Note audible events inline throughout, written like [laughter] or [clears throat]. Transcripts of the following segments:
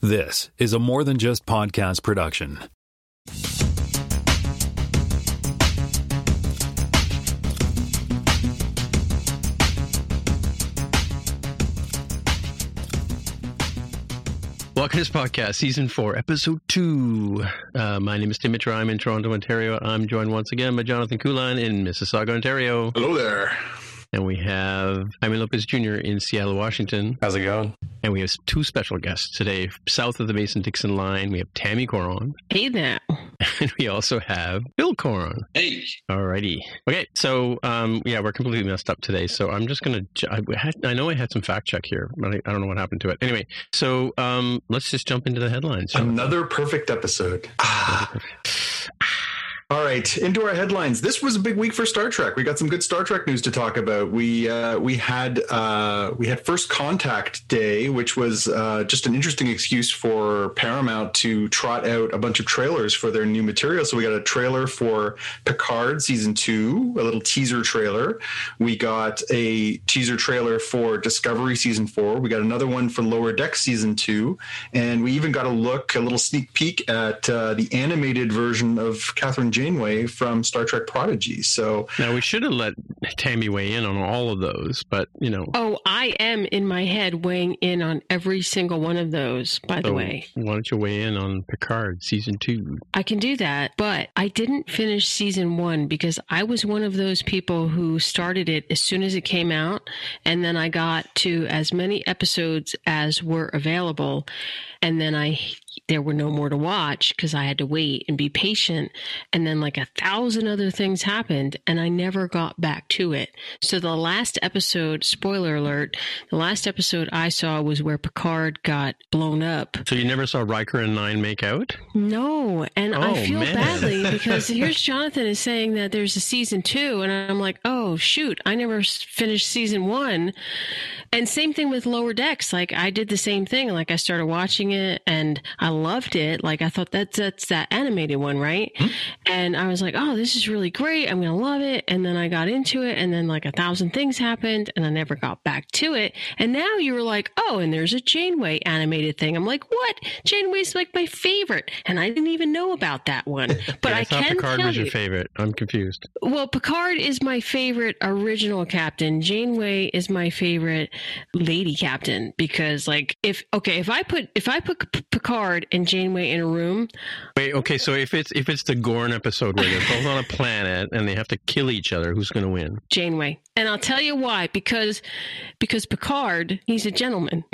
This is a more than just podcast production. Welcome to this podcast, season four, episode two. Uh, my name is Tim Mitra. I'm in Toronto, Ontario. I'm joined once again by Jonathan Kulan in Mississauga, Ontario. Hello there. And we have Jaime Lopez Jr. in Seattle, Washington. How's it going? And we have two special guests today. South of the Mason Dixon line, we have Tammy Coron. Hey now. [laughs] And we also have Bill Coron. Hey. Alrighty. Okay, so um, yeah, we're completely messed up today. So I'm just gonna. I, know I had some fact check here, but I, I don't know what happened to it. Anyway, so um, let's just jump into the headlines. Another perfect episode. Ah. All right, into our headlines. This was a big week for Star Trek. We got some good Star Trek news to talk about. We uh, we had uh, we had First Contact Day, which was uh, just an interesting excuse for Paramount to trot out a bunch of trailers for their new material. So we got a trailer for Picard season two, a little teaser trailer. We got a teaser trailer for Discovery season four. We got another one for Lower Deck season two, and we even got a look, a little sneak peek at uh, the animated version of Kathryn. Janeway from Star Trek Prodigy. So now we should have let Tammy weigh in on all of those, but you know. Oh, I am in my head weighing in on every single one of those. By the way, why don't you weigh in on Picard season two? I can do that, but I didn't finish season one because I was one of those people who started it as soon as it came out, and then I got to as many episodes as were available, and then I there were no more to watch because I had to wait and be patient. And then like a thousand other things happened and I never got back to it. So the last episode, spoiler alert, the last episode I saw was where Picard got blown up. So you never saw Riker and Nine make out? No. And Oh, I feel man. badly [laughs] because here's Jonathan is saying that there's a season two. And I'm like, oh, shoot, I never finished season one. And same thing with Lower Decks. Like I did the same thing. Like I started watching it and I loved it. Like I thought that's that's that animated one, right? Hmm. And I was like, oh, this is really great. I'm gonna love it. And then I got into it, and then like a thousand things happened, and I never got back to it. And now you were like, oh, and there's a Janeway animated thing. I'm like, what? Janeway's like my favorite, and I didn't even know about that one. [laughs] But Yeah, I, thought can Picard tell was you, your favorite. I'm confused. well, Picard is my favorite original captain. Janeway is my favorite lady captain because, like, if okay, if I put if I put Picard and Janeway in a room, Wait, okay, so if it's if it's the Gorn episode where they're both on a planet and they have to kill each other, who's going to win? Janeway, and I'll tell you why because because Picard he's a gentleman. [laughs]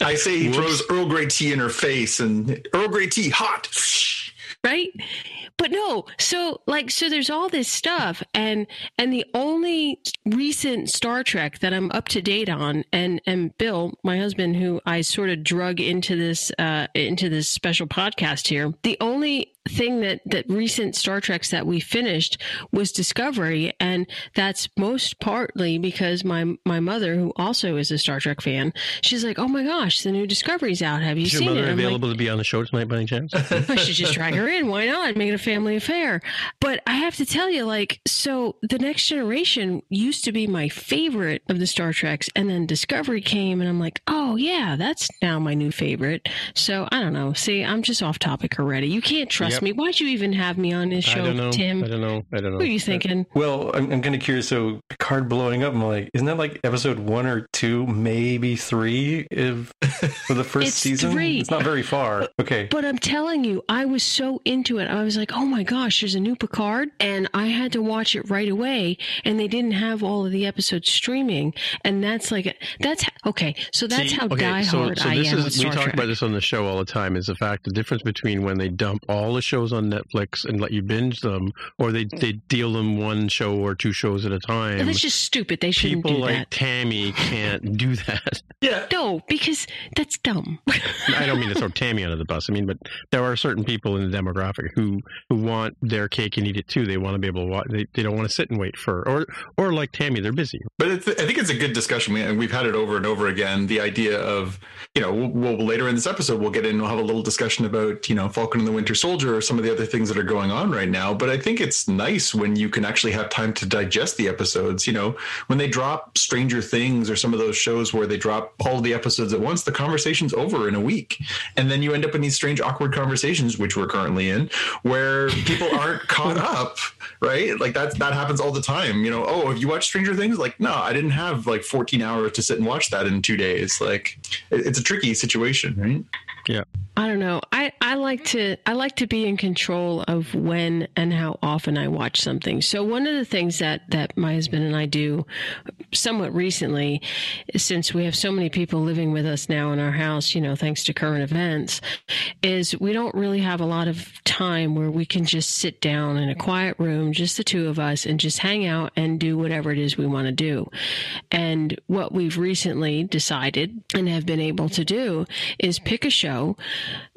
I say he throws Earl Grey tea in her face and Earl Grey tea hot. Right? But no so like so there's all this stuff and and the only recent star trek that i'm up to date on and and bill my husband who i sort of drug into this uh into this special podcast here the only thing that that recent star treks that we finished was discovery and that's most partly because my my mother who also is a star trek fan she's like oh my gosh the new discovery's out have you Is your seen mother it I'm like, available to be on the show tonight by any chance? [laughs] I should just drag her in. Why not? Make it a family affair. But I have to tell you, like, so the next generation used to be my favorite of the Star Treks, and then Discovery came, and I'm like, oh yeah, that's now my new favorite. So I don't know. See, I'm just off topic already. You can't trust Yep. me. Why'd you even have me on this show, I don't know. Tim? I don't know. I don't know. What are you thinking? Well, I'm, I'm kind of curious. So, Picard blowing up, I'm like, isn't that like episode one or two, maybe three of [laughs] for the first season? three. It's not very far. Okay. But I'm telling you, I was so into it. I was like, oh my gosh, there's a new Picard. And I had to watch it right away. And they didn't have all of the episodes streaming. And that's like, that's okay. So that's See, how okay, diehard so, so I this am is, we talk Trek. about this on the show all the time is the fact the difference between when they dump all the shows on Netflix and let you binge them or they, mm. they deal them one show or two shows at a time. And that's just stupid. They shouldn't People do like that. Tammy can't do that. [laughs] Yeah. No, because that's dumb. [laughs] I don't mean to throw Tammy under the bus. I mean, but there are certain people in the demographic who who want their cake and eat it too. They want to be able to watch. They, they don't want to sit and wait for or or like Tammy, they're busy. But it's, I think it's a good discussion. We, and we've had it over and over again. The idea of, you know, we'll, we'll later in this episode, we'll get in, we'll have a little discussion about, you know, Falcon and the Winter Soldier or some of the other things that are going on right now. But I think it's nice when you can actually have time to digest the episodes. You know, when they drop Stranger Things or some of those shows where they drop all the episodes at once, the conversation's over in a week. And then you end up in these strange, awkward conversations, which we're currently in, where people aren't [laughs] caught up, right? Like that, that happens all the time. You know, oh, have you watched Stranger Things? Like, no, I didn't have like 14 hours to sit and watch that in two days. Like, it's a tricky situation, right? I don't know. I, I like to I like to be in control of when and how often I watch something. So one of the things that that my husband and I do somewhat recently, since we have so many people living with us now in our house, you know, thanks to current events, is we don't really have a lot of time where we can just sit down in a quiet room, just the two of us, and just hang out and do whatever it is we want to do. And what we've recently decided and have been able to do is pick a show,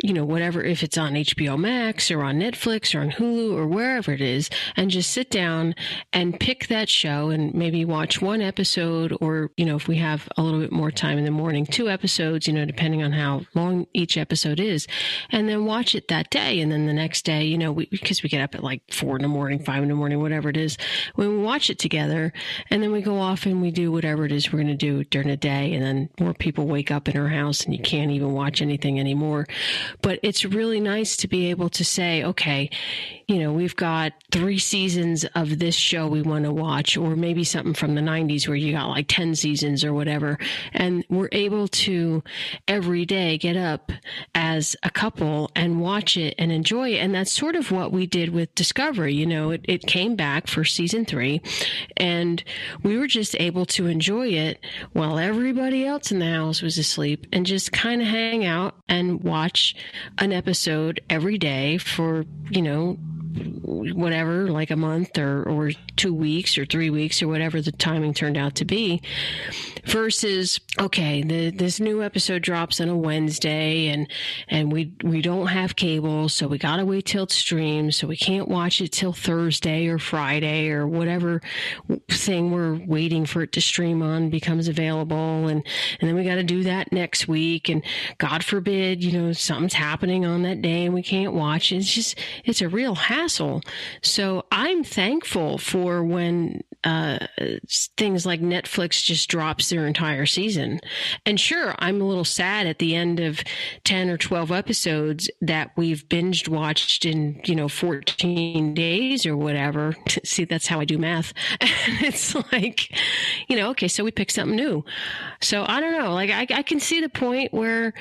you know, whatever, if it's on HBO Max or on Netflix or on Hulu or wherever it is, and just sit down and pick that show and maybe watch one episode or, you know, if we have a little bit more time in the morning, two episodes, you know, depending on how long each episode is, and then watch it that day. And then the next day, you know, we, because we get up at like four in the morning, five in the morning, whatever it is, when we watch it together, and then we go off and we do whatever it is we're going to do during the day. And then more people wake up in our house and you can't even watch anything anymore. But it's really nice to be able to say, okay, you know, we've got three seasons of this show we want to watch, or maybe something from the 90s where you got like 10 seasons or whatever. And we're able to every day get up as a couple and watch it and enjoy it. And that's sort of what we did with Discovery. You know, it, it came back for season three and we were just able to enjoy it while everybody else in the house was asleep and just kind of hang out and watch an episode every day for, you know, whatever, like a month or, or two weeks or three weeks or whatever the timing turned out to be versus, okay, the, this new episode drops on a Wednesday and, and we, we don't have cable. So we got to wait till it streams. So we can't watch it till Thursday or Friday or whatever thing we're waiting for it to stream on becomes available. And, and then we got to do that next week. And God forbid, you know, something's happening on that day and we can't watch it. It's just, it's a real hassle. So I'm thankful for when uh, things like Netflix just drops their entire season. And sure, I'm a little sad at the end of 10 or 12 episodes that we've binged watched in, you know, 14 days or whatever. [laughs] See, that's how I do math. And [laughs] it's like, you know, okay, so we pick something new. So I don't know. Like, I, I can see the point where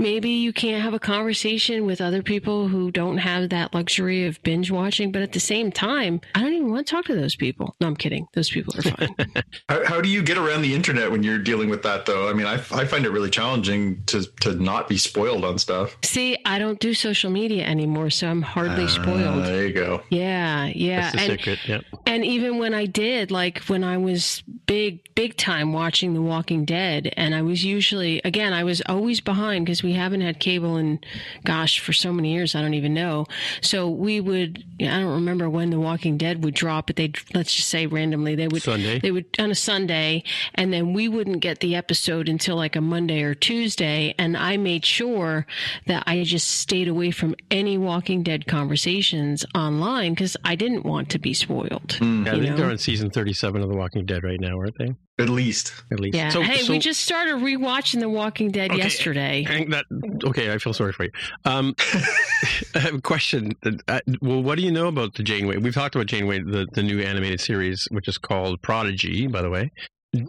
maybe you can't have a conversation with other people who don't have that luxury of binge watching, but at the same time, I don't even want to talk to those people. No, I'm kidding. Those people are fine. [laughs] How, how do you get around the internet when you're dealing with that, though? I mean, I, I find it really challenging to, to not be spoiled on stuff. See, I don't do social media anymore, so I'm hardly Ah, spoiled. there you go. Yeah, yeah. That's the And, secret. Yep. and even when I did, like when I was big, big time watching The Walking Dead, and I was usually, again, I was always behind because we haven't had cable in, gosh, for so many years, I don't even know. So we would, I don't remember when The Walking Dead would drop, but they'd, let's just say randomly, they would, Sunday. they would, on a Sunday, and then we wouldn't get the episode until like a Monday or Tuesday. And I made sure that I just stayed away from any Walking Dead conversations online because I didn't want to be spoiled. Mm. Yeah, I think know? they're on season 37 of The Walking Dead right now, aren't they? At least. At least. Yeah. So- hey, so- we just started rewatching The Walking Dead Okay, yesterday. That okay. I feel sorry for you. Um, [laughs] I have a question. Uh, well, what do you know about the Janeway? We've talked about Janeway, the the new animated series, which is called Prodigy, by the way.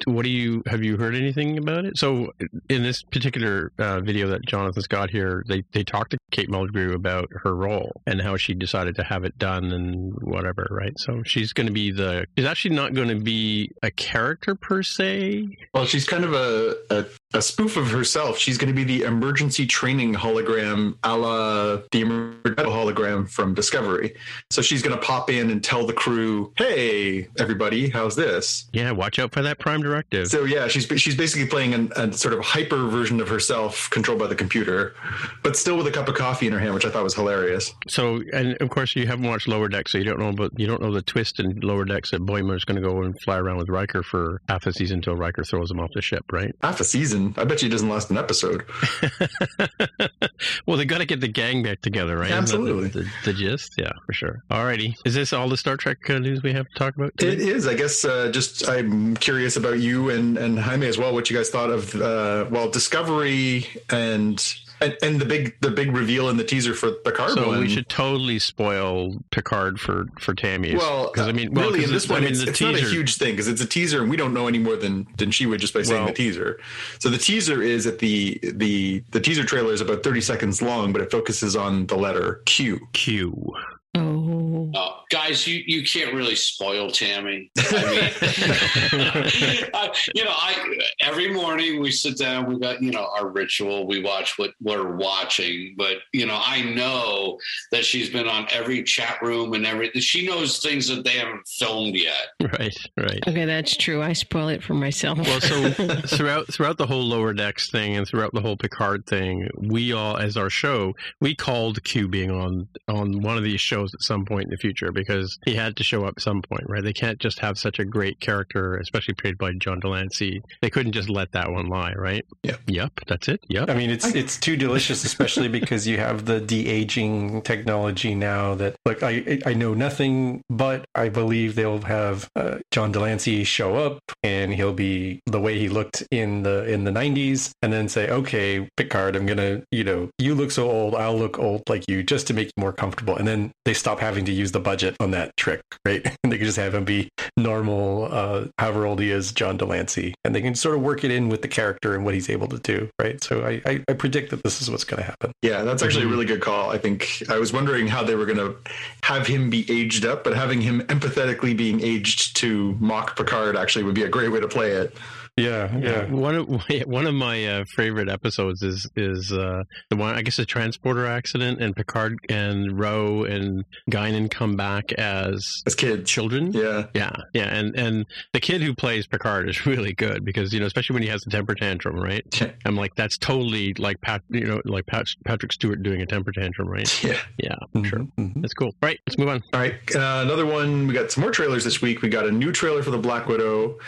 What do you have you heard anything about it? So, in this particular uh, video that Jonathan's got here, they they talked to Kate Mulgrew about her role and how she decided to have it done and whatever, right? So she's going to be the. is actually not going to be a character per se. Well, she's kind of a, a, a spoof of herself. She's going to be the emergency training hologram a la the emergency hologram from Discovery. So she's going to pop in and tell the crew, hey, everybody, how's this? Yeah, watch out for that prime directive. So yeah, she's she's basically playing an, a sort of hyper version of herself, controlled by the computer, but still with a cup of coffee in her hand, which I thought was hilarious. So, and of course, you haven't watched Lower Decks, so you don't know. But you don't know the twist in Lower Decks that Boimler's going to go and fly around with Riker for half a season until Riker throws him off the ship, right? Half a season. I bet you it doesn't last an episode. [laughs] well, they got to get the gang back together, right? Absolutely. The, the, the gist, yeah, for sure. Alrighty, is this all the Star Trek uh, news we have to talk about? It today? is. I guess uh, just I'm curious about you and, and Jaime as well. What you guys thought of uh, well Discovery and, and and the big the big reveal in the teaser for Picard. So one. we should totally spoil Picard for for Tammy. Well, because I mean, uh, well, really, in this one, I mean, it's, it's teaser. not a huge thing because it's a teaser, and we don't know any more than than she would just by saying Well- the teaser. So the teaser is at the the the teaser trailer is about thirty seconds long, but it focuses on the letter Q. Q. Oh. Uh, guys, you, you can't really spoil Tammy. I mean, [laughs] I, you know, I every morning we sit down, we got you know our ritual. We watch what we're watching, but you know, I know that she's been on every chat room and everything. She knows things that they haven't filmed yet. Right, right. Okay, that's true. I spoil it for myself. Well, so [laughs] throughout throughout the whole lower decks thing and throughout the whole Picard thing, we all, as our show, we called Q being on on one of these shows at some point in the future because he had to show up at some point, right? They can't just have such a great character, especially played by John de Lancie. They couldn't just let that one lie, right? Yeah. Yep. That's it. Yep. I mean, it's it's too delicious, especially [laughs] because you have the de aging technology now. That like I I know nothing, but I believe they'll have uh, John de Lancie show up, and he'll be the way he looked in the in the '90s, and then say, "Okay, Picard, I'm gonna, you know, you look so old, I'll look old like you, just to make you more comfortable." And then they stop having to use the budget on that trick, right? And [laughs] they can just have him be normal, uh, however old he is, John de Lancie, and they can sort of work it in with the character and what he's able to do, right? So I, I, I predict that this is what's going to happen. Yeah, that's actually a really good call. I think I was wondering how they were going to have him be aged up, but having him empathetically being aged to mock Picard actually would be a great way to play it. Yeah, yeah. One of [laughs] one of my uh, favorite episodes is is uh, the one I guess the transporter accident and Picard and Ro and Guinan come back as As kids. children. Yeah. Yeah, yeah, and and the kid who plays Picard is [laughs] really good because you know, especially when he has the temper tantrum, right? I'm like, that's totally like Pat, you know, like Pat, Patrick Stewart doing a temper tantrum, right? [laughs] Yeah. Yeah, Mhm, sure, mhm. that's cool. Right, let's move on. All right. Uh, another one. We got some more trailers this week. We got a new trailer for the Black Widow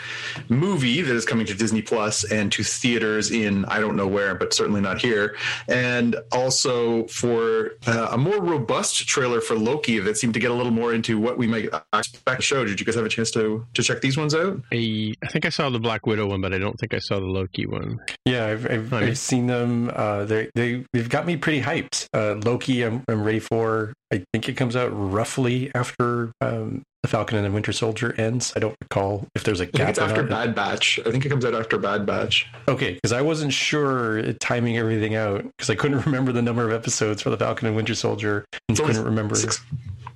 movie that is coming to Disney Plus and to theaters in I don't know where, but certainly not here. And also for uh, a more robust trailer for Loki that seemed to get a little more into what we might expect to show. Did you guys have a chance to to check these ones out? I, I think I saw the Black Widow one, but I don't think I saw the Loki one. Yeah, I've, I've, I mean- I've seen them. Uh, they they they've got me pretty hyped. Uh, Loki, I'm, I'm ready for. I think it comes out roughly after um, the Falcon and the Winter Soldier ends. I don't recall if there's a gap. it's after. Bad Batch. I think it comes out after Bad Batch. Okay, because I wasn't sure timing everything out because I couldn't [laughs] remember the number of episodes for the Falcon and Winter Soldier, and couldn't remember. Six.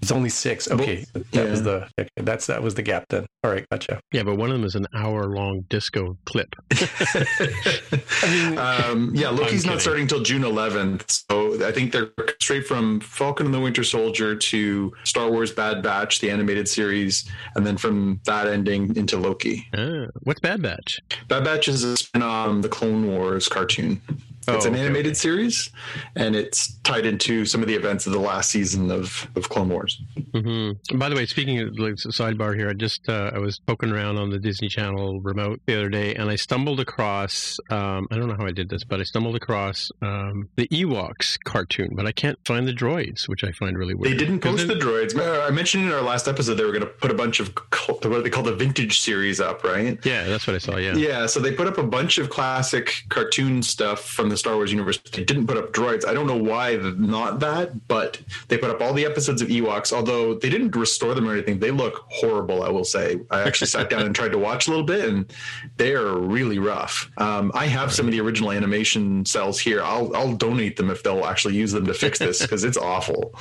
It's only six. Okay, that was the okay, that's that was the gap then. All right, gotcha. Yeah, but one of them is an hour long disco clip. [laughs] [laughs] um, yeah, Loki's kidding. not starting until June 11th. So I think they're straight from Falcon and the Winter Soldier to Star Wars Bad Batch, the animated series, and then from that ending into Loki. Ah, what's Bad Batch? Bad Batch is a spin on the Clone Wars cartoon. Oh, It's an animated okay. series, and it's tied into some of the events of the last season of, of Clone Wars. Mm-hmm. By the way, speaking of like, sidebar here, I just uh, I was poking around on the Disney Channel remote the other day, and I stumbled across um, I don't know how I did this, but I stumbled across um, the Ewoks cartoon, but I can't find the droids, which I find really weird. They didn't post the droids. I mentioned in our last episode they were going to put a bunch of what they call the vintage series up, right? Yeah, that's what I saw. Yeah, yeah. So they put up a bunch of classic cartoon stuff from the Star Wars universe. They didn't put up droids. I don't know why not that, but they put up all the episodes of Ewoks. Although they didn't restore them or anything, they look horrible. I will say. I actually sat down and tried to watch a little bit, and they are really rough. Um, I have some of the original animation cells here. I'll I'll donate them if they'll actually use them to fix this because it's awful.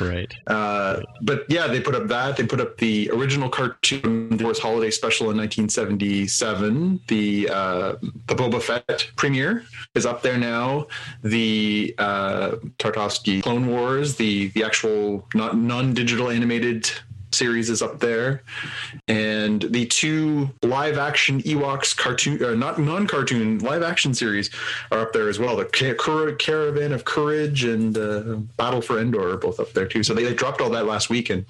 Right. Uh, but yeah, they put up that. They put up the original cartoon Wars Holiday Special in 1977. The uh, the Boba Fett premiere is up there now. The uh, Tartakovsky Clone Wars, the the actual not non digital animated series is up there, and the two live action Ewoks cartoon, uh, not non cartoon live action series are up there as well. The Car- Caravan of Courage and uh, Battle for Endor are both up there too. So they, they, dropped all that last week, and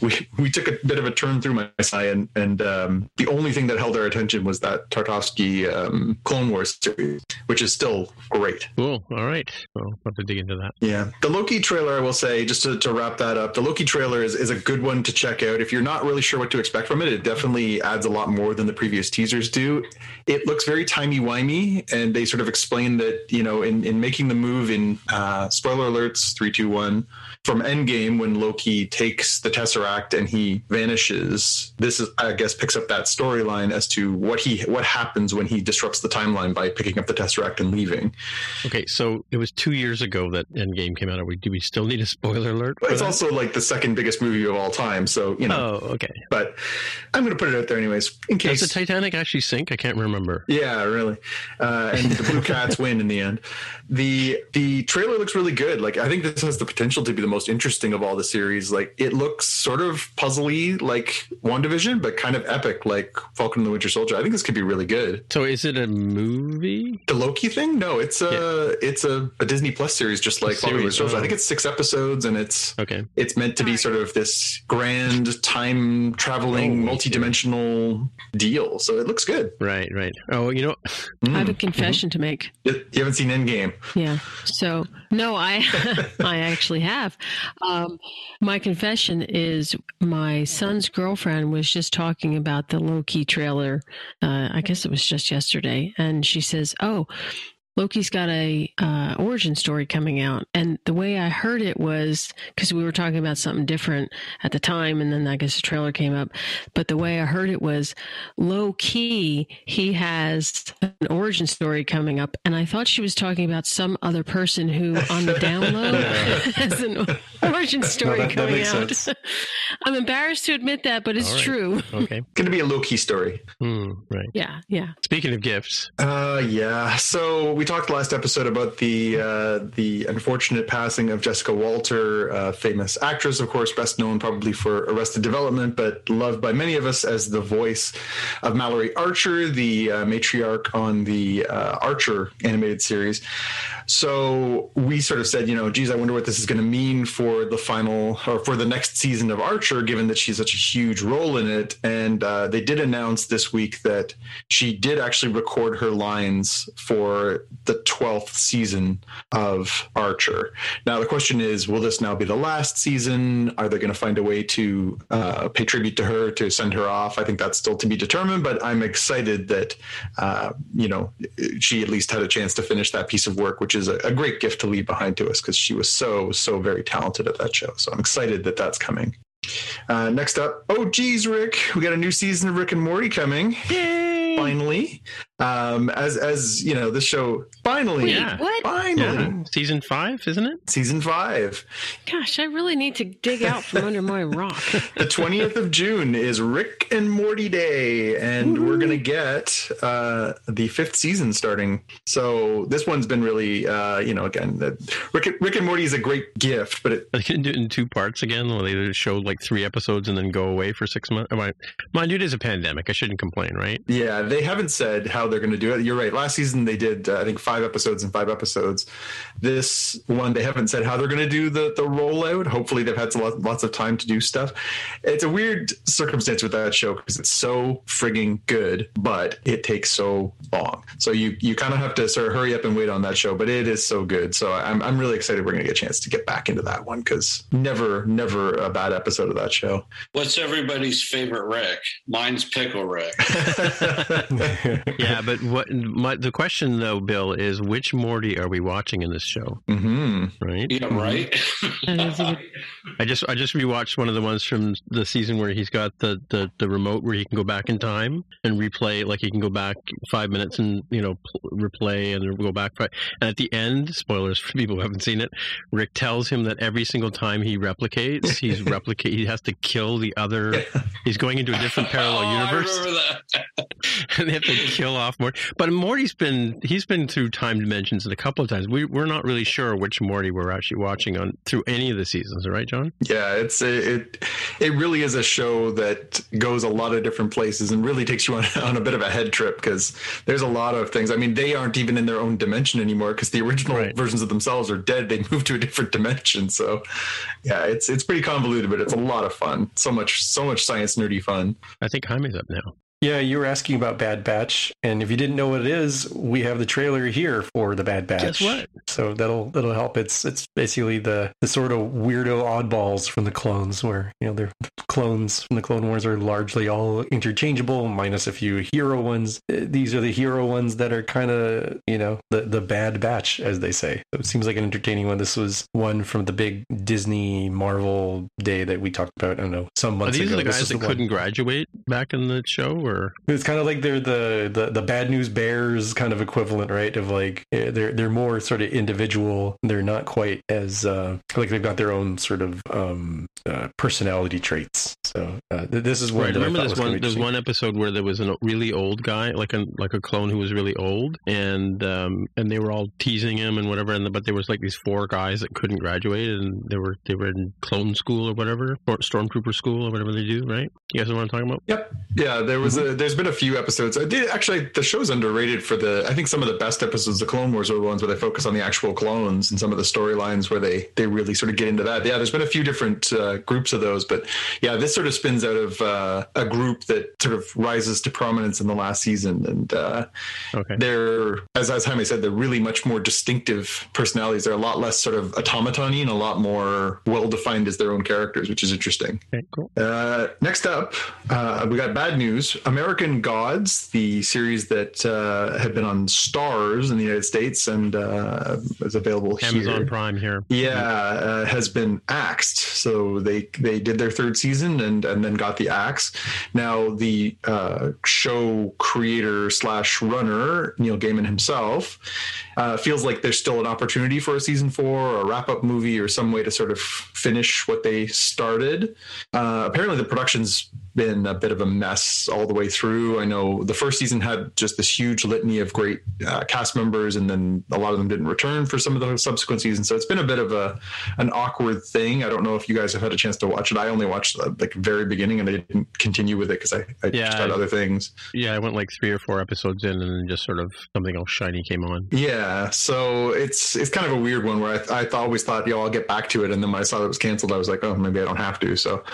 we we took a bit of a turn through my side, and, and um, the only thing that held our attention was that Tartakovsky um, Clone Wars series, which is still great. Cool. All right. Well, I'll have to dig into that. Yeah, the Loki trailer, I will say, just to, to wrap that up, the Loki trailer is, is a good one to check out. If you're not really sure what to expect from it, it definitely adds a lot more than the previous teasers do. It looks very timey-wimey, and they sort of explain that, you know, in, in making the move in uh, spoiler alerts, three, two, one, from Endgame when Loki takes the Tesseract and he vanishes. This is, I guess, picks up that storyline as to what he what happens when he disrupts the timeline by picking up the Tesseract and leaving. Okay, so it was two years ago that Endgame came out. We, do we still need a spoiler alert? It's that? also like the second biggest movie of all time, so you know. Oh, okay. But I'm going to put it out there anyways, in case. Does the Titanic actually sink? I can't remember. Yeah, really. Uh, and the Blue Cats [laughs] win in the end. The the trailer looks really good. Like I think this has the potential to be the most interesting of all the series. Like it looks sort of puzzly like WandaVision, but kind of epic like Falcon and the Winter Soldier. I think this could be really good. So is it a movie? The Loki thing? No, it's a yeah. it's a, a, Disney Plus series just like Falcon and the Winter Soldier. Oh. I think it's six episodes and it's okay. It's meant to be sort of this grand time traveling, oh, multi-dimensional deal. So it looks good. Right, right. Oh, you know, mm. I have a confession mm-hmm. to make. You haven't seen Endgame. Yeah. So no, I [laughs] I actually have. Um, my confession is my son's girlfriend was just talking about the Loki trailer. Uh, I guess it was just yesterday, and she says, "Oh." Loki's got a uh, origin story coming out, and the way I heard it was because we were talking about something different at the time, and then I guess the trailer came up. But the way I heard it was low key. He has an origin story coming up, and I thought she was talking about some other person who, on the download, [laughs] has an origin story no, that, coming that out. [laughs] I'm embarrassed to admit that, but it's right. true. Okay, [laughs] going to be a low key story. Mm, right. Yeah, yeah. Speaking of gifts, uh, yeah. So we talked last episode about the uh, the unfortunate passing of Jessica Walter, uh, famous actress, of course, best known probably for Arrested Development, but loved by many of us as the voice of Mallory Archer, the uh, matriarch on the uh, Archer animated series. So we sort of said, you know, geez, I wonder what this is going to mean for the final or for the next season of Archer, given that she's such a huge role in it. And uh, they did announce this week that she did actually record her lines for the 12th season of Archer. Now, the question is, will this now be the last season? Are they going to find a way to uh, pay tribute to her, to send her off? I think that's still to be determined, but I'm excited that, uh, you know, she at least had a chance to finish that piece of work, which is a, a great gift to leave behind to us because she was so so very talented at that show. So I'm excited that that's coming. Uh, next up, oh geez, Rick, we got a new season of Rick and Morty coming. Yay! Finally, um, as as you know, the show finally, Wait, yeah, what? finally, yeah. season five, isn't it? Season five. Gosh, I really need to dig out from under my [laughs] rock. the twentieth of June is Rick and Morty Day, and Woo-hoo. we're gonna get uh, the fifth season starting. So this one's been really, uh, you know, again, Rick Rick and Morty is a great gift, but it, they can do it in two parts again. Where they show like three episodes and then go away for six months. Mind you, it is a pandemic. I shouldn't complain, right? Yeah, they haven't said how they're going to do it. You're right. Last season they did, uh, I think, five episodes and five episodes. This one they haven't said how they're going to do the the rollout. Hopefully they've had some, lots of time to do stuff. It's a weird circumstance with that show because it's so frigging good, but it takes so long. So you you kind of have to sort of hurry up and wait on that show. But it is so good. So I'm I'm really excited we're going to get a chance to get back into that one because never never a bad episode of that show. What's everybody's favorite Rick? Mine's Pickle Rick. [laughs] [laughs] yeah, but what my, the question though, Bill, is which Morty are we watching in this show? hmm Right? yeah, right. I just I just rewatched one of the ones from the season where he's got the, the, the remote where he can go back in time and replay like he can go back five minutes and you know pl- replay and go back five. And at the end, spoilers for people who haven't seen it, Rick tells him that every single time he replicates, he's [laughs] replicate he has to kill the other. He's going into a different [laughs] parallel Oh, universe. I remember that. [laughs] and they have to kill off Morty. But Morty's been he's been through time dimensions a couple of times. We we're not really sure which Morty we're actually watching on through any of the seasons, right, John? Yeah, it's it it really is a show that goes a lot of different places and really takes you on, [laughs] on a bit of a head trip because there's a lot of things. I mean, they aren't even in their own dimension anymore because the original Right. versions of themselves are dead. They [laughs] moved to a different dimension. So, yeah, it's it's pretty convoluted, but it's a lot of fun. So much so much science nerdy fun. I think Jaime's up now. Yeah, you were asking about Bad Batch, and if you didn't know what it is, we have the trailer here for the Bad Batch. Guess what? So that'll that'll help. It's it's basically the the sort of weirdo oddballs from the clones, where you know they're clones from the Clone Wars are largely all interchangeable, minus a few hero ones. Uh, These are the hero ones that are kind of you know the the Bad Batch, as they say. So it seems like an entertaining one. This was one from the big Disney Marvel day that we talked about. I don't know some Are months these ago. the guys that one. couldn't graduate back in the show, or It's kind of like they're the, the the bad news bears kind of equivalent, right? Of like eh, they're they're more sort of individual. They're not quite as uh, like they've got their own sort of um, uh, personality traits. So uh, th- this is one. right? that I Remember thought this was one? There's one episode where there was a really old guy, like a like a clone who was really old, and um, and they were all teasing him and whatever. And but there was like these four guys that couldn't graduate, and they were they were in clone school or whatever, or stormtrooper school or whatever they do, right? You guys know what I'm talking about? Yep. Yeah, there was a there's been a few episodes. I did actually the show's underrated for the I think some of the best episodes of Clone Wars are the ones where they focus on the actual clones and some of the storylines where they they really sort of get into that. Yeah, there's been a few different uh, groups of those, but yeah, this sort of spins out of uh, a group that sort of rises to prominence in the last season and uh, Okay. they're as as Jaime said, they're really much more distinctive personalities. They're a lot less sort of automaton and a lot more well defined as their own characters, which is interesting. Okay, cool. Uh, next up, uh, we got bad news. American Gods, the series that uh, had been on Starz in the United States and uh, is available Amazon here. Prime here. Yeah, uh, has been axed. So they they did their third season and and then got the axe. Now the uh, show creator slash runner Neil Gaiman himself uh, feels like there's still an opportunity for a season four or a wrap up movie or some way to sort of finish what they started. Uh, apparently, the production's been a bit of a mess all the way through. I know the first season had just this huge litany of great uh, cast members, and then a lot of them didn't return for some of the subsequent seasons. So it's been a bit of a an awkward thing. I don't know if you guys have had a chance to watch it. I only watched the like very beginning, and I didn't continue with it because I, I Yeah, had other things. Yeah, I went like three or four episodes in, and then just sort of something else shiny came on. Yeah, so it's it's kind of a weird one where I, I th- always thought, yo, I'll get back to it, and then when I saw that it was canceled, I was like, oh, maybe I don't have to. So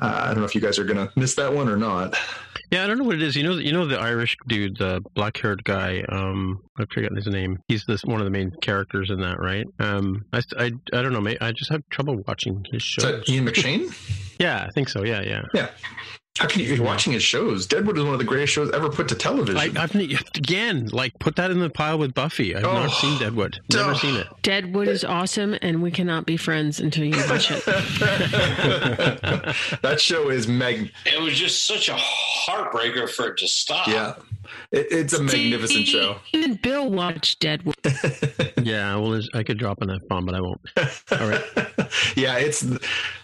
uh, I don't know if you guys are gonna miss that one or not. Yeah, I don't know what it is. You know, you know the Irish dude, the black-haired guy. Um, I forget his name. He's this one of the main characters in that, right? Um, I, I, I don't know. I just have trouble watching his Is that Ian McShane? [laughs] Yeah, I think so. Yeah, yeah. yeah. How can you? You're watching his shows. Deadwood is one of the greatest shows ever put to television. I, I've again like put that in the pile with Buffy. I've Oh. not seen Deadwood. Never Oh. seen it. Deadwood is awesome, and we cannot be friends until you watch it. [laughs] that show is mag. It was just such a heartbreaker for it to stop. Yeah, it, it's a magnificent show. Even Bill watched Deadwood. [laughs] Yeah, well, I could drop an F bomb, but I won't. All right. [laughs] yeah, it's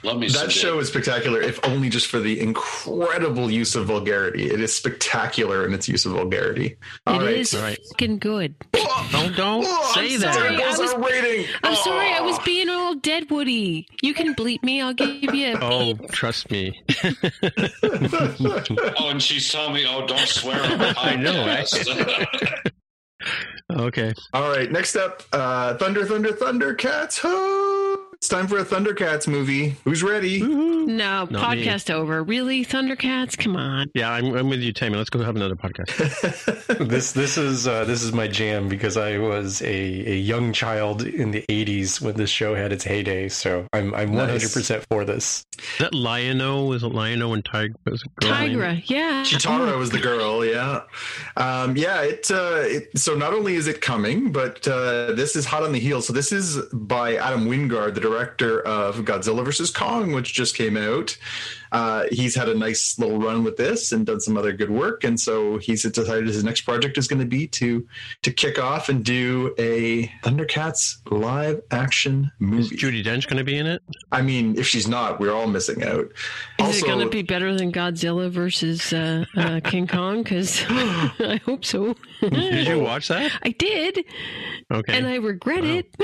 Love me That show Dave. is spectacular, if only just for the incredible use of vulgarity. It is spectacular in its use of vulgarity. All It right. is all right. fucking good. Don't don't Oh, say I'm that. Sorry, I goes was- our rating. I'm sorry, I was Oh. being all Deadwoody. You can bleep me. I'll give you a Oh, beep. trust me. [laughs] Oh, and she's telling me, "Oh, don't swear on the I know, podcast." [laughs] [laughs] okay. All right, next up, uh, Thunder, Thunder, Thundercats. Oh, it's time for a Thundercats movie. Who's ready? No, Not me. podcast over. Really, Thundercats? Come on. Yeah, I'm, I'm with you, Tammy. Let's go have another podcast. [laughs] this this is uh, this is my jam because I was a, a young child in the '80s when this show had its heyday. So I'm I'm 100 percent for this. Is that Lion-O? Was it Lion-O and Tiger? Was it girl name? Tigra, yeah. Cheetara was the girl, yeah, um, yeah. It, uh, it so not only is it coming, but uh, this is hot on the heels. So this is by Adam Wingard, the director of Godzilla vs Kong, which just came out. Uh, he's had a nice little run with this and done some other good work, and so he's decided his next project is going to be to to kick off and do a Thundercats live action Is movie. Judi Dench going to be in it? I mean, if she's not, we're all missing out. Is it going to be better than Godzilla versus uh, uh, [laughs] King Kong? Because [laughs] I hope so. Did you watch that? I did, Okay. and I regret it. [laughs]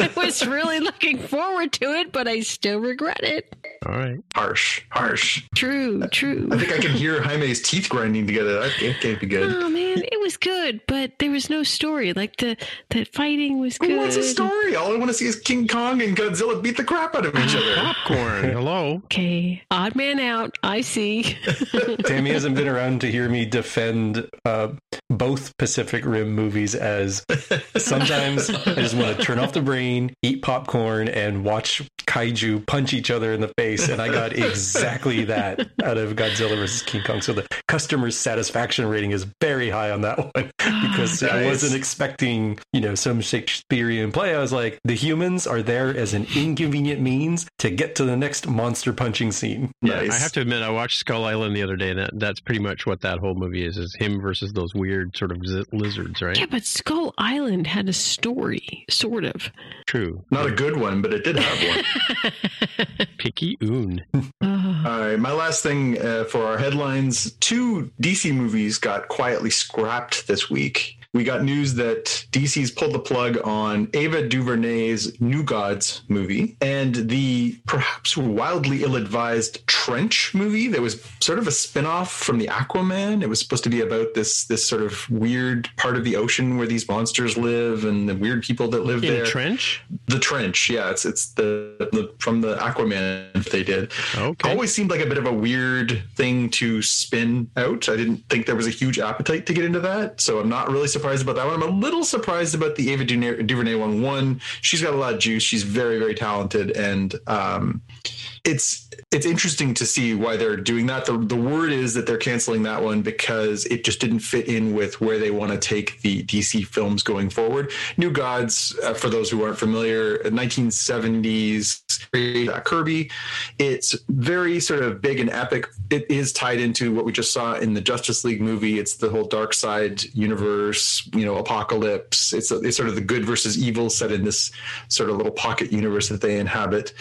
I was really looking forward to it, but I still regret it. All right. harsh, harsh. True, true. I think I can hear Jaime's teeth grinding together. That can't, can't be good. Oh man, it was good, but there was no story. Like the the fighting was good. What's a story? All I want to see is King Kong and Godzilla beat the crap out of each other. [laughs] Popcorn. Hello. Okay, odd man out. I see. [laughs] Tammy hasn't been around to hear me defend uh, both Pacific Rim movies as [laughs] sometimes I just want to turn off the brain, eat popcorn, and watch kaiju punch each other in the face. And I got [laughs] exactly that out of Godzilla vs. King Kong. So the customer satisfaction rating is very high on that [laughs] one because I Nice. wasn't expecting, you know, some Shakespearean play. I was like, the humans are there as an inconvenient means to get to the next monster punching scene. Nice. I have to admit, I watched Skull Island the other day, and that, that's pretty much what that whole movie is: is him versus those weird sort of zi- lizards, right? yeah, but Skull Island had a story, sort of. True. Not a good one, but it did have one. [laughs] [laughs] Picky Oon. [sighs] All right, my last thing uh, for our headlines: two DC movies got quietly scrapped this week. We got news that DC's pulled the plug on Ava DuVernay's New Gods movie and the perhaps wildly ill-advised Trench movie that was sort of a spin-off from the Aquaman. It was supposed to be about this this sort of weird part of the ocean where these monsters live and the weird people that live In there. a trench? the Trench, yeah, it's it's the, the from the Aquaman they did Okay. always seemed like a bit of a weird thing to spin out. I didn't think there was a huge appetite to get into that, so I'm not really surprised about that one. I'm a little surprised about the Ava DuVernay one. One, she's got a lot of juice. She's very, very talented, and um, it's it's interesting to see why they're doing that. The the word is that they're canceling that one because it just didn't fit in with where they want to take the DC films going forward. New Gods, uh, for those who aren't familiar, 1970s Kirby. It's very sort of big and epic. It is tied into what we just saw in the Justice League movie. It's the whole Darkseid universe, you know, Apokolips. It's, it's sort of the good versus evil set in this sort of little pocket universe that they inhabit.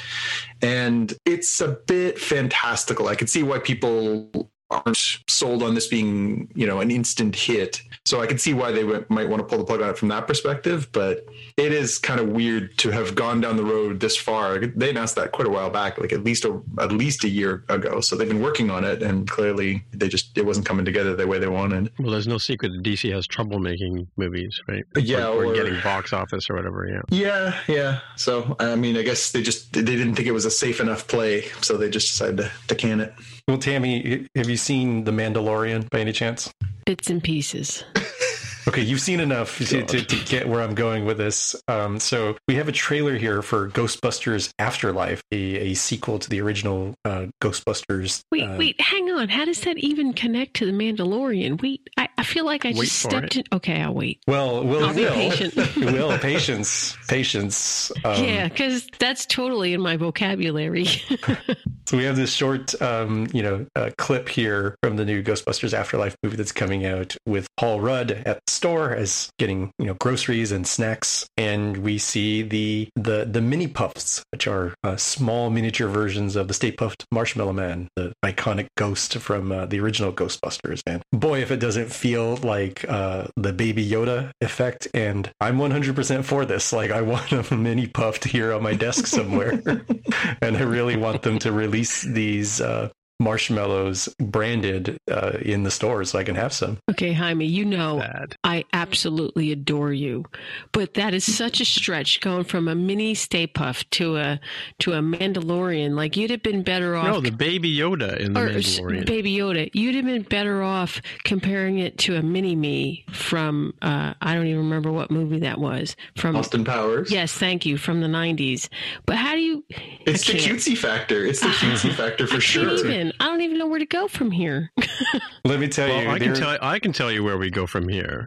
And it's a bit fantastical. I could see why people aren't sold on this being, you know, an instant hit. So I can see why they w- might want to pull the plug on it from that perspective. But it is kind of weird to have gone down the road this far. They announced that quite a while back, like at least a, at least a year ago. So they've been working on it, and clearly they just it wasn't coming together the way they wanted. Well, there's no secret that DC has trouble making movies, right? Yeah, or, or or- getting box office or whatever. Yeah. Yeah, yeah. So I mean, I guess they just they didn't think it was a safe enough play, so they just decided to, to can it. Well, Tammy, have you seen The Mandalorian by any chance? bits and pieces. [laughs] Okay, you've seen enough to, to, to get where I'm going with this. Um, so we have a trailer here for Ghostbusters Afterlife, a, a sequel to the original uh, Ghostbusters. Wait, uh, wait, hang on. How does that even connect to the Mandalorian? Wait, I, I feel like I just stepped in. Okay, I'll wait. Well, we'll, I'll be will. patient. [laughs] will patience, patience. Um, yeah, because that's totally in my vocabulary. [laughs] So we have this short, um, you know, uh, clip here from the new Ghostbusters Afterlife movie that's coming out with Paul Rudd at store as getting you know groceries and snacks, and we see the the the mini puffs, which are uh, small miniature versions of the Stay Puft Marshmallow Man, the iconic ghost from uh, the original Ghostbusters. And boy, if it doesn't feel like uh, the Baby Yoda effect, and I'm 100% for this. Like I want a mini puffed here on my desk somewhere, [laughs] and I really want them to release these uh, marshmallows branded uh, in the stores so I can have some. Okay, Jaime, you know Bad. I absolutely adore you, but that is such a stretch going from a mini Stay Puft to a to a Mandalorian. Like you'd have been better off. No, the Baby Yoda in the or Mandalorian. Baby Yoda. You'd have been better off comparing it to a mini me from uh, I don't even remember what movie that was from. Austin Powers. Yes, thank you from the '90s. But how do you? It's the can't. cutesy factor. It's the cutesy factor I for can't sure. even. I don't even know where to go from here. [laughs] Let me tell you, I can tell I can tell you where we go from here.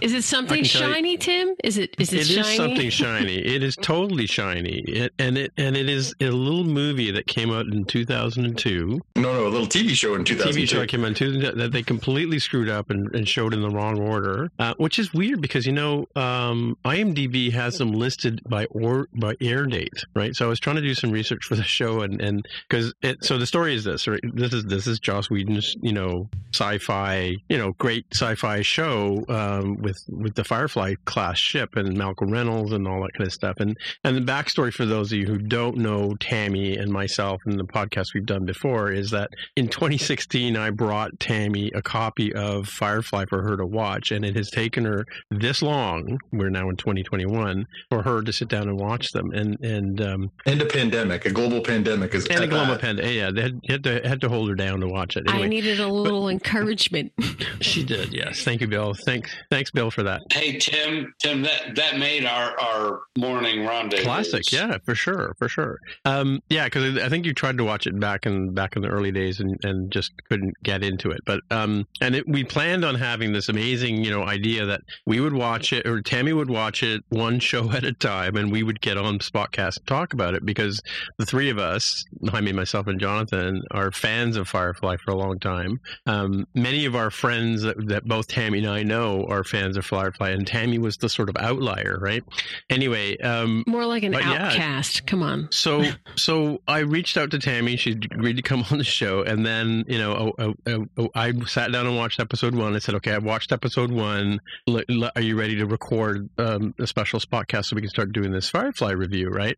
Is it something I can tell you- shiny, Tim? Is it? Is it, It shiny? is something [laughs] shiny. It is totally shiny, it, and it and it is a little movie that came out in 2002. no, no, a little TV show in 2002. TV show that came out in 2000 that they completely screwed up and, and showed in the wrong order, uh, which is weird because you know um, IMDb has them listed by or by air date, right? So I was trying to do some research for the show, and and because it so the story is this, right? This is this is Joss Whedon's you know sci-fi you know great sci-fi show um, with with the Firefly class ship and Malcolm Reynolds and all that kind of stuff, and and the backstory for those of you who don't know Tammy and myself and the podcast we've done before is that in 2016 I brought Tammy a copy of Firefly for her to watch, and it has taken her this long. We're now in 2021 for her to sit down and watch them, and and um, and a pandemic, a global pandemic is and a global pandemic. Yeah, they had, had to had to hold her down to watch it. I needed a little encouragement. [laughs] she did. Yes, thank you, Bill. Thanks, thanks, Bill, for that. Hey Tim, Tim, that that made our our morning rendezvous. Classic, yeah, for sure, for sure. Um, yeah, because I think you tried to watch it back in back in the early days and, and just couldn't get into it. But um, and it, we planned on having this amazing, you know, idea that we would watch it or Tammy would watch it one [laughs] show at a time, and we would get on Spotcast and talk about it because the three of us, I mean myself, and Jonathan, are fans of Firefly for a long time. Um, many of our friends that, that both Tammy and I know are fans of Firefly, and Tammy was the sort of outlier, right? Anyway, um, More like an But yeah. outcast. Come on. so so I reached out to Tammy. She agreed to come [laughs] on the show, and then you know oh, oh, oh, I sat down and watched episode one. I said, "Okay, I've watched episode one. L- l- are you ready to record um, a special spotcast so we can start doing this Firefly review?" Right?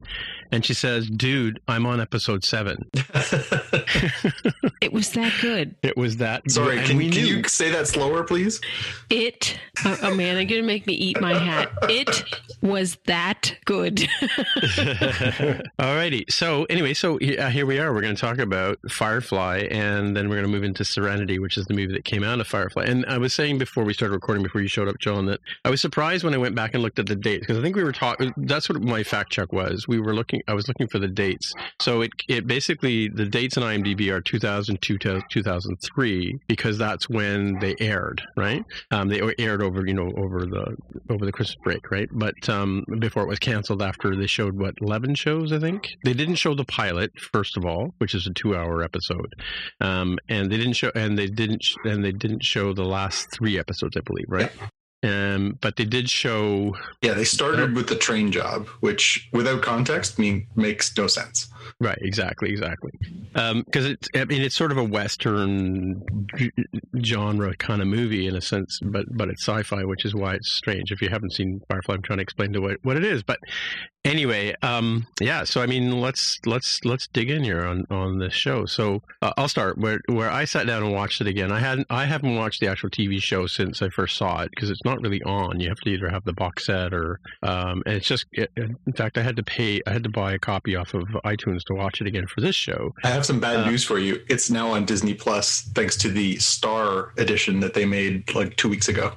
And she says, "Dude, I'm on episode seven. [laughs] It was that good. It was that. Sorry, and can, we can knew- you say that slower, please? It. Oh, oh man, I'm gonna make me eat my hat. It was that good. [laughs] Alrighty. So anyway, so uh, here we are. We're going to talk about Firefly, and then we're going to move into Serenity, which is the movie that came out of Firefly. And I was saying before we started recording, before you showed up, John, that I was surprised when I went back and looked at the dates because I think we were talking. That's what my fact check was. We were looking. I was looking for the dates. So it it basically the dates in IMDb are 2002 to 2003 because that's when they aired, right? Um, they aired over you know over the over the Christmas break, right? But um, before it was canceled after they showed what eleven shows, I think they didn't show the pilot first of all, which is a two-hour episode, um, and they didn't show and they didn't sh- and they didn't show the last three episodes, I believe, right? Um, but they did show Yeah, they started with the train job, which without context mean makes no sense. Right, exactly, exactly. Because it's, I mean, it's sort of a western genre kind of movie in a sense, but but it's sci-fi, which is why it's strange. If you haven't seen Firefly, I'm trying to explain to what what it is. But anyway, um, yeah. So I mean, let's let's let's dig in here on on this show. So uh, I'll start where where I sat down and watched it again. I hadn't I haven't watched the actual TV show since I first saw it because it's not really on. You have to either have the box set or um, and it's just in fact I had to pay I had to buy a copy off of iTunes to watch it again for this show. I have some bad Uh, news for you. It's now on Disney Plus thanks to the Star edition that they made like two weeks ago.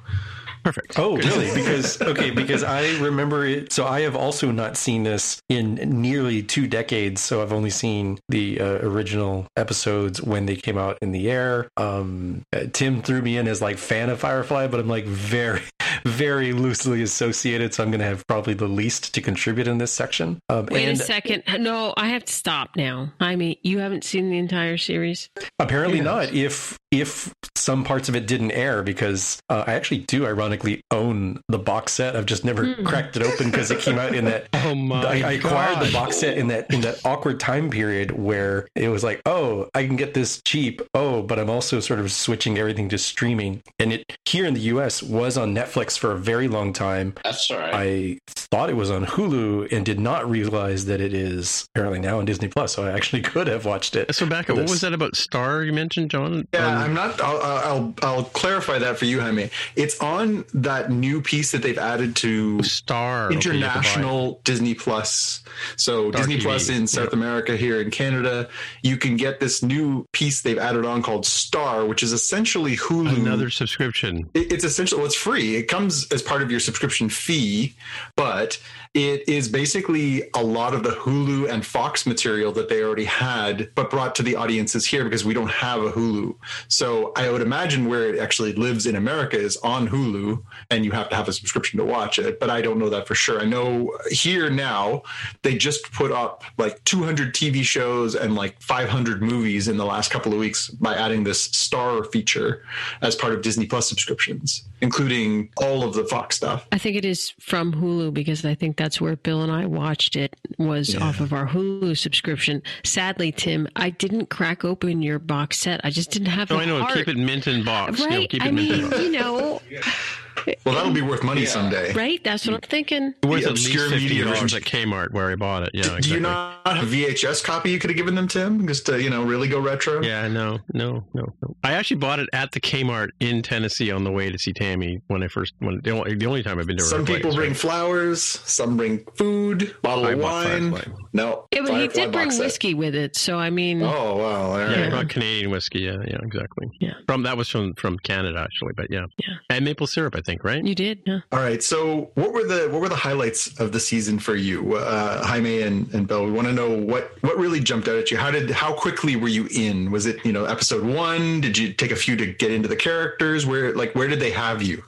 Perfect. Oh, really? Because okay, because I remember it. So I have also not seen this in nearly two decades. So I've only seen the uh, original episodes when they came out in the air. Um, uh, Tim threw me in as like fan of Firefly, but I'm like very, very loosely associated. So I'm going to have probably the least to contribute in this section. Um, Wait and a second. No, I have to stop now. I mean, you haven't seen the entire series. apparently Yes. not. If if some parts of it didn't air because uh, I actually do ironically own the box set. I've just never Hmm. cracked it open because it came out in that. [laughs] Oh my I, I acquired God. the box set in that in that awkward time period where it was like, oh, I can get this cheap. Oh, but I'm also sort of switching everything to streaming. And it here in the U.S. was on Netflix for a very long time. That's all right. I thought it was on Hulu and did not realize that it is apparently now on Disney Plus. So I actually [laughs] could have watched it. So back what was that about Star you mentioned, John? Yeah, Um, I'm not. I'll, I'll I'll clarify that for you, Jaime. It's on that new piece that they've added to Star okay, you have to buy it. international Disney Plus. So Star Disney TV, Plus in South yeah. America, here in Canada, you can get this new piece they've added on called Star, which is essentially Hulu. another subscription. It- it's essentially well, it's free. It comes as part of your subscription fee, but it is basically a lot of the Hulu and Fox material that they already had, but brought to the audiences here because we don't have a Hulu. So I would imagine where it actually lives in America is on Hulu, and you have to have a subscription to watch it. But I don't know that for sure. I know here now they just put up like 200 TV shows and like 500 movies in the last couple of weeks by adding this Star feature as part of Disney Plus subscriptions, including all of the Fox stuff. I think it is from Hulu because I think that's where Bill and I watched it was Yeah. off of our Hulu subscription. Sadly, Tim, I didn't crack open your box set. I just didn't have No, the I know. heart. Keep it mint in box. right? You know, keep it I mint in mean, box. you know, [laughs] Well, that'll be worth money Yeah. someday. right? That's what I'm thinking. Worth the at least obscure fifty media dollars version. at Kmart where I bought it. Yeah, Do exactly. you not have a VHS copy you could have given them, Tim, just to you know really go retro? Yeah, no, no, no, no. I actually bought it at the Kmart in Tennessee on the way to see Tammy when I first when the only, the only time I've been to her Some place, people bring right? flowers, some bring food, bottle I of bought wine. Firefly. No, Yeah, but he did bring box set. whiskey with it, so I mean, Oh wow! all Yeah, right. I bought Canadian whiskey. Yeah, yeah, exactly. Yeah. From that was from from Canada actually, but yeah, Yeah. and maple syrup, I think, right? you did. Yeah. All right. So, what were the what were the highlights of the season for you, uh, Jaime and, and Bill? We want to know what what really jumped out at you. How did how quickly were you in? Was it you know episode one? Did you take a few to get into the characters? Where like where did they have you?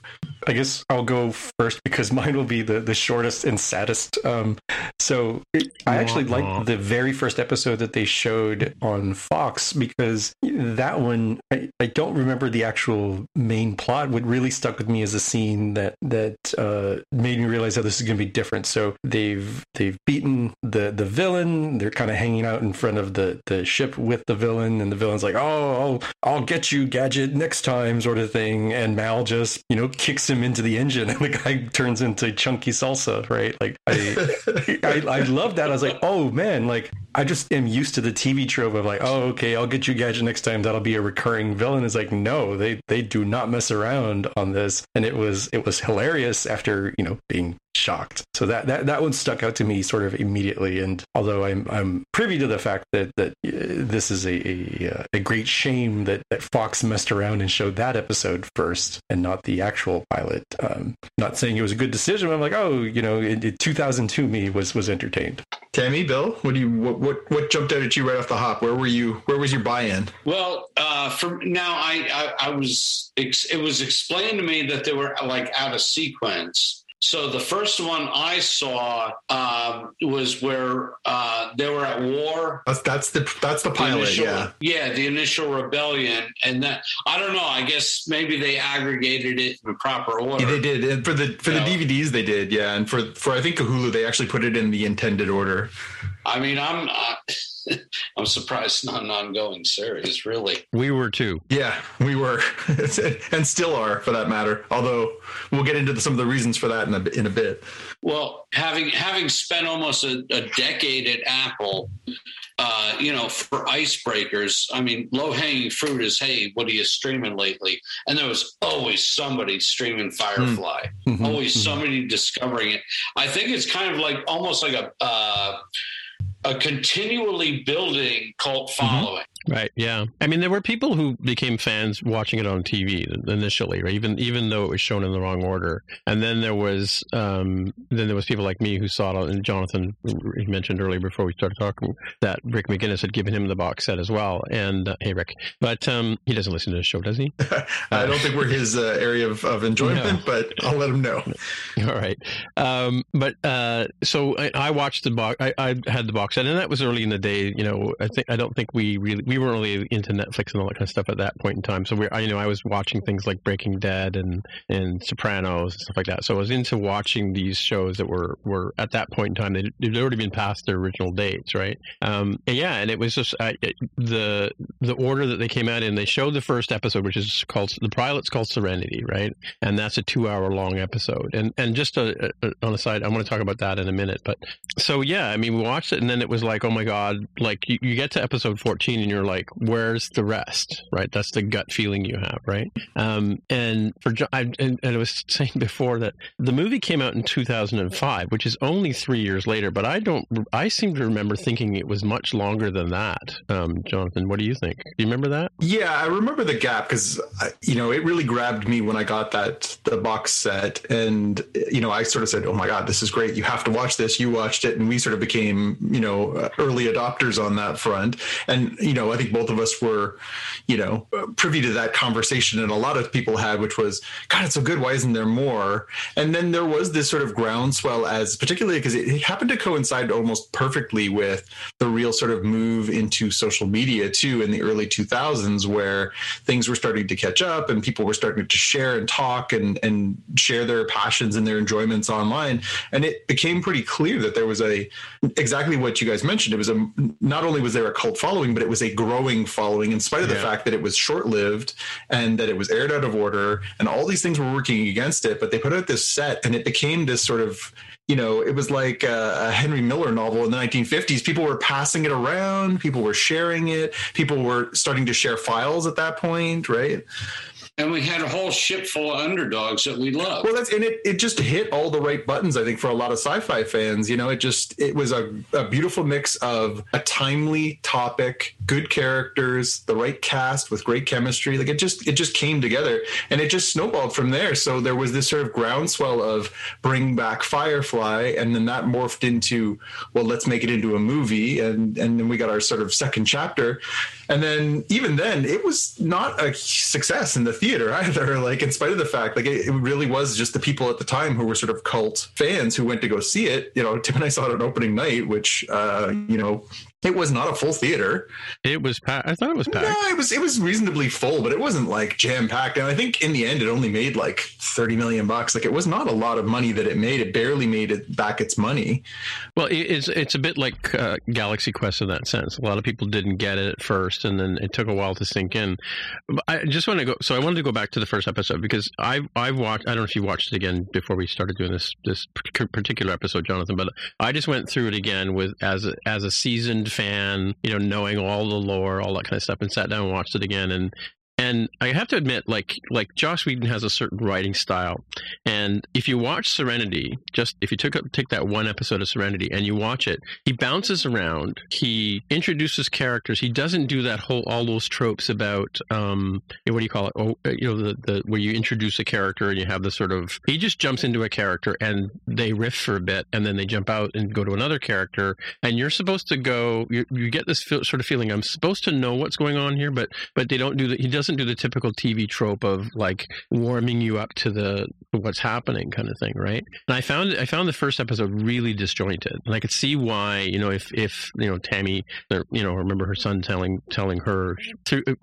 I guess I'll go first because [laughs] mine will be the, the shortest and saddest. Um, so it, I actually liked the very first episode that they showed on Fox because that one I, I don't remember the actual main plot. What really stuck with me is a scene that that uh, made me realize how this is going to be different. So they've they've beaten the the villain. They're kind of hanging out in front of the the ship with the villain, and the villain's like, "Oh, I'll I'll get you, gadget, next time," sort of thing. And Mal just you know kicks him into the engine, and the guy turns into chunky salsa, right? Like I, I, I love that. I was like, oh man, like I just am used to the TV trope of like, oh okay, I'll get you gadget next time. That'll be a recurring villain. It's like no, they they do not mess around on this, and it was it was hilarious after you know being shocked. So that that that one stuck out to me sort of immediately. And although I'm I'm privy to the fact that that uh, this is a a, uh, a great shame that that Fox messed around and showed that episode first and not the actual pilot. Um, not saying it was a good decision. But I'm like, oh, you know, in, in 2002 me was was entertained. Tammy, Bill, what do you what, what what jumped out at you right off the hop? Where were you? Where was your buy-in? Well, uh, for now, I, I I was ex- it was explained to me that they were like out of sequence. So the first one I saw um, was where uh, they were at war. That's that's the that's the The pilot. initial- yeah. yeah, the initial rebellion, and that I don't know. I guess maybe they aggregated it in proper order. Yeah, they did and for the for the DVDs. They did, yeah, and for for I think Hulu, they actually put it in the intended order. I mean, I'm uh, [laughs] I'm surprised it's not an ongoing series. Really, We were too. Yeah, we were, [laughs] and still are, for that matter. Although we'll get into the, some of the reasons for that in a in a bit. Well, having having spent almost a, a decade at Apple, uh, you know, for icebreakers, I mean, low hanging fruit is, hey, what are you streaming lately? And there was always somebody streaming Firefly, Mhm, always mhm. somebody discovering it. I think it's kind of like almost like a uh, a continually building cult mm-hmm. following. Right. Yeah. I mean, there were people who became fans watching it on TV initially, right? Even even though it was shown in the wrong order, and then there was um, then there was people like me who saw it. on- And Jonathan he mentioned earlier before we started talking that Rick McGinnis had given him the box set as well. And uh, hey, Rick, but um, he doesn't listen to the show, does he? [laughs] I don't think we're [laughs] his uh, area of, of enjoyment, No. but I'll let him know. [laughs] All right. Um, but uh, so I, I watched the box. I, I had the box set, and that was early in the day. You know, I think I don't think we really we weren't really into Netflix and all that kind of stuff at that point in time. So we, I, you know, I was watching things like Breaking Dead and and Sopranos and stuff like that. So I was into watching these shows that were were at that point in time they they'd already been past their original dates, right? Um, and yeah, and it was just uh, it, the the order that they came out in. They showed the first episode, which is called the pilot's called Serenity, right? And that's a two hour long episode. And and just a, a, on a side, I want to talk about that in a minute. But so yeah, I mean, we watched it, and then it was like, oh my god, like you, you get to episode fourteen, and you're like, where's the rest, right? That's the gut feeling you have, right? Um, and for I, and, and I was [laughs] saying before that the movie came out in 2005, which is only three years later. But I don't, I seem to remember thinking it was much longer than that. Um, Jonathan, what do you think? Do you remember that? Yeah, I remember the gap because you know it really grabbed me when I got that the box set, and you know I sort of said, "Oh my god, this is great! You have to watch this." You watched it, and we sort of became you know early adopters on that front. And you know I think both of us were you know privy to that conversation, and a lot of people had, which was, "God, it's so good. Why isn't there more?" And then there was this sort of groundswell as, particularly because it, it happened to coincide almost perfectly with the real sort of move into social media too in the early 2000s, where things were starting to catch up and people were starting to share and talk and and share their passions and their enjoyments online and it became pretty clear that there was a exactly what you guys mentioned it was a not only was there a cult following but it was a growing following in spite of the Yeah. fact that it was short-lived and that it was aired out of order and all these things were working against it but they put out this set and it became this sort of you know, it was like a, a Henry Miller novel in the 1950s. People were passing it around, people were sharing it, people were starting to share files at that point, right? And we had a whole ship full of underdogs that we loved. Well, that's and it, it just hit all the right buttons, I think, for a lot of sci-fi fans. You know, it just it was a, a beautiful mix of a timely topic, good characters, the right cast with great chemistry. Like it just it just came together and it just snowballed from there. So there was this sort of groundswell of bring back Firefly, and then that morphed into well, let's make it into a movie, and and then we got our sort of second chapter. And then even then, it was not a success in the theater [laughs] either. Like in spite of the fact, like it, it really was just the people at the time who were sort of cult fans who went to go see it. You know, Tim and I saw it on opening night, which uh, you know it was not a full theater. It was packed. I thought it was packed. No, it was it was reasonably full, but it wasn't like jam packed. And I think in the end, it only made like thirty million bucks. Like it was not a lot of money that it made. It barely made it back its money. Well, it's it's a bit like uh, Galaxy Quest in that sense. A lot of people didn't get it at first, and then it took a while to sink in. But I just want to go. So I wanted to go back to the first episode because I've I've watched. I don't know if you watched it again before we started doing this this particular episode, Jonathan. But I just went through it again with as a, as a seasoned fan, you know, knowing all the lore, all that kind of stuff, and sat down and watched it again. And and I have to admit, like like Joss Whedon has a certain writing style, and if you watch Serenity, just if you took take that one episode of Serenity and you watch it, he bounces around, he introduces characters, he doesn't do that whole all those tropes about um what do you call it? Oh, you know the the where you introduce a character and you have the sort of he just jumps into a character and they riff for a bit and then they jump out and go to another character and you're supposed to go you, you get this feel, sort of feeling I'm supposed to know what's going on here, but but they don't do that. he doesn't do the typical TV trope of like warming you up to the what's happening kind of thing, right? And I found I found the first episode really disjointed, and I could see why you know if if you know Tammy, you know, remember her son telling telling her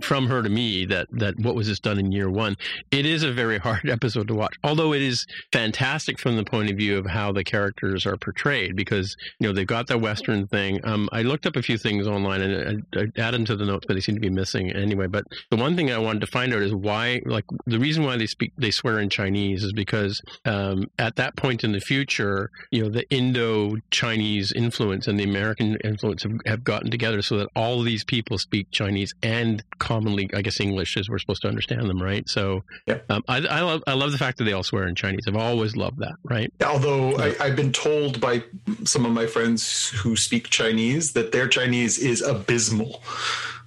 from her to me that that what was this done in year one. It is a very [laughs] hard episode to watch, although it is fantastic from the point of view of how the characters are portrayed because you know they've got the western thing. Um, I looked up a few things online and I, I added them to the notes, but they seem to be missing anyway. But the one thing I wanted to find out is why, like, the reason why they speak, they swear in Chinese is because um, at that point in the future, you know, the Indo-Chinese influence and the American influence have, have gotten together so that all of these people speak Chinese and commonly, I guess, English as we're supposed to understand them, right? So, Yeah. um, I, I love, I love the fact that they all swear in Chinese. I've always loved that, right? Although I, I've been told by some of my friends who speak Chinese that their Chinese is abysmal.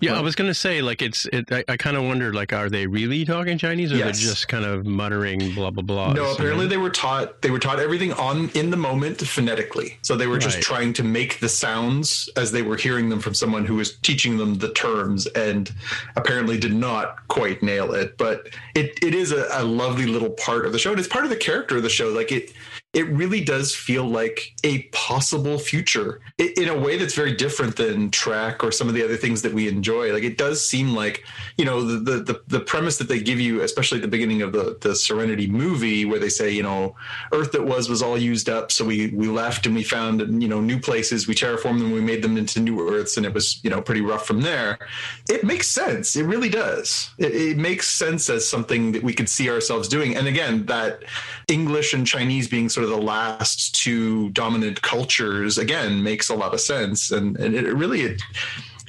Yeah, I was going to say, like, it's. It, I, I kind of wondered, like, are they really talking Chinese, or Yes. they're just kind of muttering blah blah blah? No, apparently they were taught they were taught everything on in the moment phonetically. So they were just Right. trying to make the sounds as they were hearing them from someone who was teaching them the terms and apparently did not quite nail it. But it, it is a, a lovely little part of the show. And it's part of the character of the show. Like it it really does feel like a possible future in a way that's very different than track or some of the other things that we enjoy. Like it does seem like, you know, the the the premise that they give you, especially at the beginning of the the Serenity movie, where they say, you know, Earth that was was all used up, so we we left and we found you know new places, we terraformed them, we made them into new Earths, and it was you know pretty rough from there. It makes sense. It really does. It, it makes sense as something that we could see ourselves doing. And again, that English and Chinese being sort of the last two dominant cultures again makes a lot of sense, and and it really it,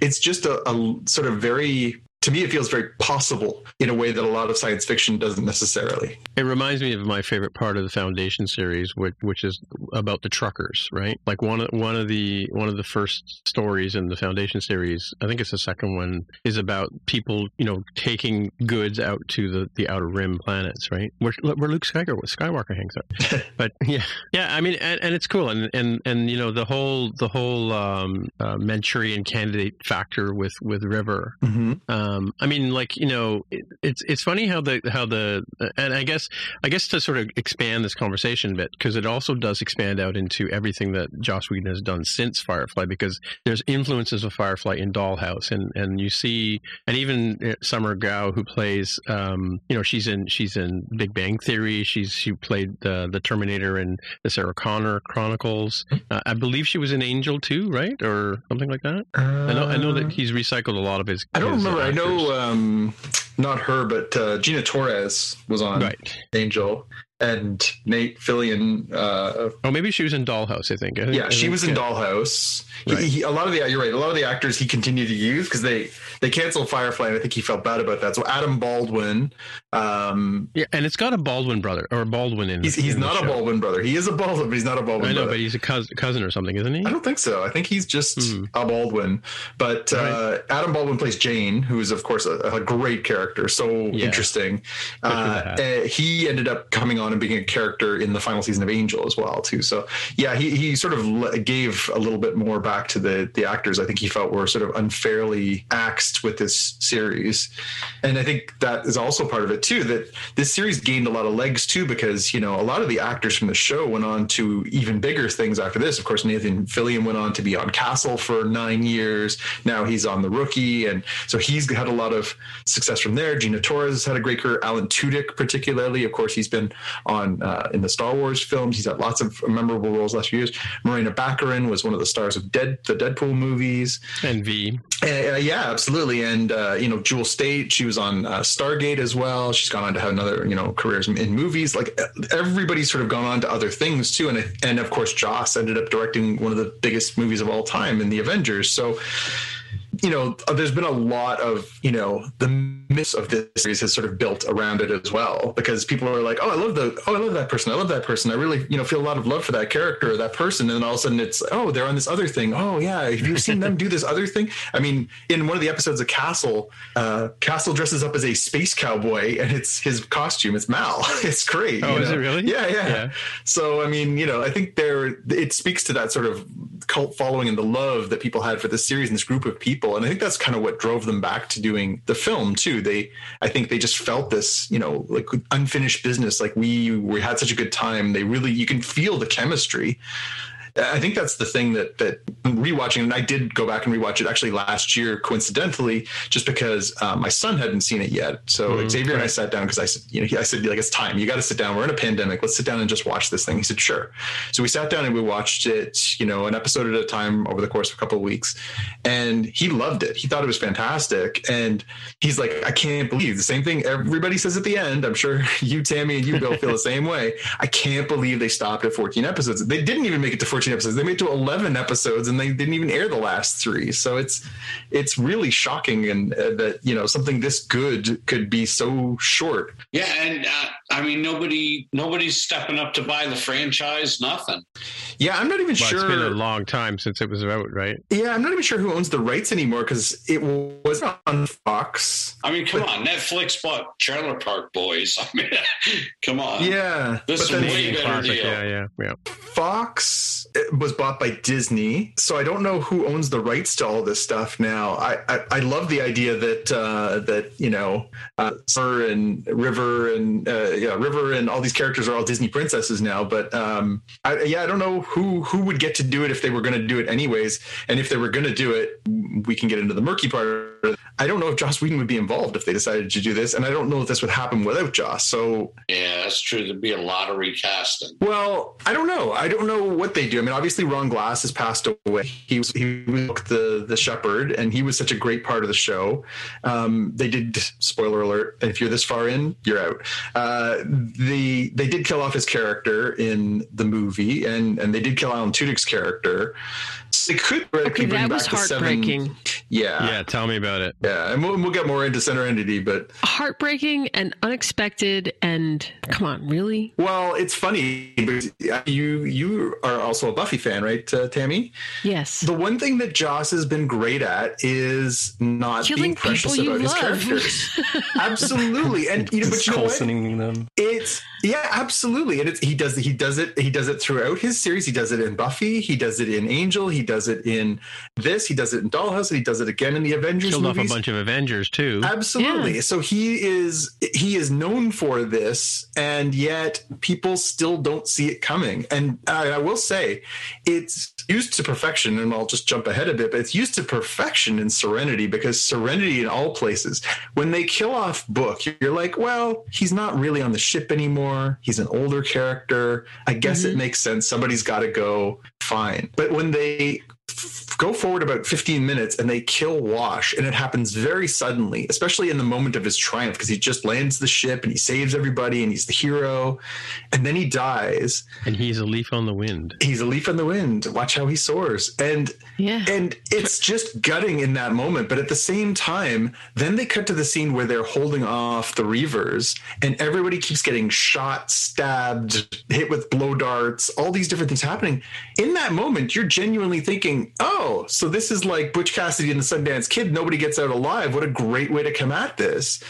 it's just a, a sort of very to me, it feels very possible in a way that a lot of science fiction doesn't necessarily. It reminds me of my favorite part of the Foundation series, which, which is about the truckers, right? Like one of one of the one of the first stories in the Foundation series, I think it's the second one, is about people, you know, taking goods out to the, the outer rim planets, right? Where, where Luke Skywalker, Skywalker hangs out. [laughs] but yeah, yeah, I mean, and, and, it's cool, and and and you know the whole the whole um, uh, Manchurian candidate factor with with River. Mm-hmm. Um, um, I mean, like you know, it, it's it's funny how the how the and I guess I guess to sort of expand this conversation a bit because it also does expand out into everything that Joss Whedon has done since Firefly because there's influences of Firefly in Dollhouse and and you see and even uh, Summer Glau who plays um, you know she's in she's in Big Bang Theory. She's she played the the Terminator in the Sarah Connor Chronicles. Uh, I believe she was an Angel too right? Or something like that? Uh, I know I know that he's recycled a lot of his I don't his, remember. I know know um, not her, but uh, Gina Torres was on right. Angel, and Nate Fillion. Uh, oh, maybe she was in Dollhouse. I think. I think yeah, I she think, was in yeah. Dollhouse. Right. He, he, a lot of the you're right. A lot of the actors he continued to use because they they canceled Firefly, and I think he felt bad about that. So Adam Baldwin. Um, yeah, and it's got a Baldwin brother or a Baldwin in. He's, he's in not a Baldwin brother. He is a Baldwin, but he's not a Baldwin. I know, brother. but he's a cousin, cousin or something, isn't he? I don't think so. I think he's just Hmm. a Baldwin. But uh, Adam Baldwin plays Jayne, who is of course a, a great character, so Yeah. interesting. Uh, uh, he ended up coming on and being a character in the final season of Angel as well, too. So yeah, he he sort of gave a little bit more back to the the actors. I think he felt were sort of unfairly axed with this series, and I think that is also part of it too. That this series gained a lot of legs too because you know a lot of the actors from the show went on to even bigger things after this. Of course, Nathan Fillion went on to be on Castle for nine years. Now he's on The Rookie, and so he's had a lot of success from there. Gina Torres had a great career. Alan Tudyk, particularly, of course, he's been on uh, in the Star Wars films. He's had lots of memorable roles last few years. Morena Baccarin was one of the stars of Dead the Deadpool movies. and V. Uh, yeah, absolutely. And uh, you know, Jewel Staite, she was on uh, Stargate as well. She's gone on to have another, you know, careers in, movies. Like uh, everybody's sort of gone on to other things too. And and of course, Joss ended up directing one of the biggest movies of all time in the Avengers. So you know, there's been a lot of, you know, the myths of this series has sort of built around it as well because people are like, oh, I love the, oh, I love that person. I love that person. I really, you know, feel a lot of love for that character or that person. And then all of a sudden it's, oh, they're on this other thing. Oh, yeah. Have you seen them do this other thing? I mean, in one of the episodes of Castle, uh, Castle dresses up as a space cowboy and it's his costume. It's Mal. [laughs] It's great. Oh, you is know? it really? Yeah, yeah, Yeah. So, I mean, you know, I think there, it speaks to that sort of cult following and the love that people had for this series and this group of people. And I think that's kind of what drove them back to doing the film too. They, I think they just felt this, you know, like unfinished business. Like we, we had such a good time. They really, you can feel the chemistry. I think that's the thing that that rewatching, and I did go back and rewatch it actually last year, coincidentally, just because uh, my son hadn't seen it yet. So Mhm, Xavier and I sat down because I said, you know, he- I said like it's time. You got to sit down. We're in a pandemic. Let's sit down and just watch this thing. He said sure. So we sat down and we watched it, you know, an episode at a time over the course of a couple of weeks, and he loved it. He thought it was fantastic, and he's like, I can't believe the same thing everybody says at the end. I'm sure [laughs] you, Tammy, and you, Bill, feel the same way. I can't believe they stopped at 14 episodes. They didn't even make it to 14 episodes. They made to 11 episodes, and they didn't even air the last three. So it's it's really shocking, and uh, that you know something this good could be so short. Yeah, and uh, I mean nobody nobody's stepping up to buy the franchise. Nothing. Yeah, I'm not even Well, sure. It's been a long time since it was out, right? yeah, I'm not even sure who owns the rights anymore because it was on Fox. I mean, come on, Netflix bought Trailer Park Boys. [laughs] I mean, come on. Yeah, This is way better Classic, deal. Yeah, yeah, yeah. Fox was bought by Disney, so I don't know who owns the rights to all this stuff now. I I, I love the idea that uh, that you know, uh, Summer and River and uh, yeah, River and all these characters are all Disney princesses now. But um, I, yeah, I don't know who who would get to do it if they were going to do it anyways, and if they were going to do it, we can get into the murky part. I don't know if Joss Whedon would be involved if they decided to do this, and I don't know if this would happen without Joss. So Yeah, that's true. There'd be a lot of recasting. well, I don't know. I don't know what they do. I mean, obviously, Ron Glass has passed away. He was he was the the shepherd, and he was such a great part of the show. Um, they did spoiler alert. If you're this far in, you're out. Uh, the they did kill off his character in the movie, and and they did kill Alan Tudyk's character. So they could Okay, theoretically bring that was back the seven- heartbreaking. Yeah, Yeah, tell me about it. yeah, and we'll, we'll get more into Serenity, but Heartbreaking and unexpected. And come on, really? well, it's funny. But you you are also a Buffy fan, right, uh, Tammy? Yes. The one thing that Joss has been great at is not Killing being precious people you about his love. characters. [laughs] absolutely, and you know, but you know what? coulsoning them. It's yeah, absolutely, and it's he does he does it he does it throughout his series. He does it in Buffy, he does it in Angel, he does it in this, he does it in Dollhouse, and he does it again in the Avengers Killed off a bunch of Avengers too. Absolutely. So he is he is known for this, and yet people still don't see it coming. And I, I will say, it's used to perfection. And I'll just jump ahead a bit, but it's used to perfection in Serenity because Serenity in all places, when they kill off Book, you're like, well, he's not really on the ship anymore. He's an older character. I guess it mm-hmm. makes sense. Somebody's got to go. Fine. But when they f- go forward about 15 minutes and they kill Wash, and it happens very suddenly, especially in the moment of his triumph, because he just lands the ship and he saves everybody and he's the hero. And then he dies. and he's a leaf on the wind. He's a leaf on the wind. Watch how he soars. And Yeah. and it's just gutting in that moment. But at the same time, then they cut to the scene where they're holding off the Reavers, and everybody keeps getting shot, stabbed, hit with blow darts, all these different things happening. In that moment, you're genuinely thinking, oh, so this is like Butch Cassidy and the Sundance Kid. Nobody gets out alive. What a great way to come at this.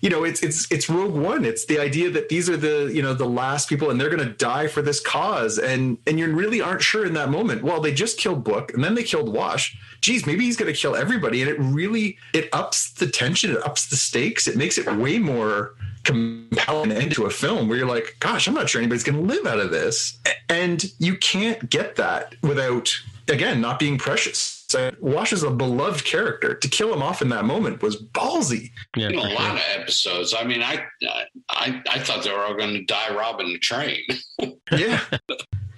You know, it's it's it's Rogue One. It's the idea that these are the you know the last people, and they're going to die for this cause, and and you really aren't sure in that moment. Well, they just killed Book, and then they killed Wash. Geez, maybe he's going to kill everybody, and it really it ups the tension, it ups the stakes, it makes it way more compelling end to a film where you're like, gosh, I'm not sure anybody's going to live out of this, and you can't get that without again not being precious. So Wash is a beloved character. To kill him off in that moment was ballsy. Yeah, You know, for a sure. lot of episodes. I mean, I I I thought they were all going to die robbing the train. [laughs] Yeah,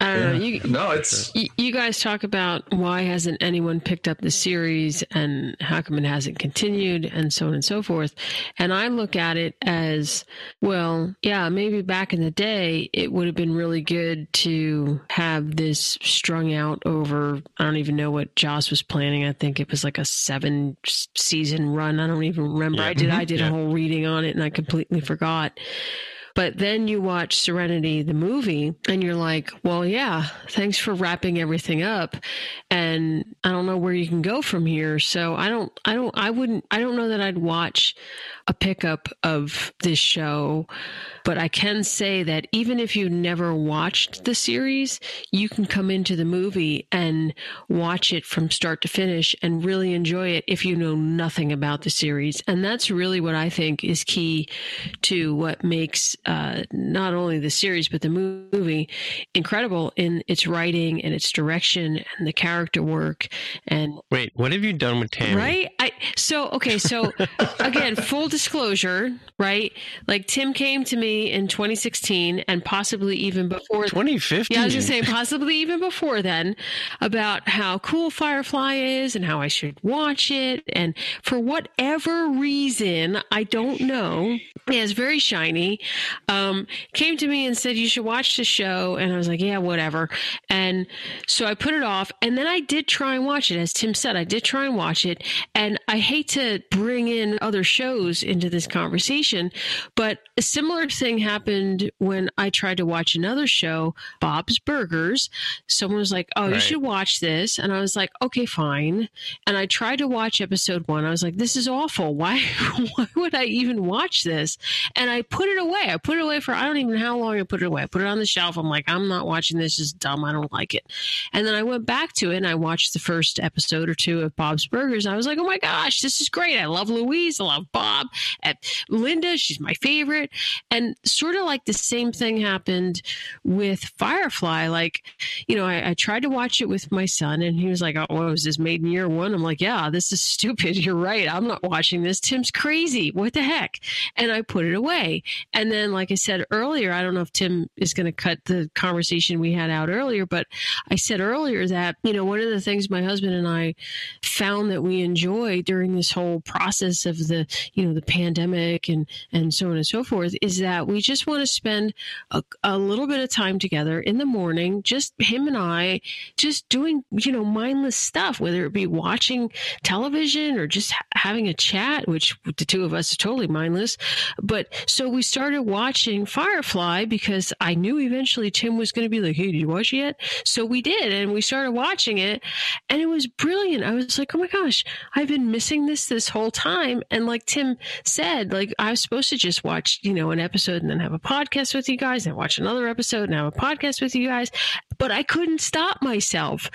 I don't know. You, no, it's y- you guys talk about why hasn't anyone picked up the series and how come it hasn't continued and so on and so forth. And I look at it as, well, yeah, maybe back in the day, it would have been really good to have this strung out over, I don't even know what Joss was planning. I think it was like a seven season run. I don't even remember. Yeah. I did, I Mhm. did Yeah. a whole reading on it and I completely forgot. But then you watch Serenity, the movie, and you're like, well, yeah, thanks for wrapping everything up. And I don't know where you can go from here. So I don't, I don't, I wouldn't, I don't know that I'd watch a pickup of this show. But I can say that even if you never watched the series, you can come into the movie and watch it from start to finish and really enjoy it if you know nothing about the series. And that's really what I think is key to what makes uh, not only the series but the movie incredible in its writing and its direction and the character work and Wait, what have you done with Tammy? right i so okay so [laughs] again full disclosure right like tim came to me in 2016 and possibly even before 2015. yeah, I was just saying, possibly even before then, about how cool Firefly is and how I should watch it. And for whatever reason, I don't know, yeah, it's very shiny. Um, came to me and said, You should watch the show. And I was like, Yeah, whatever. And so I put it off. And then I did try and watch it. As Tim said, I did try and watch it. And I hate to bring in other shows into this conversation, but a similar thing happened when I tried to watch another show, Bob's Burgers. Someone was like, Oh, you should watch this. And I was like, Okay, fine. And I tried to watch episode one. I was like, This is awful. Why, [laughs] why would I even watch this? And I put it away. I put it away for I don't even know how long I put it away. I put it on the shelf. I'm like, I'm not watching this. It's dumb. I don't like it. And then I went back to it and I watched the first episode or two of Bob's Burgers. I was like, oh my gosh, this is great. I love Louise. I love Bob. And Linda, she's my favorite. And sort of like the same thing happened with Firefly. Like, you know, I, I tried to watch it with my son and he was like, oh, was this made in year one? I'm like, yeah, this is [laughs] stupid. You're right. I'm not watching this. Tim's crazy. What the heck? And I put it away. And then, like I said earlier, I don't know if Tim is going to cut the conversation we had out earlier, but I said earlier that, you know, one of the things my husband and I found that we enjoy during this whole process of the, you know, the pandemic and, and so on and so forth is that we just want to spend a, a little bit of time together in the morning, just him and I, just doing, you know, mindless stuff, whether it be watching television or just ha- having a chat, which the two of us are totally mindless. But so we started watching Firefly because I knew eventually Tim was going to be like, Hey, did you watch it yet? So we did. And we started watching it and it was brilliant. I was like, Oh my gosh, I've been missing this this whole time. And like Tim said, like I was supposed to just watch, you know, an episode and then have a podcast with you guys and watch another episode and have a podcast with you guys. But I couldn't stop myself.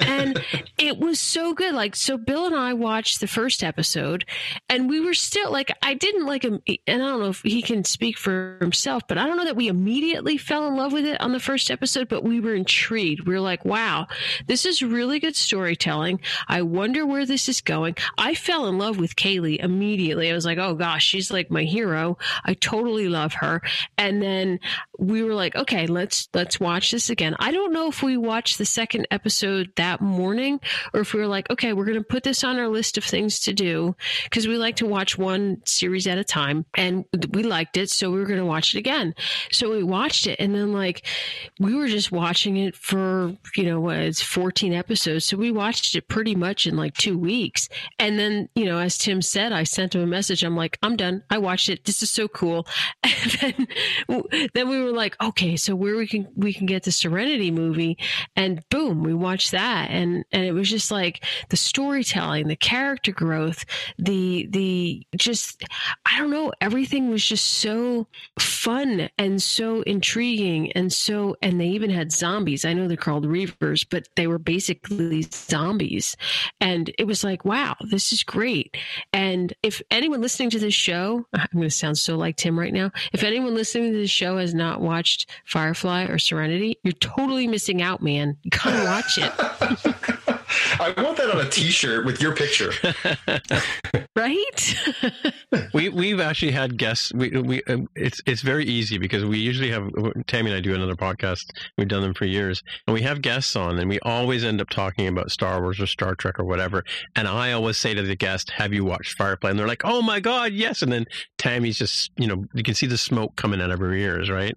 And [laughs] it was so good. Like, so Bill and I watched the first episode and we were still like, I didn't like him. And I don't know if he can speak for himself, but I don't know that we immediately fell in love with it on the first episode, but we were intrigued. We were like, wow, this is really good storytelling. I wonder where this is going. I fell in love with Kaylee immediately. I was like, oh gosh, she's like my hero. I totally love her. And then we were like, okay, let's let's watch this again. I don't know if we watched the second episode that morning or if we were like, okay, we're going to put this on our list of things to do because we like to watch one series at a time and we liked it, so we were going to watch it again. So we watched it and then like we were just watching it for, you know, what, it's 14 episodes. So we watched it pretty much in like 2 weeks. And then, you know, as Tim said, I sent him a message. I'm like, I'm done. I watched it. This is so cool. [laughs] And then then we were like, okay, so where we can we can get the Serenity movie and boom, we watched that and and it was just like the storytelling, the character growth, the the just I don't know, everything was just so fun and so intriguing and so and they even had zombies. I know they're called reavers, but they were basically zombies. And it was like, wow, this is great. And if anyone listening to this show, [laughs] I'm going to sound so like Tim right now. If anyone listening to this show has not watched Firefly or Serenity, you're totally missing out, man. You gotta watch it. [laughs] [laughs] I want that on a T-shirt with your picture. [laughs] right? [laughs] we we've actually had guests. We we um, it's it's very easy because we usually have Tammy and I do another podcast. We've done them for years, and we have guests on, and we always end up talking about Star Wars or Star Trek or whatever. And I always say to the guest, "Have you watched Firefly?" And they're like, "Oh my god, yes!" And then Tammy's just you know you can see the smoke coming out of her ears, right?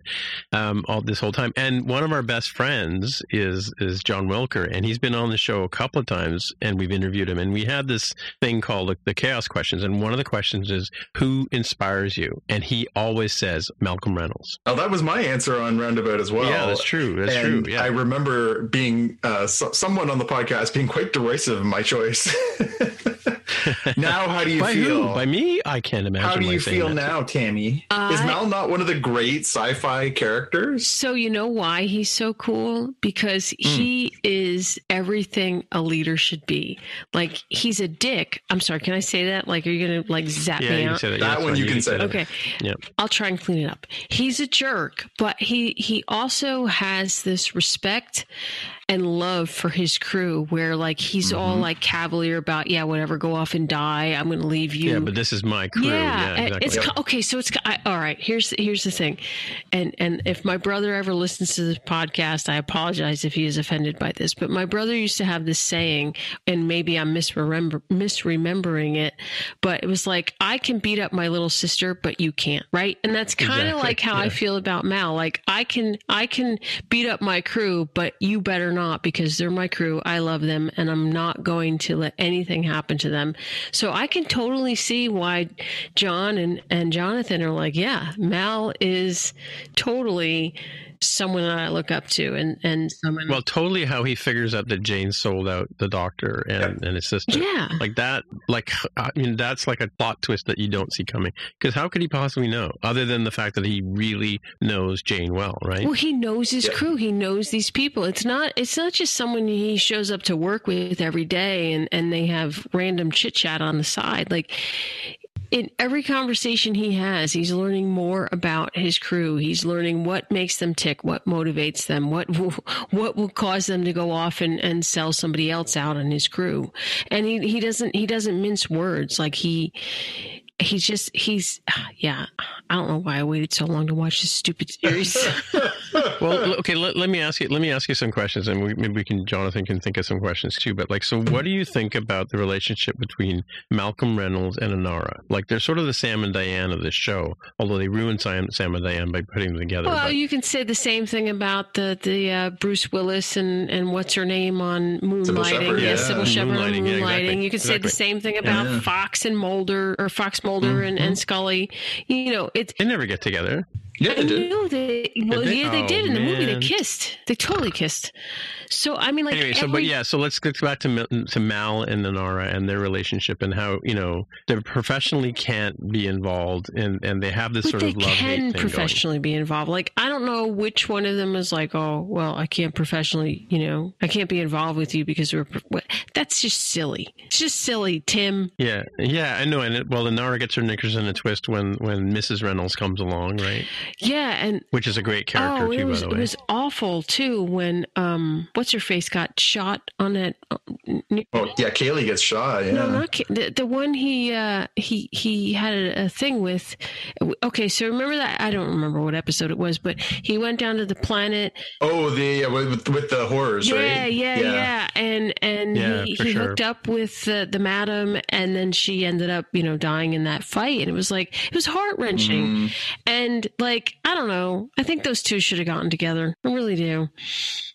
Um, all this whole time. And one of our best friends is is John Wilker, and he's been on the show a couple of times, and we've interviewed him, and we had this thing called the, the Chaos Questions, and one of the questions is, "Who inspires you?" And he always says Malcolm Reynolds. Oh, that was my answer on Roundabout as well. Yeah, that's true. That's and true. Yeah. I remember being uh, so, someone on the podcast being quite derisive of my choice. [laughs] now, how do you By feel? who? By me? I can't imagine. How do you feel that. now, Tammy? Is Mal not one of the great sci-fi characters? So you know why he's so cool? Because he is everything a leader should be. Like he's a dick. I'm sorry, can I say that? Like are you gonna like zap Yeah, me you can out? that. That Yeah, one you can say. that. Okay. Yeah. I'll try and clean it up. He's a jerk, but he he also has this respect and love for his crew where like he's all Mm-hmm. like cavalier about yeah whatever go off and die i'm gonna leave you Yeah, but this is my crew. Yeah, and exactly. it's ki- okay. So it's I, all right. Here's here's the thing, and and if my brother ever listens to this podcast, I apologize if he is offended by this. But my brother used to have this saying, and maybe I'm misremember misremembering it, but it was like I can beat up my little sister, but you can't, right? And that's kind of Exactly, like how I feel about Mal. Like I can I can beat up my crew, but you better not because they're my crew. I love them, and I'm not going to let anything happen to them. So I can totally see why John and, and Jonathan are like, yeah, Mal is totally someone that I look up to, and and someone. Well, totally how he figures out that Jayne sold out the doctor and, and his sister. yeah, Like that, like, I mean, that's like a plot twist that you don't see coming. Because how could he possibly know, other than the fact that he really knows Jayne well, right? Well, he knows his Yeah. crew. He knows these people. It's not. It's not just someone he shows up to work with every day, and and they have random chit chat on the side. Like in every conversation he has, he's learning more about his crew. He's learning what makes them tick, what motivates them, what will, [laughs] what will cause them to go off and, and sell somebody else out on his crew. And he he doesn't he doesn't mince words. Like he he's just he's [sighs] yeah. I don't know why I waited so long to watch this stupid series. [laughs] [laughs] well, okay. Let, let me ask you. Let me ask you some questions, and we, maybe we can. Jonathan can think of some questions too. But like, so what do you think about the relationship between Malcolm Reynolds and Inara? Like, they're sort of the Sam and Diane of this show, although they ruined Sam, Sam and Diane by putting them together. Well, but- you can say the same thing about the the uh, Bruce Willis and and what's her name on Moonlighting. Shepherd, yeah, yeah. Cybill Shepherd on Moonlighting, Moonlighting. yeah, exactly. You could say the same thing about Yeah. Fox and Mulder or Fox Mulder and, and mm-hmm. Scully. You know, it's. they never get together. Yeah, they did. they. Well, they? yeah, they Oh, did in the movie. They kissed. They totally kissed. So I mean, like anyway, so but yeah, so let's get back to to Mal and Inara and their relationship and how you know they professionally can't be involved and and they have this But sort of love can thing going. professionally be involved. Like I don't know which one of them is like, oh well, I can't professionally, you know, I can't be involved with you because we're. What? That's just silly. It's just silly, Tim. Yeah, yeah, I know. And it, well, Inara gets her knickers in a twist when when Mrs. Reynolds comes along, right? Yeah, and Which is a great character oh, too, it was by the way, it was awful too when um, what's her face got shot on that. uh, Oh, yeah, Kaylee gets shot. Yeah. No, not Ki- the, the one he uh, he he had a, a thing with. Okay, so remember that I don't remember what episode it was, but he went down to the planet Oh, the uh, with, with the horrors, yeah, right? Yeah, yeah, And and Yeah, he, he sure. hooked up with the, the madam, and then she ended up, you know, dying in that fight. And it was like it was heart wrenching. Mm. And like I don't know, I think those two should have gotten together. I really do.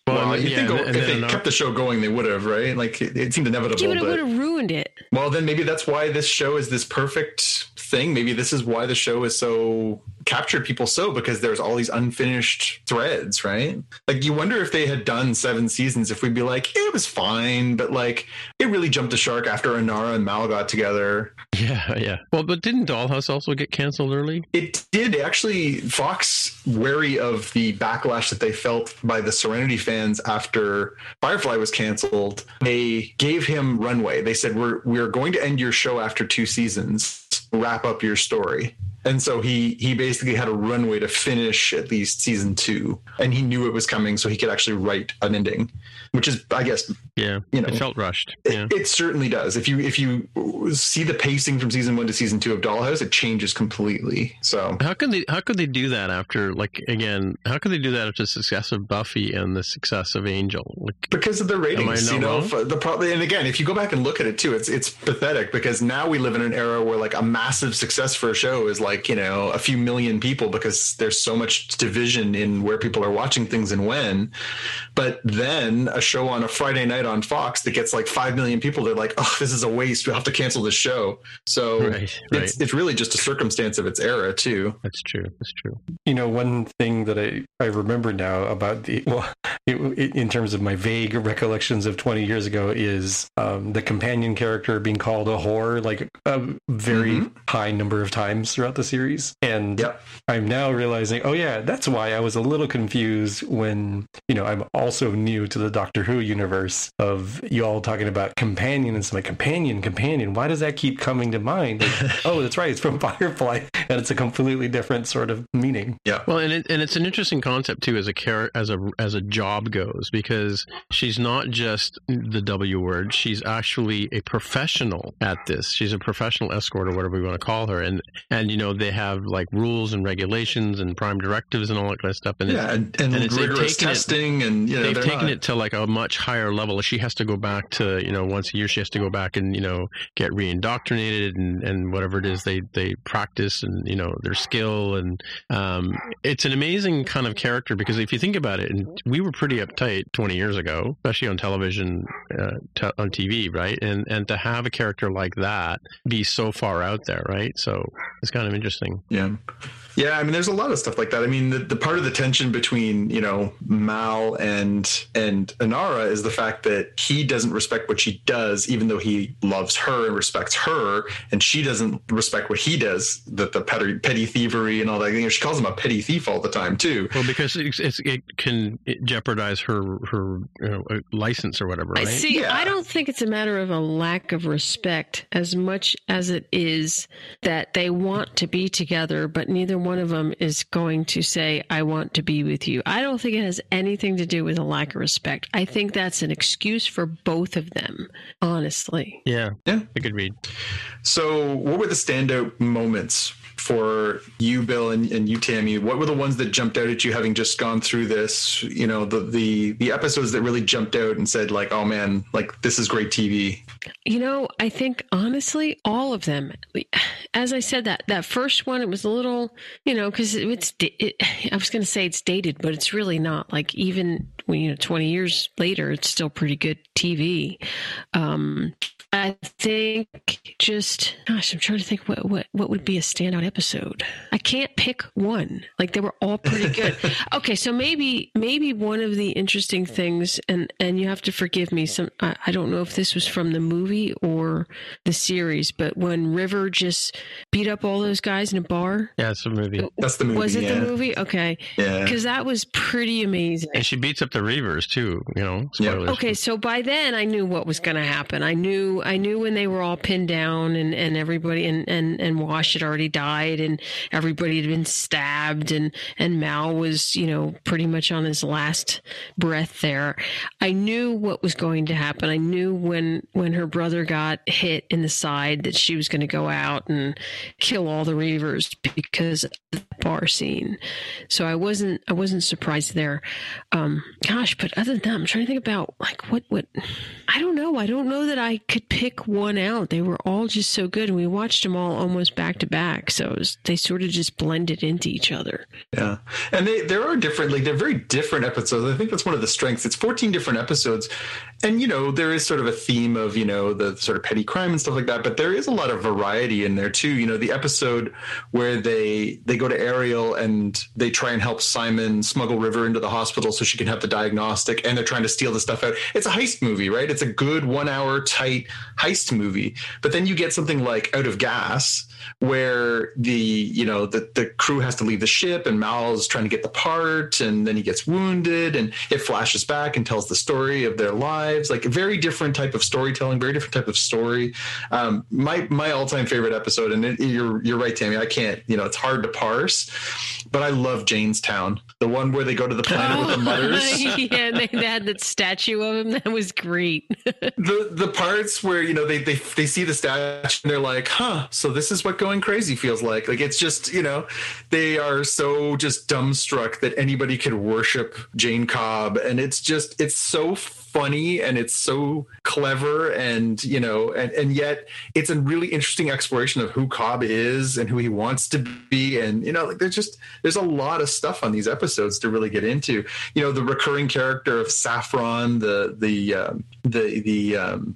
Well, and- you yeah, think and- if they kept the show going, they would have, right? Like it, it seemed inevitable. Yeah, but it would have ruined it. Well, then maybe that's why this show is this perfect thing. Maybe this is why the show is so captured people so because there's all these unfinished threads, right? Like you wonder if they had done seven seasons, if we'd be like, it was fine, but like it really jumped the shark after Inara and Mal got together. yeah, yeah. Well, but didn't Dollhouse also get canceled early? It did actually. Fox, wary of the backlash that they felt by the Serenity fans after Firefly was canceled, they gave him runway. They said, "We're we're going to end your show after two seasons. Wrap up your story." And so he he basically had a runway to finish at least season two, and he knew it was coming, so he could actually write an ending, which is, I guess, Yeah, You know. it felt rushed. it, Yeah. it certainly does. If you if you see the pacing from season one to season two of Dollhouse, it changes completely. So How could they? How could they do that after, like, again? How could they do that after the success of Buffy and the success of Angel? Like, because of the ratings, you know, wrong? the problem. And again, if you go back and look at it too, it's it's pathetic because now we live in an era where like a massive success for a show is like you know a few million people because there's so much division in where people are watching things and when. But then a show on a Friday night on Fox that gets like five million people, they're like, oh, this is a waste. We will have to cancel this show. So Right, it's right. it's really just a circumstance of its era too. that's true. That's true. You know, one thing that I, I remember now about the, [laughs] well, it, it, in terms of my vague recollections of 20 years ago, is um, the companion character being called a whore like a very Mhm. high number of times throughout the series. And Yep. I'm now realizing, oh, yeah, that's why I was a little confused when, you know, I'm also new to the Doctor Who universe of you all talking about companion. And it's like, companion, companion. Why does that keep coming to mind? Like, [laughs] oh, that's right. It's from Firefly. And it's a completely different sort of meaning. Yeah. Well, and it, and it's an interesting concept too, as a char- as a as a job goes, because she's not just the W word; she's actually a professional at this. She's a professional escort, or whatever we want to call her, and and you know they have like rules and regulations and prime directives and all that kind of stuff. And Yeah, and, and, and it's- they've rigorous taken it- testing, and you know they've taken not- it to like a much higher level. She has to go back to you know once a year. She has to go back and you know get reindoctrinated and and whatever it is they they practice and you know their skill and um, it's an amazing kind of character because if you think about it, and we were pretty uptight 20 years ago, especially on television, uh, te- on TV, right? And and to have a character like that be so far out there, right? So it's kind of interesting. Yeah. Yeah, I mean, there's a lot of stuff like that. I mean, the, the part of the tension between you know Mal and and Inara is the fact that he doesn't respect what she does, even though he loves her and respects her, and she doesn't respect what he does. The the petty, petty thievery and all that. You know, she calls him a petty thief all the time too. Well, because it's, it's, it can jeopardize her her you know, uh, license or whatever. Right? See, Yeah. I don't think it's a matter of a lack of respect as much as it is that they want to be together, but neither one of them is going to say, I want to be with you. I don't think it has anything to do with a lack of respect. I think that's an excuse for both of them, honestly. Yeah, Yeah. A good read. So, what were the standout moments for you, Bill, and, and you, Tammy? What were the ones that jumped out at you, having just gone through this? You know, the the the episodes that really jumped out and said, like, "Oh man, like this is great TV." You know, I think honestly, all of them. As I said that that first one, it was a little, you know, because it's. It, I was going to say it's dated, but it's really not. Like even when you know, twenty years later, it's still pretty good TV. Um, I think just gosh, I'm trying to think what what what would be a standout episode. I can't pick one. Like they were all pretty good. [laughs] okay, so maybe maybe one of the interesting things, and and you have to forgive me. Some I, I don't know if this was from the movie or the series, but when River just beat up all those guys in a bar. Yeah, it's a movie. That's the movie. Was it yeah. the movie? Okay, Yeah. because that was pretty amazing. And she beats up the Reavers too. You know, Yeah. Okay, so by then I knew what was going to happen. I knew I knew when they were all pinned down and, and everybody and, and, and Wash had already died and everybody had been stabbed and, and Mal was, you know, pretty much on his last breath there. I knew what was going to happen. I knew when when her brother got hit in the side that she was going to go out and kill all the Reavers because bar scene. So I wasn't I wasn't surprised there. Um, gosh, but other than that, I'm trying to think about like what what I don't know. I don't know that I could pick one out. They were all just so good, and we watched them all almost back to back. So was, they sort of just blended into each other. Yeah, and they there are different, like they're very different episodes. I think that's one of the strengths. It's 14 different episodes, and you know there is sort of a theme of you know the sort of petty crime and stuff like that. But there is a lot of variety in there too. You know, the episode where they they go to Ariel and they try and help Simon smuggle River into the hospital so she can have the diagnostic, and they're trying to steal the stuff out. It's a heist movie, right? It's a good one hour tight heist movie. But then you get something like Out of Gas where the you know the, the crew has to leave the ship and Mal's trying to get the part and then he gets wounded and it flashes back and tells the story of their lives like a very different type of storytelling very different type of story um, my my all-time favorite episode and it, you're you're right Tammy I can't you know it's hard to parse but I love Jaynestown the one where they go to the planet with the mothers [laughs] yeah, and they, they had that statue of him. That was great. the the parts where you know they they they see the statue and they're like, huh, so this is what going crazy feels like. Like it's just you know they are so just dumbstruck that anybody could worship Jayne Cobb, and it's just it's so funny and it's so clever and you know and and yet it's a really interesting exploration of who Cobb is and who he wants to be. And you know like there's just there's a lot of stuff on these episodes to really get into. You know the recurring character of Saffron the the um, the the um,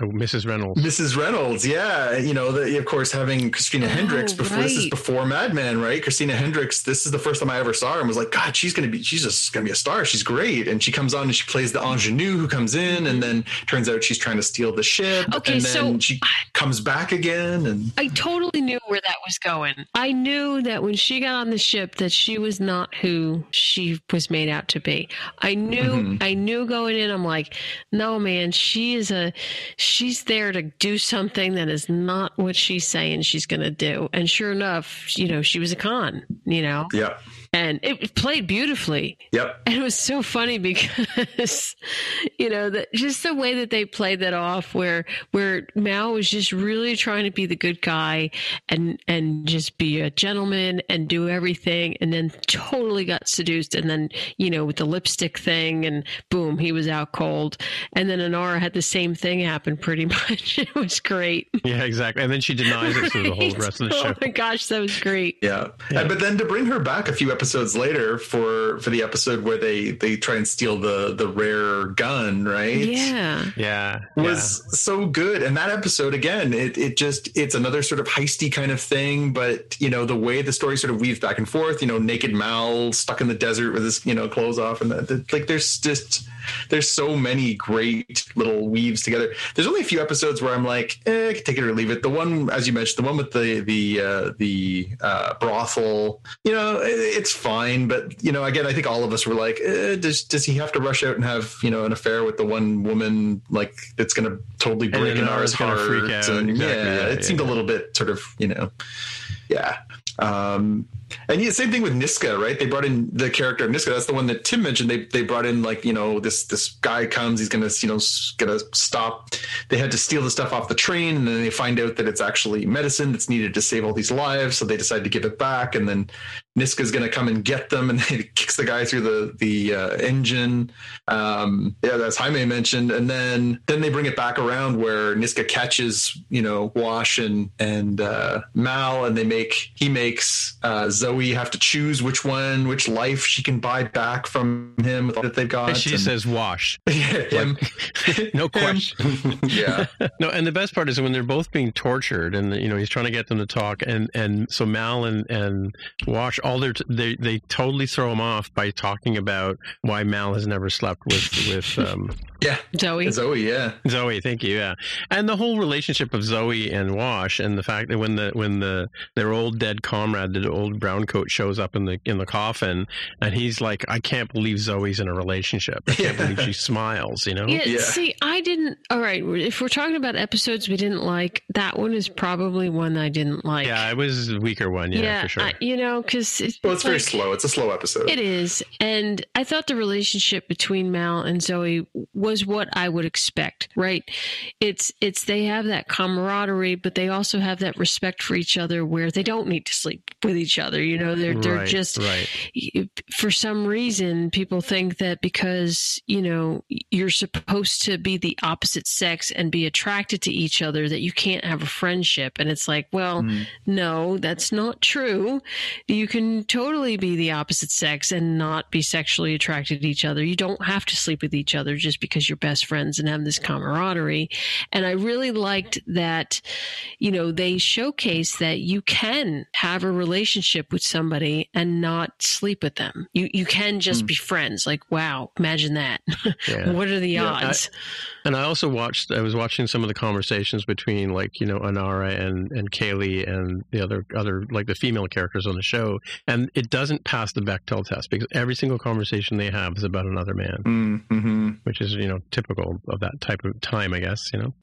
Oh, Mrs. Reynolds. Mrs. Reynolds, yeah, you know, the, of course, having Christina Oh, Hendricks before this is before Mad Men, right? Christina Hendricks, this is the first time I ever saw her and was like, God, she's gonna be, she's just gonna be a star. She's great, and she comes on and she plays the ingenue who comes in, and then turns out she's trying to steal the ship, Okay, and then so- she comes back again, and I totally knew where that was going. I knew that when she got on the ship that she was not who she was made out to be. I knew Mhm. I knew going in I'm like, no man, she is a she's there to do something that is not what she's saying she's going to do. And sure enough, you know, she was a con, you know. yep, And it played beautifully. yep, And it was so funny because, [laughs] you know, that just the way that they played that off, where where Mal was just really trying to be the good guy and and just be a gentleman and do everything, and then totally got seduced, and then you know with the lipstick thing, and boom, he was out cold, and then Inara had the same thing happen pretty [laughs] much. It was great. Yeah, exactly. And then she denies it through the whole [laughs] rest of the show. Oh my gosh, that was great. yeah. Yeah. And, but then to bring her back a few episodes episodes later for for the episode where they they try and steal the the rare gun, right? Yeah. Yeah. was so good and that episode again it, it just it's another sort of heisty kind of thing but you know the way the story sort of weaves back and forth you know naked mal stuck in the desert with his you know clothes off and the, the, like there's just there's so many great little weaves together. There's only a few episodes where i'm like eh, I can take it or leave it. The one as you mentioned the one with the the uh, the uh, brothel you know it, it's fine but you know again i think all of us were like eh, does does he have to rush out and have you know an affair with the one woman like that's gonna totally break Inara's heart freak out. and Exactly, yeah, yeah, it yeah, seemed a little bit sort of you know yeah. Um and yeah, same thing with Niska, right? They brought in the character of Niska. That's the one that Tim mentioned. They they brought in like you know this this guy comes. He's gonna you know gonna stop. They had to steal the stuff off the train, and then they find out that it's actually medicine that's needed to save all these lives. So they decide to give it back, and then Niska's gonna come and get them, and [laughs] he kicks the guy through the the uh, engine. Um, yeah, that's Jaime mentioned, and then then they bring it back around where Niska catches you know Wash and and uh, Mal, and they make he makes uh, Zoe have to choose which one, which life she can buy back from him with all that they've got. And she and- says wash. [laughs] him. [laughs] No Him. question. [laughs] yeah, No, and the best part is when they're both being tortured, and you know he's trying to get them to talk, and and so Mal and and Wash, all their t- they they totally throw him off by talking about why Mal has never slept with with um, yeah, Zoe. Zoe. Yeah, Zoe. Thank you. Yeah, and the whole relationship of Zoe and Wash, and the fact that when the when the their old dead comrade, the old brown coat, shows up in the in the coffin, and he's like, I can't believe Zoe's in a relationship. I can't Yeah. believe she [laughs] smiles. You know. Yeah, Yeah. see, I didn't. All right, if we're talking about episodes we didn't like, that one is probably one I didn't like. Yeah, it was a weaker one. Yeah, for sure. I, you know, because it's, well, it's very slow. It's a slow episode. It is, and I thought the relationship between Mal and Zoe was what I would expect. Right? It's it's they have that camaraderie, but they also have that respect for each other, where they don't need to sleep with each other. You know, they're they're Right, just right. for some reason people think that because you know you're supposed to be the opposite sex and be attracted to each other that you can't have a friendship and it's like well Mm. no that's not true you can totally be the opposite sex and not be sexually attracted to each other you don't have to sleep with each other just because you're best friends and have this camaraderie and i really liked that you know they showcase that you can have a relationship with somebody and not sleep with them you you can just Hmm. be friends like wow imagine that Yeah. [laughs] what are the Yeah, I- odds And I also watched. I was watching some of the conversations between, like you know, Inara and and Kaylee and the other other like the female characters on the show, and it doesn't pass the Bechdel test because every single conversation they have is about another man, Mm-hmm. which is you know typical of that type of time, I guess. You know.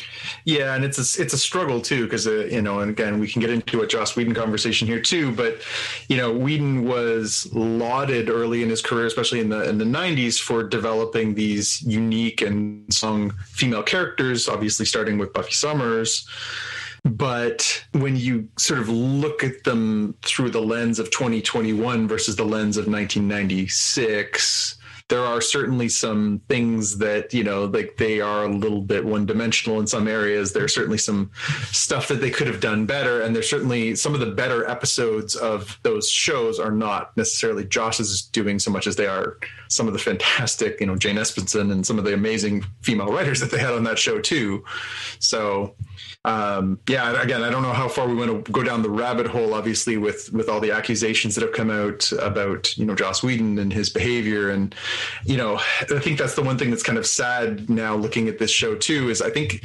Yeah, and it's a, it's a struggle too because uh, you know, and again, we can get into a Joss Whedon conversation here too. But you know, Whedon was lauded early in his career, especially in the in the '90s, for developing these unique and strong female characters. Obviously, starting with Buffy Summers. But when you sort of look at them through the lens of 2021 versus the lens of 1996, there are certainly some things that you know like they are a little bit one dimensional in some areas. There's certainly some stuff that they could have done better and there's certainly some of the better episodes of those shows are not necessarily Joss's doing so much as they are some of the fantastic you know jane espenson and some of the amazing female writers that they had on that show too. So um, yeah, again, I don't know how far we want to go down the rabbit hole, obviously, with with all the accusations that have come out about you know Joss Whedon and his behavior, and you know, I think that's the one thing that's kind of sad now looking at this show too. Is I think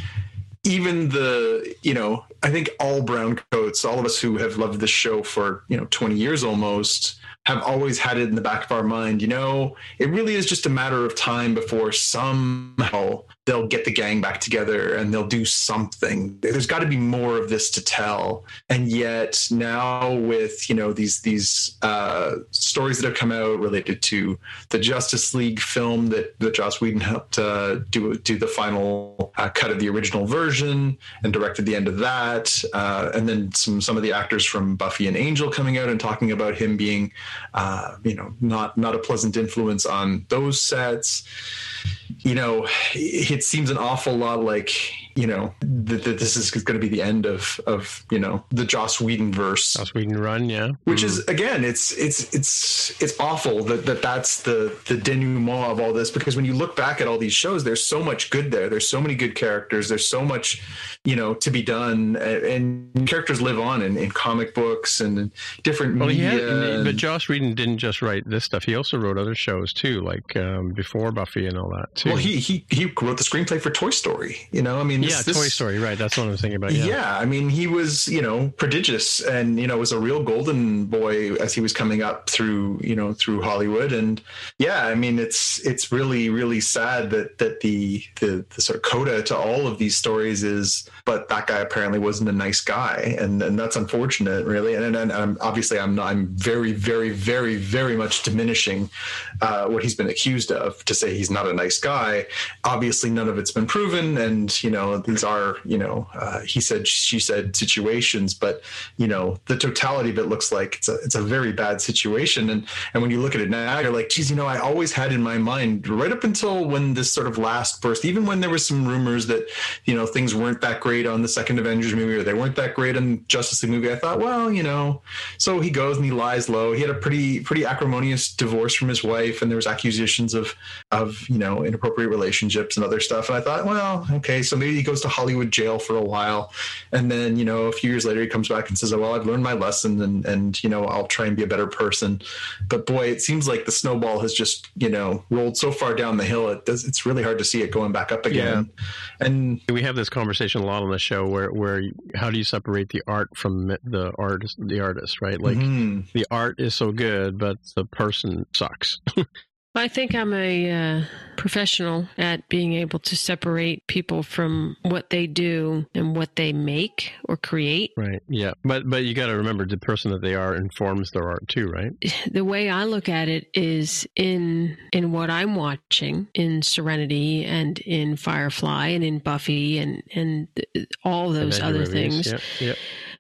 even the you know I think all brown coats, all of us who have loved this show for you know 20 years almost, have always had it in the back of our mind. You know, it really is just a matter of time before somehow they'll get the gang back together and they'll do something. There's got to be more of this to tell. And yet now with you know these these uh, stories that have come out related to the Justice League film that that Joss Whedon helped uh, do do the final uh, cut of the original version and directed the end of that, uh, and then some some of the actors from Buffy and Angel coming out and talking about him being uh, you know not not a pleasant influence on those sets you know, it seems an awful lot like you know that, that this is going to be the end of of you know the Joss Whedon verse. Joss Whedon run, yeah. Which mm. is again, it's it's it's it's awful that, that that's the the denouement of all this because when you look back at all these shows, there's so much good there. There's so many good characters. There's so much you know to be done, and, and characters live on in, in comic books and different well, media. Had, but Joss Whedon didn't just write this stuff. He also wrote other shows too, like um, before Buffy and all that too. Well, he he he wrote the screenplay for Toy Story. You know, I mean, this, yeah, this, Toy Story, right? That's what I was thinking about. Yeah. yeah, I mean, he was you know prodigious, and you know was a real golden boy as he was coming up through you know through Hollywood, and yeah, I mean, it's it's really really sad that that the the, the sort of coda to all of these stories is, but that guy apparently wasn't a nice guy, and and that's unfortunate, really, and and, and obviously I'm not, I'm very very very very much diminishing uh, what he's been accused of to say he's not a nice guy. Obviously, none of it's been proven, and you know these are you know uh, he said she said situations, but you know the totality of it looks like it's a it's a very bad situation, and and when you look at it now, you're like, geez, you know, I always had in my mind right up until when this sort of last burst, even when there was some rumors that you know things weren't that great on the second Avengers movie or they weren't that great on Justice League movie, I thought, well, you know, so he goes and he lies low. He had a pretty pretty acrimonious divorce from his wife, and there was accusations of of you know inappropriate relationships and other stuff. And I thought, well, okay, so maybe he goes to Hollywood jail for a while, and then you know a few years later he comes back and says, oh, well, I've learned my lesson, and and you know I'll try and be a better person. But boy, it seems like the snowball has just you know rolled so far down the hill. It does. It's really hard to see it going back up again. Yeah. And we have this conversation a lot on the show where where how do you separate the art from the artist the artist right like mm-hmm. the art is so good but the person sucks [laughs] I think I'm a uh, professional at being able to separate people from what they do and what they make or create. Right. Yeah. But but you got to remember the person that they are informs their art too, right? The way I look at it is in in what I'm watching in Serenity and in Firefly and in Buffy and and all those other movies. things. Yep. Yep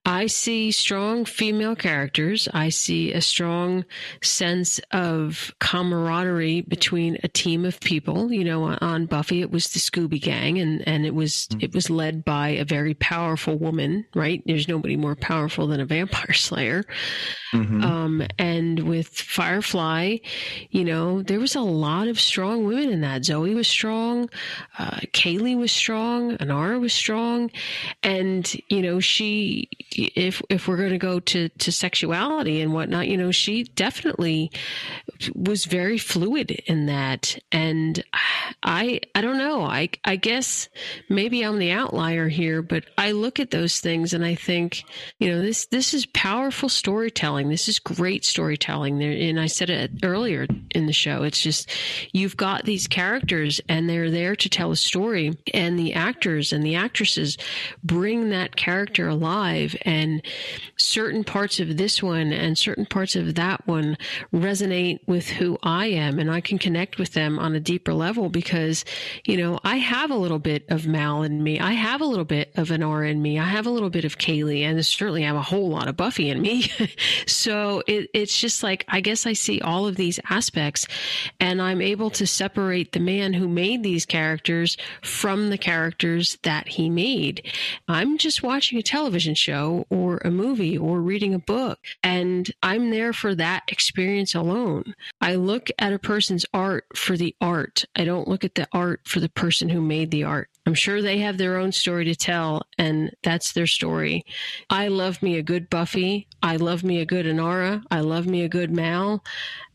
I see strong female characters. I see a strong sense of camaraderie between a team of people. You know, on Buffy, it was the Scooby Gang, and and it was it was led by a very powerful woman. Right? There's nobody more powerful than a vampire [laughs] slayer. Mm-hmm. Um, and with Firefly, you know, there was a lot of strong women in that. Zoe was strong, uh, Kaylee was strong, Inara was strong, and you know, she if if we're going to go to to sexuality and whatnot, you know, she definitely was very fluid in that. And I I don't know. I I guess maybe I'm the outlier here, but I look at those things and I think, you know, this this is powerful storytelling. This is great storytelling. There, And I said it earlier in the show. It's just you've got these characters and they're there to tell a story, and the actors and the actresses bring that character alive and certain parts of this one and certain parts of that one resonate with who I am and I can connect with them on a deeper level because, you know, I have a little bit of Mal in me. I have a little bit of Inara in me. I have a little bit of Kaylee and certainly I have a whole lot of Buffy in me. [laughs] so it, it's just like, I guess I see all of these aspects and I'm able to separate the man who made these characters from the characters that he made. I'm just watching a television show or a movie or reading a book. And I'm there for that experience alone. I look at a person's art for the art. I don't look at the art for the person who made the art. I'm sure they have their own story to tell, and that's their story. I love me a good Buffy. I love me a good Inara. I love me a good Mal.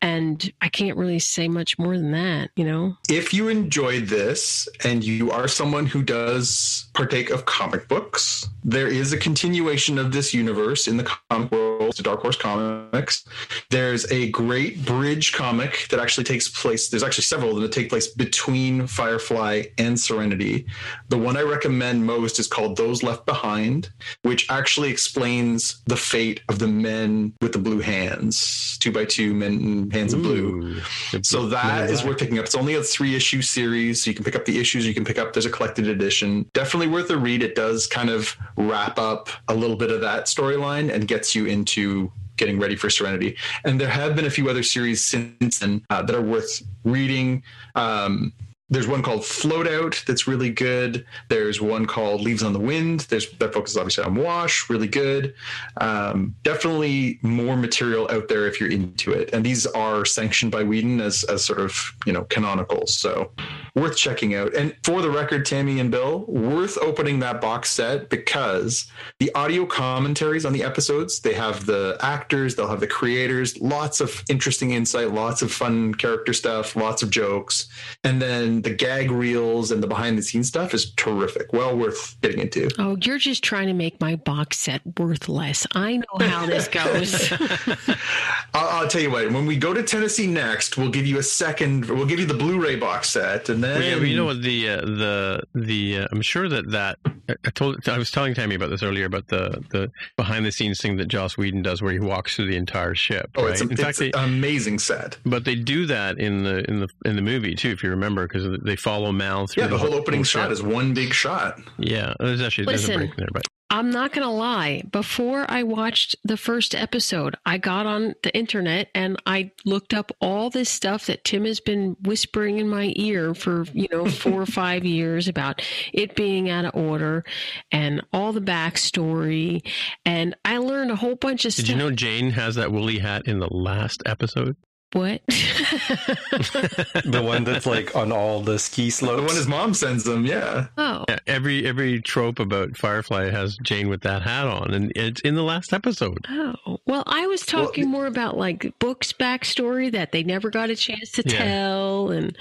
And I can't really say much more than that, you know? If you enjoyed this and you are someone who does partake of comic books, there is a continuation of this universe in the comic world to Dark Horse Comics. There's a great bridge comic that actually takes place. There's actually several that take place between Firefly and Serenity. The one I recommend most is called Those Left Behind, which actually explains the fate of the men with the blue hands, two by two men, and hands Ooh, of blue. So that is worth picking up. It's only a three issue series, so you can pick up the issues. You can pick up. There's a collected edition. Definitely worth a read. It does kind of wrap up a little bit of that storyline and gets you into getting ready for Serenity. And there have been a few other series since then uh, that are worth reading. Um, there's one called Float Out that's really good. There's one called Leaves on the Wind. There's that focuses obviously on Wash, really good. Um, definitely more material out there if you're into it. And these are sanctioned by Whedon as as sort of you know canonical, so worth checking out. And for the record, Tammy and Bill, worth opening that box set because the audio commentaries on the episodes they have the actors, they'll have the creators, lots of interesting insight, lots of fun character stuff, lots of jokes, and then the gag reels and the behind the scenes stuff is terrific. Well worth getting into. Oh, you're just trying to make my box set worthless. I know how this [laughs] goes. I'll, I'll, tell you what. When we go to Tennessee next, we'll give you a second. We'll give you the Blu-ray box set, and then well, yeah, you know what the uh, the the uh, I'm sure that that I told I was telling Tammy about this earlier about the the behind the scenes thing that Joss Whedon does where he walks through the entire ship. Oh, right? it's, a, in it's fact, they, an amazing set. But they do that in the in the in the movie too, if you remember, because they follow Mal through. Yeah, the, whole opening shot is one big shot. Yeah, there's actually there's a Listen. break there, but I'm not going to lie. Before I watched the first episode, I got on the internet and I looked up all this stuff that Tim has been whispering in my ear for, you know, [laughs] four or five years about it being out of order and all the backstory. And I learned a whole bunch of did stuff. Did you know Jayne has that woolly hat in the last episode? What? [laughs] The one that's like on all the ski slopes. The one his mom sends them. Yeah. oh. Yeah, every every trope about Firefly has Jayne with that hat on, and it's in the last episode. Oh, well, I was talking more about like books backstory that they never got a chance to Yeah. tell and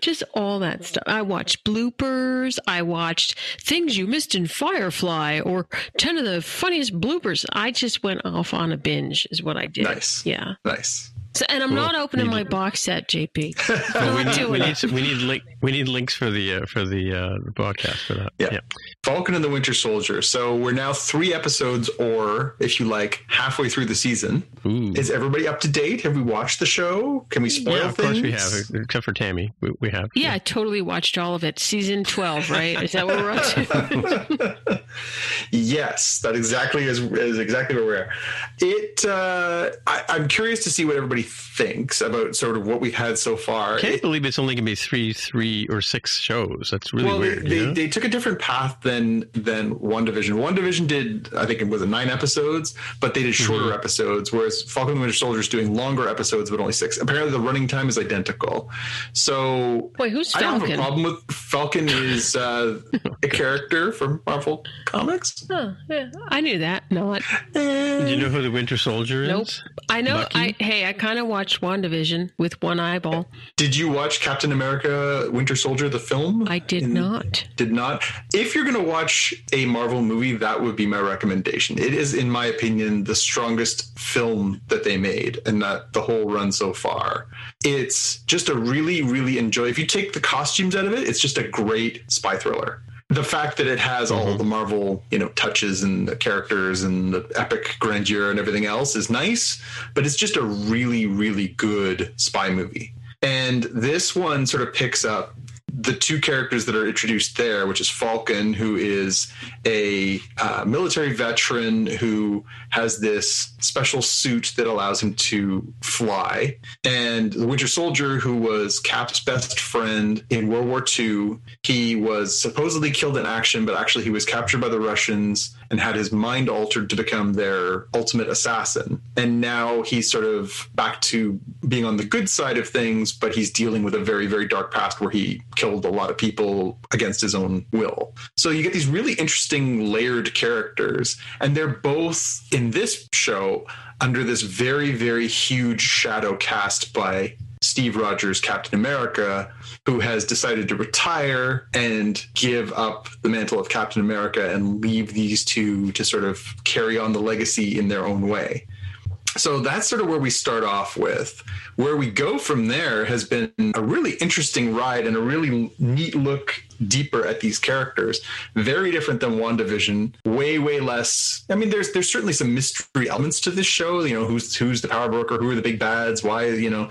just all that stuff. I watched bloopers. I watched things you missed in Firefly or 10 of the funniest bloopers. I just went off on a binge, is what I did. Nice. Yeah. Nice. So, and I'm Cool. not opening my box set, JP. Well, we need we need it. to- we need link we need links for the uh, for the uh, the broadcast for that. Yeah. Falcon and the Winter Soldier. So we're now three episodes, or if you like, halfway through the season. Ooh. Is everybody up to date? Have we watched the show? Can we spoil yeah, of things? course we have, except for Tammy. We, we have. Yeah, I totally watched all of it. Season 12, right? Is that what we're up to? [laughs] yes, that exactly is, is exactly where we're at. It. Uh, I, I'm curious to see what everybody thinks about sort of what we've had so far. I can't It- believe it's only going to be three, three or six shows. That's really well, weird. they, you they, know? they took a different path than than WandaVision. One Division did, I think it was nine episodes, but they did shorter Mm-hmm. episodes, whereas Falcon and the Winter Soldier is doing longer episodes, but only six. Apparently, the running time is identical. So Wait, who's Falcon? I don't have a problem with Falcon [laughs] is uh, a character from Marvel Comics. Huh, yeah, I knew that. Not. Do you know who the Winter Soldier is? Nope. I know. Bucky? I hey, I kind of watched WandaVision with one eyeball. Did you watch Captain America: Winter Soldier the film? I did In- not. Did not. If you're going to watch a Marvel movie, that would be my recommendation. It is, in my opinion, the strongest film that they made, and that the whole run so far. It's just a really, really enjoy. If you take the costumes out of it, it's just a great spy thriller. The fact that it has all the Marvel, you know, touches and the characters and the epic grandeur and everything else is nice, but it's just a really, really good spy movie. And this one sort of picks up the two characters that are introduced there, which is Falcon, who is a uh, military veteran who has this special suit that allows him to fly, and the Winter Soldier, who was Cap's best friend in World War II. He was supposedly killed in action, but actually he was captured by the Russians and had his mind altered to become their ultimate assassin. And now he's sort of back to being on the good side of things, but he's dealing with a very, very dark past where he killed a lot of people against his own will. So you get these really interesting layered characters, and they're both in this show under this very, very huge shadow cast by Steve Rogers, Captain America, who has decided to retire and give up the mantle of Captain America and leave these two to sort of carry on the legacy in their own way. So that's sort of where we start off with. Where we go from there has been a really interesting ride and a really neat look deeper at these characters. Very different than WandaVision. Way, way less. I mean, there's there's certainly some mystery elements to this show. You know, who's who's the power broker? Who are the big bads? Why? You know,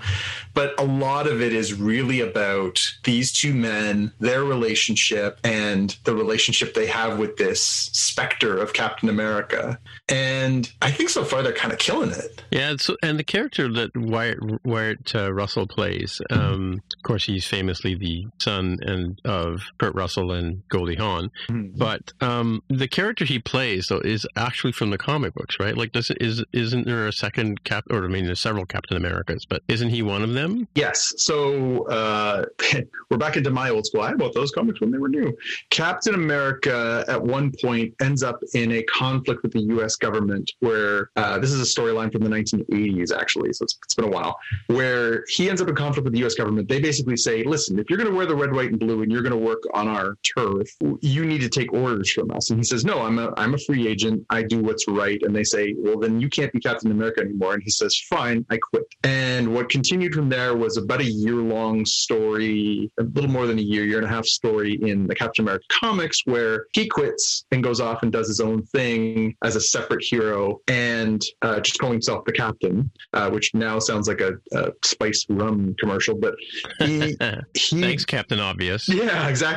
but a lot of it is really about these two men, their relationship, and the relationship they have with this specter of Captain America. And I think so far they're kind of killing it. Yeah, so, and the character that Wyatt, Wyatt uh, Russell plays, um, of course, he's famously the son and of Kurt Russell and Goldie Hawn. Mhm. But um, the character he plays though is actually from the comic books, right? Like, does is isn't there a second cap? Or I mean, there's several Captain Americas, but isn't he one of them? Yes. So uh, [laughs] we're back into my old school. I bought those comics when they were new. Captain America at one point ends up in a conflict with the U.S. government, where uh, this is a storyline from the 1980s, actually. So it's, it's been a while, where he ends up in conflict with the U.S. government. They basically say, "Listen, if you're going to wear the red, white, and blue, and you're going to work on our turf, you need to take orders from us." And he says, "No, I'm a I'm a free agent. I do what's right." And they say, "Well, then you can't be Captain America anymore." And he says, "Fine, I quit." And what continued from there was about a year long story, a little more than a year, year and a half story in the Captain America comics where he quits and goes off and does his own thing as a separate hero and uh, just calling himself the captain, uh, which now sounds like a, a spice rum commercial, but he, [laughs] he Thanks, Captain Obvious. yeah, exactly.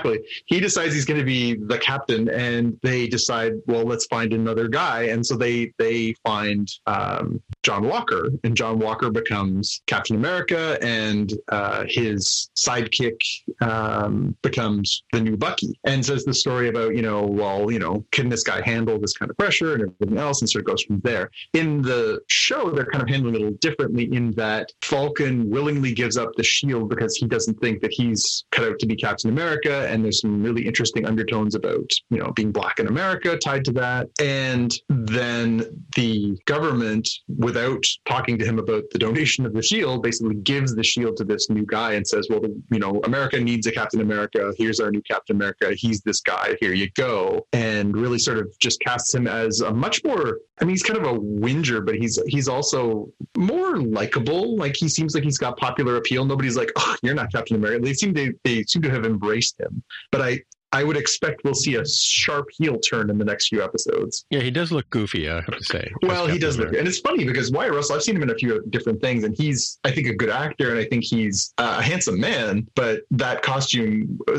He decides he's going to be the captain, and they decide, well, let's find another guy. And so they they find um, John Walker, and John Walker becomes Captain America, and uh, his sidekick um, becomes the new Bucky. And says the story about you know, well, you know, can this guy handle this kind of pressure and everything else, and sort of goes from there. In the show, they're kind of handling it a little differently in that Falcon willingly gives up the shield because he doesn't think that he's cut out to be Captain America. And there's some really interesting undertones about, you know, being black in America tied to that. And then the government, without talking to him about the donation of the shield, basically gives the shield to this new guy and says, well, you know, America needs a Captain America. Here's our new Captain America. He's this guy. Here you go. And really sort of just casts him as a much more, I mean, he's kind of a whinger, but he's, he's also more likable. Like he seems like he's got popular appeal. Nobody's like, oh, you're not Captain America. They seem to, they seem to have embraced him. But I, I would expect we'll see a sharp heel turn in the next few episodes. Yeah, he does look goofy. I have to say. Well, he does look, and it's funny because Wyatt Russell, I've seen him in a few different things, and he's, I think, a good actor, and I think he's uh, a handsome man. But that costume uh,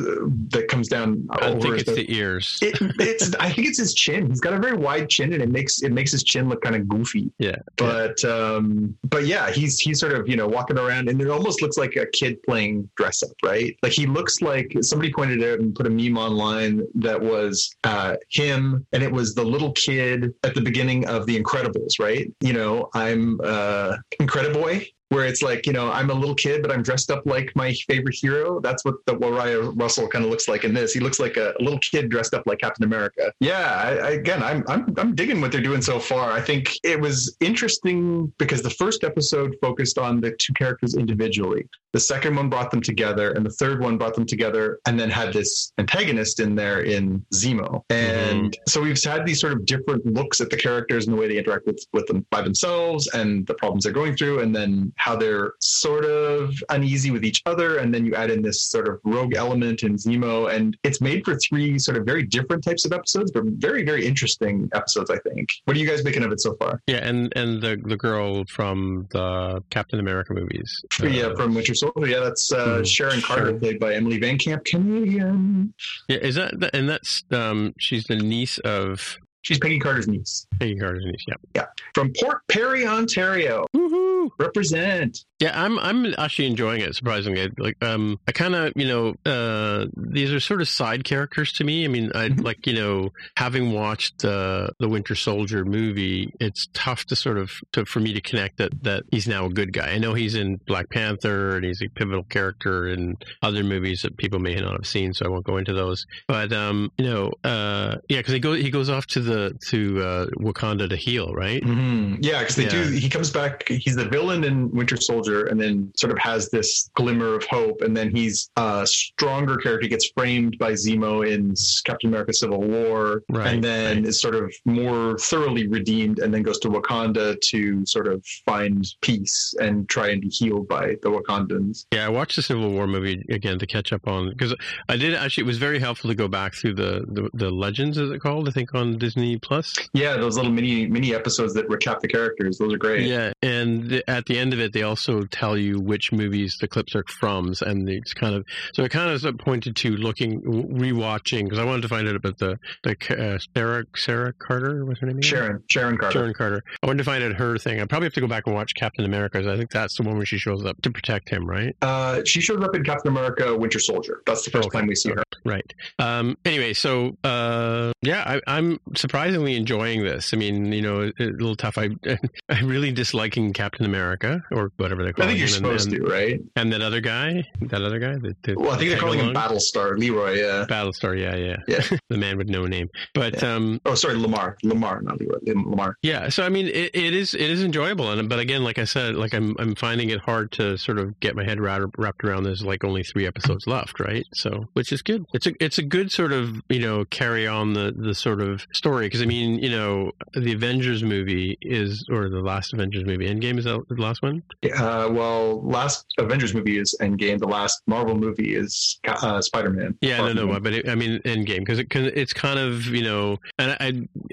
that comes down I over think it's the ears. it, it's I think it's his chin. He's got a very wide chin, and it makes it makes his chin look kind of goofy. Yeah, But um, but yeah, he's he's sort of you know walking around, and it almost looks like a kid playing dress up, right? Like he looks like somebody pointed out and put a meme online that was uh, him, and it was the little kid at the beginning of The Incredibles, right? You know, I'm uh, Incrediboy. Where it's like, you know, I'm a little kid, but I'm dressed up like my favorite hero. That's what the Wyatt Russell kind of looks like in this. He looks like a, a little kid dressed up like Captain America. Yeah, I, I, again, I'm, I'm I'm digging what they're doing so far. I think it was interesting because the first episode focused on the two characters individually. The second one brought them together, and the third one brought them together, and then had this antagonist in there in Zemo. And so we've had these sort of different looks at the characters and the way they interact with, with them by themselves, and the problems they're going through, and then how they're sort of uneasy with each other. And then you add in this sort of rogue element in Zemo, and it's made for three sort of very different types of episodes, but very, very interesting episodes, I think. What are you guys making of it so far? Yeah, and and the the girl from the Captain America movies. yeah, Uh, from Winter Soldier. Oh yeah, that's uh, Hmm, Sharon Carter, Sharon. played by Emily VanCamp, Canadian. yeah, is that and that's um she's the niece of She's Peggy Carter's niece Peggy Carter's niece. Yeah. Yeah. From Port Perry, Ontario. Woohoo! Represent. Yeah, I'm I'm actually enjoying it surprisingly. Like um I kind of, you know, uh these are sort of side characters to me. I mean, I Mhm. like, you know, having watched uh, the Winter Soldier movie, it's tough to sort of to for me to connect that that he's now a good guy. I know he's in Black Panther and he's a pivotal character in other movies that people may not have seen, so I won't go into those. But um, you know, uh yeah, cuz he goes he goes off to the to to uh, Wakanda to heal, right? Mhm. Yeah, because they Yeah. do. He comes back. He's the villain in Winter Soldier, and then sort of has this glimmer of hope. And then he's a stronger character. Gets framed by Zemo in Captain America: Civil War, Right, and then right. is sort of more thoroughly redeemed, and then goes to Wakanda to sort of find peace and try and be healed by the Wakandans. Yeah, I watched the Civil War movie again to catch up on because I did actually. It was very helpful to go back through the, the the Legends, is it called? I think on Disney Plus. Yeah, those little mini mini episodes that recap the characters. Those are great. Yeah, and at the end of it, they also tell you which movies the clips are from, and it's kind of so it kind of pointed to looking rewatching because I wanted to find out about the the uh, Sarah Sarah Carter. What's her name? Sharon, Sharon Carter. Sharon Carter. I wanted to find out her thing. I probably have to go back and watch Captain America. I think that's the one where she shows up to protect him, right? Uh, she shows up in Captain America: Winter Soldier. That's the first Okay, time we see her. Right. Um, anyway, so uh, yeah, I, I'm surprisingly enjoying this. I mean, you know, a little tough. I [laughs] I'm really disliking Captain America or whatever they call I think you're and, supposed and, to, right? and that other guy, that other guy, the, the, Well, I think they're calling him Battlestar Leroy. Yeah. Battlestar. Yeah, yeah, Yeah. [laughs] the man with no name. But um, Oh, sorry, Lamar. Lamar, not Leroy. Lamar. Yeah, so I mean, it, it is it is enjoyable, and but again, like I said, like I'm I'm finding it hard to sort of get my head wrapped, wrapped around. There's like only three episodes left, right? So, which is good. It's a it's a good sort of you know carry on the the sort of story because I mean you know the Avengers movie is or the last Avengers movie, Endgame is the last one? Uh, well, last Avengers movie is Endgame. The last Marvel movie is uh, Spider Man. Yeah, no, no, but it, I mean Endgame because it, it's kind of you know, and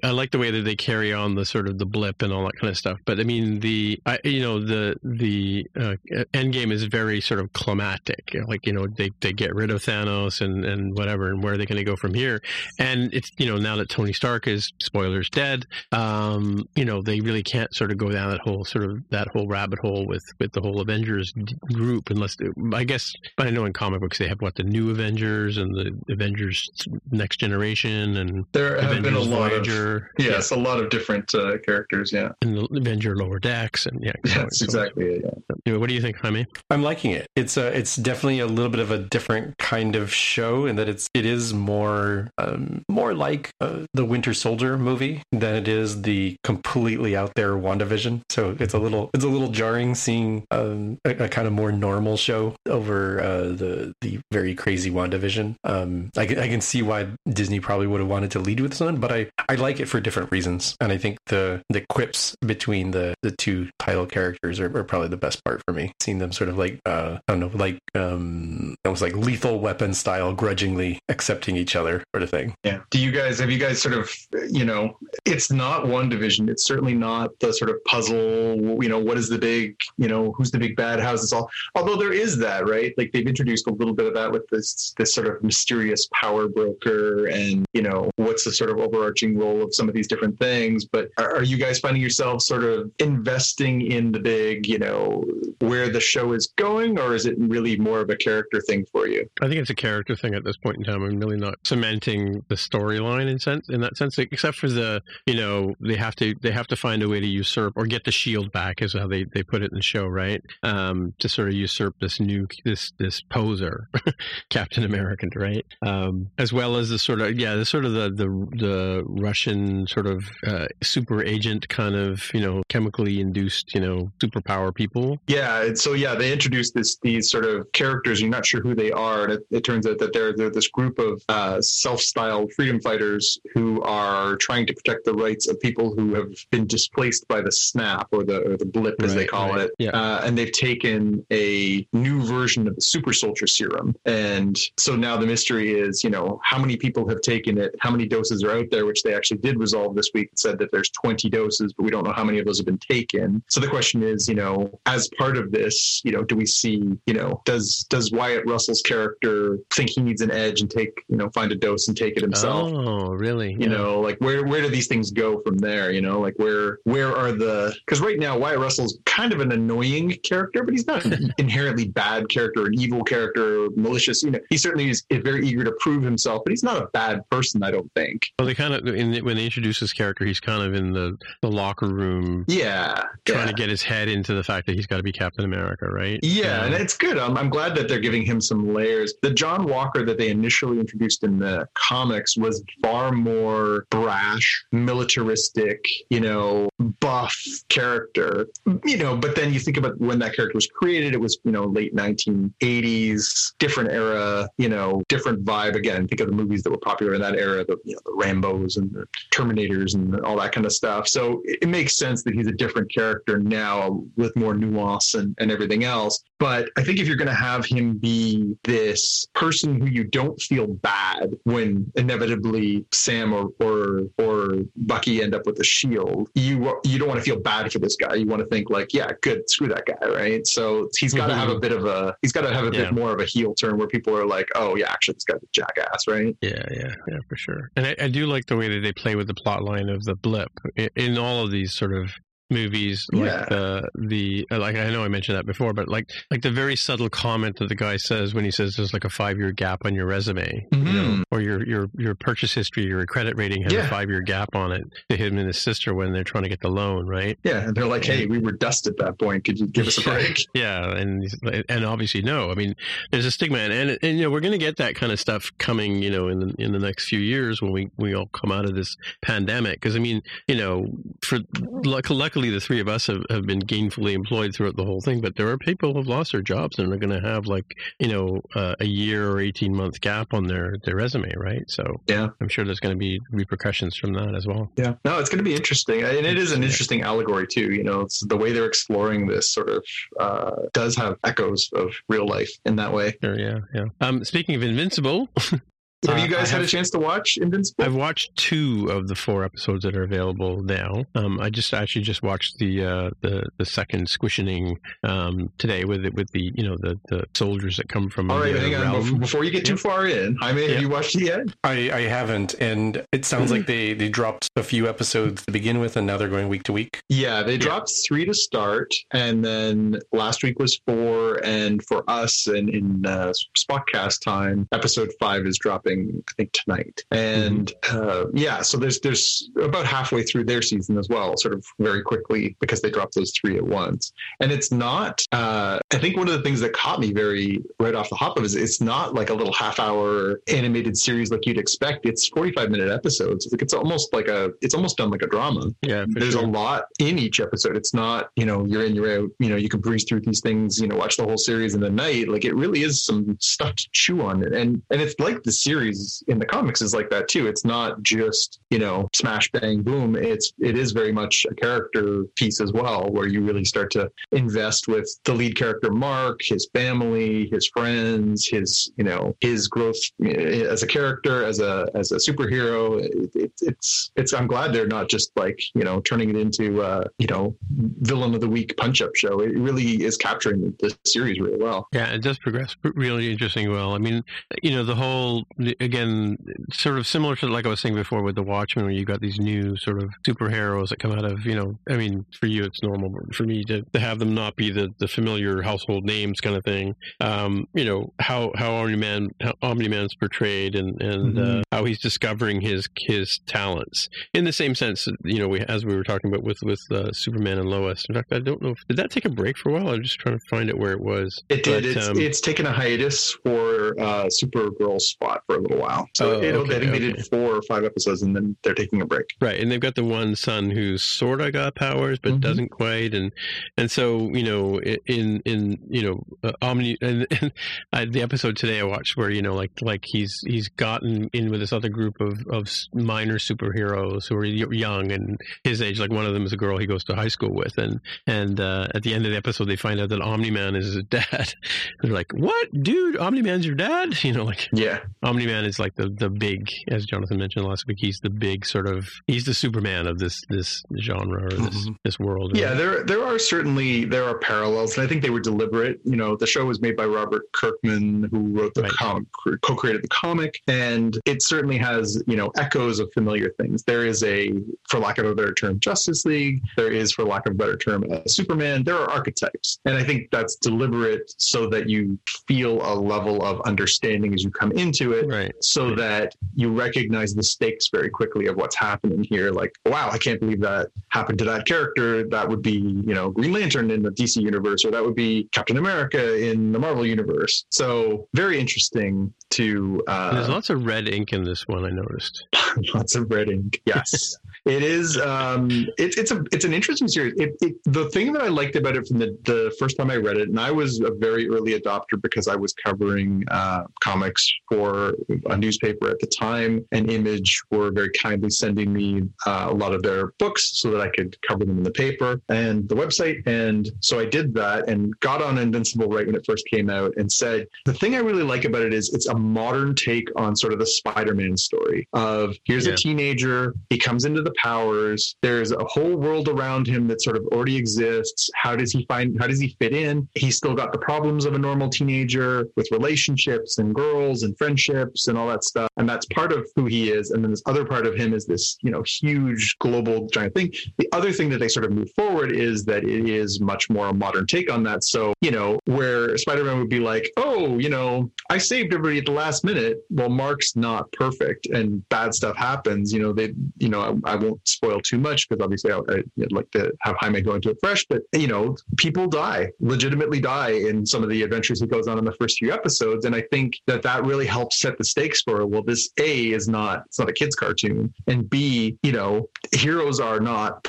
I I like the way that they carry on the sort of the blip and all that kind of stuff. But I mean the I you know the the uh, Endgame is very sort of climatic. Like you know they they get rid of Thanos and and whatever, and where are they going to go from here? And it's you know now that Tony Stark is spoilers dead, um, you know they really can't sort of go down that whole sort of that whole rabbit hole with with the whole Avengers d- group unless they, I guess but I know in comic books they have what the new Avengers and the Avengers Next Generation and There have Avengers been a lot Voyager, of yes, a lot of different uh, characters. Yeah, and the Avenger Lower Decks, and yeah, so that's so on. exactly it. Yeah. Anyway, what do you think, Jaime? I'm liking it. It's a, it's definitely a little bit of a different kind of show in that it's it is more um, more like uh, the Winter Soldier movie than it is the completely out there WandaVision. So it's a little it's a little jarring seeing um, a, a kind of more normal show over uh, the the very crazy WandaVision. Um, I I can see why Disney probably would have wanted to lead with this one, but I, I like it for different reasons, and I think the the quips between the the two title characters are, are probably the best part for me. Seeing them sort of like uh, I don't know, like um, almost like lethal weapon style, grudgingly accepting each other, sort of thing. Yeah. Do you guys have you guys sort of you know it's not WandaVision. It's certainly not the sort of puzzle. You know what is the big you know who's the big bad? How's this all? Although there is that right. Like they've introduced a little bit of that with this this sort of mysterious power broker and you know what's the sort of overarching role of some of these different things. But are, are you guys finding yourselves sort of investing in the big you know where the show is going, or is it really more of a character thing for you? I think it's a character thing at this point in time. I'm really not cementing the storyline in sense in that sense, except for the you know they have to they have to find a way to usurp or get the shield back, is how they, they put it in the show, right? Um, to sort of usurp this new this this poser, [laughs] Captain American, right? Um, as well as the sort of yeah, the sort of the the, the Russian sort of uh, super agent kind of you know chemically induced you know superpower people. Yeah, so yeah, they introduced this these sort of characters. You're not sure who they are, and it, it turns out that they're they're this group of uh, self-styled freedom fighters who are trying to protect the rights of people who have been displaced by the snap or the or the blip, as they call right. it. Yeah. Uh, and they've taken a new version of the super soldier serum, and so now the mystery is, you know, how many people have taken it, how many doses are out there, which they actually did resolve this week. It said that there's 20 doses, but we don't know how many of those have been taken. So the question is, you know, as part of this, you know, do we see, you know, does does Wyatt Russell's character think he needs an edge and take, you know, find a dose and take it himself? Oh, really? You know, like where where do these things go from there? You know, like where where are the because right now Wyatt Russell's kind of an annoying character, but he's not an [laughs] inherently bad character, an evil character, malicious. You know, he certainly is very eager to prove himself, but he's not a bad person. I don't think. Well, they kind of in the, when they introduce this character, he's kind of in the, the locker room Yeah, trying yeah. to get his head into the fact that he's got to be Captain America, right? Yeah, and it's good. I'm, I'm glad that they're giving him some layers. The John Walker that they initially introduced in the comics was far more brash, militaristic, you know, buff character. You know, but then you think about when that character was created, it was, you know, late 1980s, different era, you know, different vibe. Again, think of the movies that were popular in that era, the, you know, the Rambos and the Terminators and all that kind of stuff. So it, it makes sense that he's a different character now with more nuance and, and everything else. But I think if you're going to have him be this person who you don't feel bad when inevitably Sam or or, or Bucky end up with a shield, you you don't want to feel bad for this guy. You want to think like, yeah, good, screw that guy, right? So he's got to have a mm-hmm. bit of a he's got to have a Yeah. bit more of a heel turn where people are like, oh yeah, actually this guy's a jackass, right? Yeah, yeah, yeah, for sure. And I, I do like the way that they play with the plot line of the blip in, in all of these sort of movies like Yeah. the the like I know I mentioned that before but like like the very subtle comment that the guy says when he says there's like a 5 year gap on your resume you know, Mhm. or your your your purchase history your credit rating has Yeah. a 5 year gap on it to him and his sister when they're trying to get the loan right Yeah, and they're like, hey, we were dust at that point. Could you give us a [laughs] break? yeah, and and obviously no. I mean, there's a stigma, and and, and you know we're going to get that kind of stuff coming, you know, in the in the next few years when we we all come out of this pandemic. Because I mean, you know, for luck, luckily the three of us have, have been gainfully employed throughout the whole thing, but there are people who have lost their jobs and are going to have like you know uh, a year or eighteen month gap on their their resume, right? So Yeah. I'm sure there's going to be repercussions from that as well. Yeah, no, it's going to be interesting, and it is an interesting allegory too. You know, it's the way they're exploring this sort of uh, does have echoes of real life in that way. Sure, yeah, yeah. Um, speaking of Invincible. [laughs] Have Uh, you guys I had have- a chance to watch Invincible? I've watched two of the four episodes that are available now. Um, I just actually just watched the uh, the the second squishing um, today with it with the you know the, the soldiers that come from All right, the hang on. realm. Before you get too Yep. far in, I mean, Yep. have you watched it yet? I, I haven't, and it sounds like [clears throat] they, they dropped a few episodes to begin with, and now they're going week to week. Yeah, they dropped three to start, and then last week was four, and for us, and in uh, Spotcast time, episode five is dropping, I think tonight. And uh, yeah, so there's there's about halfway through their season as well, sort of very quickly because they dropped those three at once. And it's not. Uh, I think one of the things that caught me very right off the hop of is it's not like a little half hour animated series like you'd expect. It's 45 minute episodes. It's like it's almost like a it's almost done like a drama yeah, there's sure. a lot in each episode. It's not, you know, you're in, you're out, you know, you can breeze through these things, you know, watch the whole series in the night. Like it really is some stuff to chew on. And and it's like the series in the comics is like that too. It's not just, you know, smash bang boom. It's it is very much a character piece as well, where you really start to invest with the lead character Mark, his family, his friends, his, you know, his growth eh, as a character, as a as a superhero. It, it, it's it's I'm glad they're not just like, you know, turning it into uh, you know, villain of the week punch up show. It really is capturing the, the series really well. Yeah, it does progress really interesting. Well, I mean, you know, the whole again, sort of similar to like I was saying before with the Watchmen, where you've got these new sort of superheroes that come out of, you know, I mean, for you it's normal, but for me to, to have them not be the, the familiar household names kind of thing. Um, you know, how how Omni Man how Omni Man's portrayed and and uh, Mhm. how he's discovering his his talents in the same sense, you know, we as we were talking about with with uh, Superman and Lois. In fact, I don't know if did that take a break for a while. I'm just trying to find it where it was. It did. But, it's um, it's taken a hiatus for uh, Supergirl's spot for a little while. So Oh, it'll, okay, I think they okay. did four or five episodes, and then they're taking a break. Right, and they've got the one son who's sort of got powers but Mhm. doesn't quite, and and so you know in in you know uh, Omni [laughs] and, and uh, the episode today I watched where you know like like he's he's gotten in with this other group of of minor superheroes who are young and his age. Like one of them is a girl he goes to high school with, and and uh, at the end of the episode they find out that Omni Man is his [laughs] dad. [laughs] They're like, "What, dude? Omni Man's your dad?" You know, like Yeah, Omni Man is like the the big, as Jonathan mentioned last week. He's the big sort of he's the Superman of this this genre or this Mhm. this world. yeah. There there are certainly there are parallels, and I think they were deliberate. You know, the show was made by Robert Kirkman, who wrote the Right. comic, co-created the comic, and it certainly has you know echoes of familiar things. There is a, for lack of a better term, Justice League. There is, for lack of a better term, uh, Superman. There are archetypes, and I think that's deliberate so that you feel a level of understanding as you come into it. Right. So that you recognize the stakes very quickly of what's happening here. Like, wow, I can't believe that happened to that character. That would be, you know, Green Lantern in the DC universe, or that would be Captain America in the Marvel universe. So very interesting to. uh, There's lots of red ink in this one. I noticed. [laughs] lots of red ink. Yes, [laughs] it is. Um, it, it's a it's an interesting series. It, it, the thing that I liked about it from the, the first time I read it, and I was a very early adopter because I was covering uh, comics for a newspaper at the time, and Image were very kindly sending me uh, a lot of their books so that I could cover them in the paper and the website. And so I did that and got on Invincible right when it first came out and said the thing I really like about it is it's a modern take on sort of the Spider-Man story of here's Yeah. a teenager, he comes into the powers, there's a whole world around him that sort of already exists. How does he find how does he fit in? He's still got the problems of a normal teenager with relationships and girls and friendships and all that stuff. And that's part of who he is. And then this other part of him is this, you know, huge global giant thing. The other thing that they sort of move forward is that it is much more a modern take on that. So, you know, where Spider-Man would be like, oh, you know, I saved everybody at the last minute. Well, Mark's not perfect and bad stuff happens. You know, they, you know, I, I won't spoil too much because obviously I, I'd like to have Jaime go into it fresh, but you know, people die, legitimately die in some of the adventures he goes on in the first few episodes. And I think that that really helps set the stakes for, well, this A is not, it's not a kid's cartoon. And B, you know, heroes are not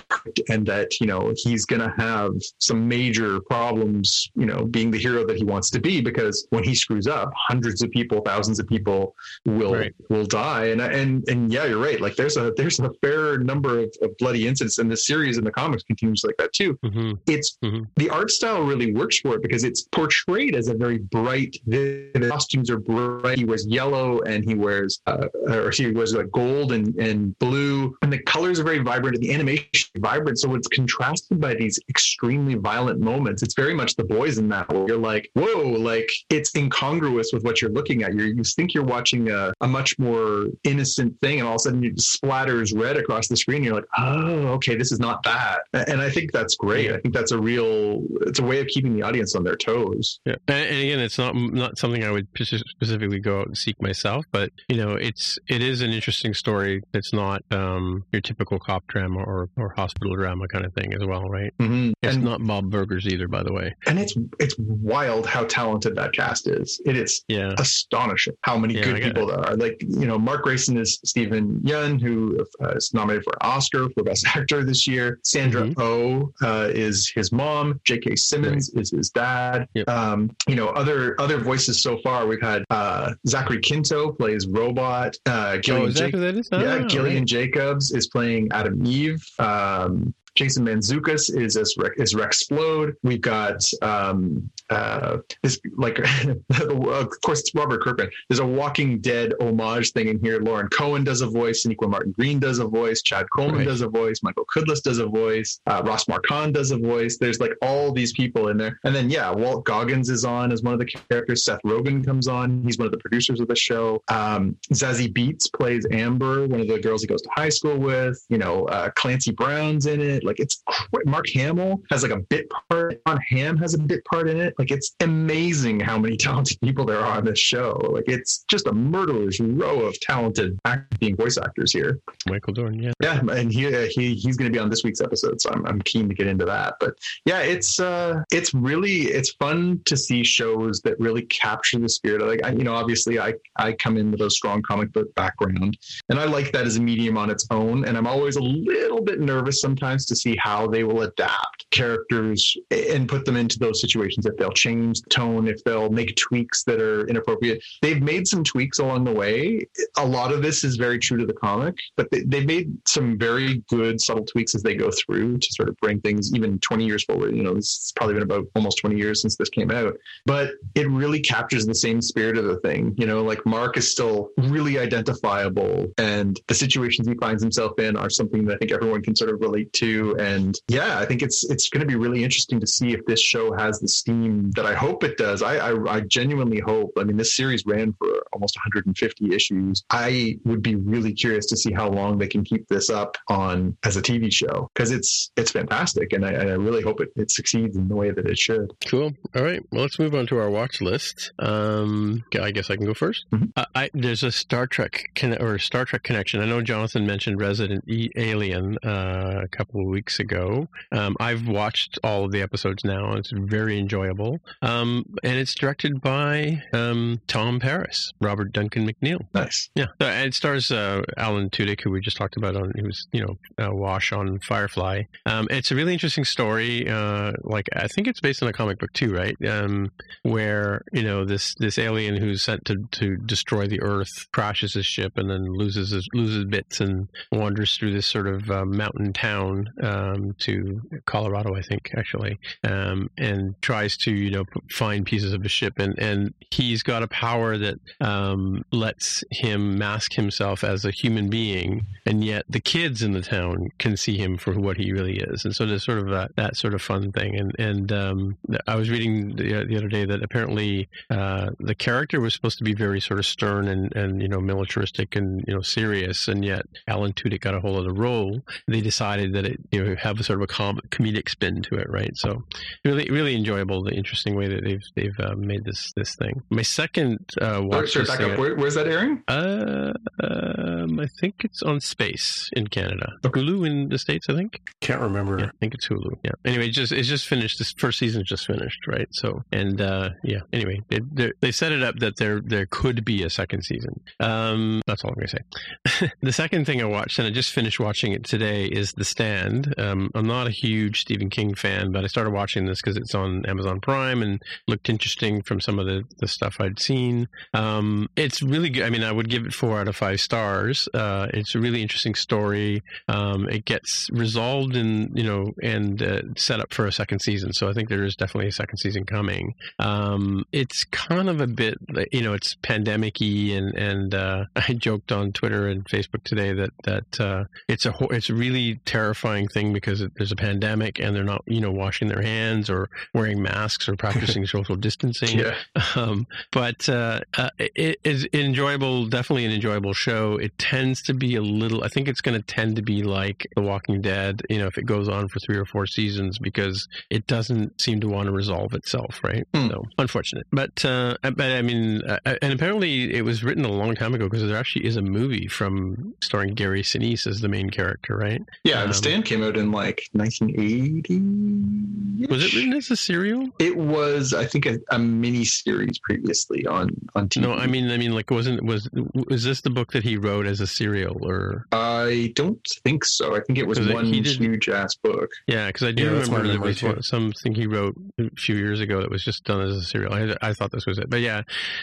and that, you know, he's going to have some major problems, you know, being the hero that he wants to be because when he screws up, hundreds of people, thousands of people will Right. will die. And and and yeah, you're right. Like there's a there's a fair number of, of bloody incidents in the series and the comics continues like that too. hmm It's Mhm. the art style really works for it because it's portrayed as a very bright, vivid costumes are bright. He wears yellow and he wears uh, or he wears like gold and, and blue. And the colors are very vibrant and the animation is vibrant. So it's contrasted by these extremely violent moments. It's very much the boys in that where you're like, whoa, like it's incongruous with what you're looking at. You're, you think you're watching a, a much more innocent thing, and all of a sudden it splatters red across the screen. You're like, oh, okay, this is not that. And I think that's great. I think that's a real, it's a way of keeping the audience on their toes. Yeah, and, and again, it's not not something I would specifically go out and seek myself, but you know, it's it is an interesting story. It's not um, your typical cop drama or or hospital drama kind of thing as well, right? Mm-hmm. It's And, not Bob Burgers either, by the way. and it's it's wild how talented that cast is. It is Yeah, astonishing how many Yeah, good people there are. Like, you know, Mark Grayson is Steven Yeun, who uh, is nominated for Oscar for Best [laughs] Actor this year. Sandra Mhm. Oh uh, is his mom. J.K. Simmons is his dad. Yep. Um, you know, other other voices so far. We've had uh, Zachary Quinto plays Robot. Uh, oh, Gillian, is that who that is? yeah, Ah, Gillian right. Jacobs is playing Atom Eve. Um, Jason Mantzoukas is as Rex, is Rex Splode. We've got um, uh, this like, [laughs] of course, it's Robert Kirkman. There's a Walking Dead homage thing in here. Lauren Cohan does a voice. Sonequa Martin Green does a voice. Chad Coleman Right. does a voice. Michael Cudlitz does a voice. Uh, Ross Marquand does a voice. There's like all these people in there. And then yeah, Walt Goggins is on as one of the characters. Seth Rogen comes on. He's one of the producers of the show. Um, Zazie Beetz plays Amber, one of the girls he goes to high school with. You know, uh, Clancy Brown's in it. Like it's Mark Hamill has like a bit part. Jon Hamm has a bit part in it. Like it's amazing how many talented people there are on this show. Like it's just a murderer's row of talented acting voice actors here. Michael Dorn. Yeah, Yeah, and he uh, he he's going to be on this week's episode, so I'm I'm keen to get into that. But yeah, it's uh it's really it's fun to see shows that really capture the spirit. Like I, you know, obviously I I come in with a strong comic book background, and I like that as a medium on its own. And I'm always a little bit nervous sometimes to see how they will adapt characters and put them into those situations. If they'll change the tone, if they'll make tweaks that are inappropriate. They've made some tweaks along the way. A lot of this is very true to the comic, but they, they've made some very good subtle tweaks as they go through to sort of bring things even 20 years forward. You know, it's probably been about almost 20 years since this came out, but it really captures the same spirit of the thing. You know, like Mark is still really identifiable, and the situations he finds himself in are something that I think everyone can sort of relate to. Too. And yeah, I think it's it's going to be really interesting to see if this show has the steam that I hope it does. I, I, I genuinely hope. I mean, this series ran for almost 150 issues. I would be really curious to see how long they can keep this up on as a TV show because it's it's fantastic, and I, and I really hope it, it succeeds in the way that it should. Cool. All right. Well, let's move on to our watch list. Um, I guess I can go 1st Mhm. Uh, I, there's a Star Trek con- or Star Trek connection. I know Jonathan mentioned Resident e- Alien uh, a couple of weeks ago. Um, I've watched all of the episodes now. It's very enjoyable. Um, and it's directed by um, Tom Paris, Robert Duncan McNeil. Nice. Yeah, uh, and it stars uh, Alan Tudyk, who we just talked about on, who was you know uh, Wash on Firefly. Um, it's a really interesting story. Uh, like I think it's based on a comic book too, right? Um, where you know this this alien who's sent to to destroy the Earth crashes his ship and then loses his, loses bits and wanders through this sort of uh, mountain town um, to Colorado, I think actually, um, and tries to you know find pieces of the ship and and he's got a power that um, lets him mask himself as a human being, and yet the kids in the town can see him for what he really is, and so there's sort of that, sort of fun thing. And and um, I was reading the, the other day that apparently uh, the character was supposed to be very sort of stern and and you know militaristic and you know serious, and yet Alan Tudyk got a hold of the role. They decided that it you know have a sort of a com- comedic spin to it, right? So really really enjoyable, the interesting way that they've they've uh, made this this thing. My second uh, watch back up. Where, where's that airing? uh, um, I think it's on Space in Canada. Hulu in the states, I think. Can't remember. Yeah, I think it's Hulu. Yeah. Anyway, it's just it's just finished. This first season's just finished, right? So and uh, yeah. Anyway, they they- they set it up that there there could be a second season. Um, that's all I'm gonna say. [laughs] the second thing I watched, and I just finished watching it today, is The Stand. Um, I'm not a huge Stephen King fan, but I started watching this because it's on Amazon Prime and looked interesting from some of the the stuff I'd seen. Um, it's really good. I mean, I would give it four out of five stars. Uh, it's a really interesting story. Um, it gets resolved and you know and uh, set up for a second season. So I think there is definitely a second season coming. Um, it's kind of a bit, you know, it's pandemic-y and and uh, [laughs] I joked on Twitter and Facebook today that that uh, it's a it's really terrifying thing because there's a pandemic and they're not you know washing their hands or wearing masks or practicing [laughs] social distancing. Yeah. Um, but uh, uh, it is enjoyable, definitely an enjoyable show. It tends to be a little. I think it's going to tend to be like The Walking Dead. You know, if it goes on for three or four seasons, because it doesn't seem to want to resolve itself, right? Hmm. So unfortunate. But uh, but I mean, uh, and apparently it was written a long time ago because there actually is a movie from starring Gary Sinise as the main character, right? Yeah, Um, The Stand came out in like 1980. Was it written as a serial? It was, I think, a, a mini series previously on on TV. No, I mean, I mean, like, wasn't was was this the book that he wrote as a serial, or I don't think so. I think it was Was it- one he did- huge ass book. Yeah, because I do Yeah, that's my remember there was something he wrote a few years ago that was just done as a serial. I, I thought this was it, but yeah,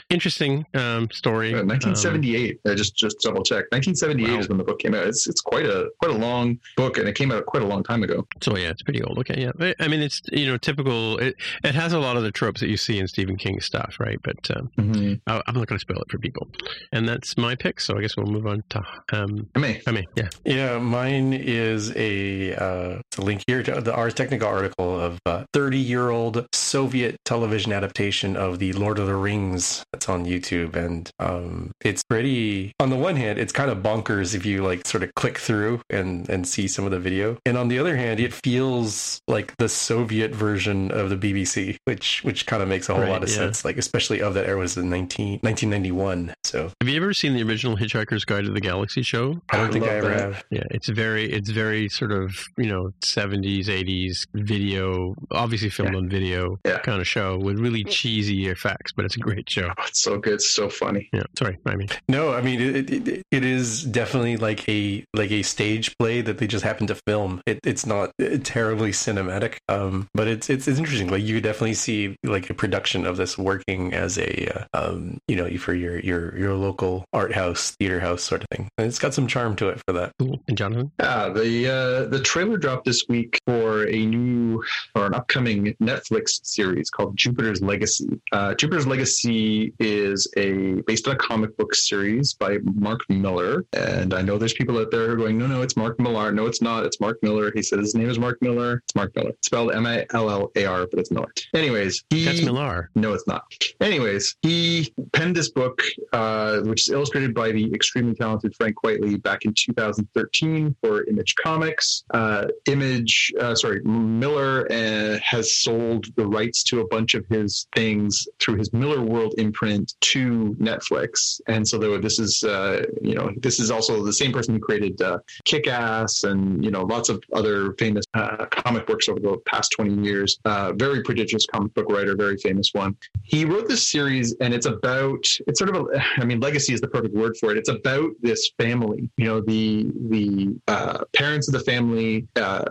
interesting um, story. Uh, 1978. I just just double check. 1978 Wow. is when the book came out. It's it's quite a quite a long book, and it came out quite a long time ago. So yeah, it's pretty old. Okay, yeah, I- I mean, it's you know typical. It, it has a lot of the tropes that you see in Stephen King stuff, right? But um, Mm-hmm. I- I'm not going to spoil it for people. And that's my pick. So I guess we'll move on to um, I mean, I mean, yeah, Yeah, mine is a uh, it's a link here to the Ars Technica article of a 30 year old Soviet television adaptation of the Lord of the Rings that's on YouTube, and um, it's pretty. On the one hand, it's kind of bonkers if you like sort of click through and and see some of the video, and on the other hand, it feels like the Soviet version of the BBC, which which kind of makes a whole Right, lot of yeah. sense. Like especially of that era was in 19, 1991. So have you ever seen the original Hitchhiker's Guide to the Galaxy show? I don't think I ever that. have. Yeah, it's very, it's very sort of you know seventies, eighties video, obviously filmed on video Yeah. kind of show with really cheesy effects, but it's a great show. oh, it's so good, it's so funny. Yeah, sorry, I mean, No, I mean it, it, it is definitely like a like a stage play that they just happen to film. It, it's not terribly cinematic, um, but it's, it's it's interesting. Like you definitely see like a production of this working as a uh, um, you know for your your your local art house, theater house sort of thing. And it's got some charm to it for that. cool. And Jonathan, Yeah, the uh, the trailer dropped this week for a new or an upcoming Netflix series called Jupiter's Legacy. Uh, Jupiter's Legacy is a based on a comic book series by Mark Miller, and I know there's people out there who are going, no, no, it's Mark Millar. No, it's not. It's Mark Miller. He said his name is Mark Miller. It's Mark Miller. Spelled M I L L A R, but it's Miller. Anyways, he, That's Millar. No, it's not. Anyways, he penned this book, uh, which is illustrated by the extremely talented Frank Quitely back in 2013 for Image Comics. Uh, Image, uh, sorry, Miller uh, has sold the rights to a bunch of his things through his Miller World imprint to Netflix, and so this is, uh, you know, this is also the same person who created uh, Kick Ass and you know lots of other famous uh, comic books over the past 20 years. Uh, very prodigious comic book writer, very famous one. He wrote this series, and it's about it's sort of a I mean legacy is the perfect word for it. It's about this family. You know the the uh, parents of the family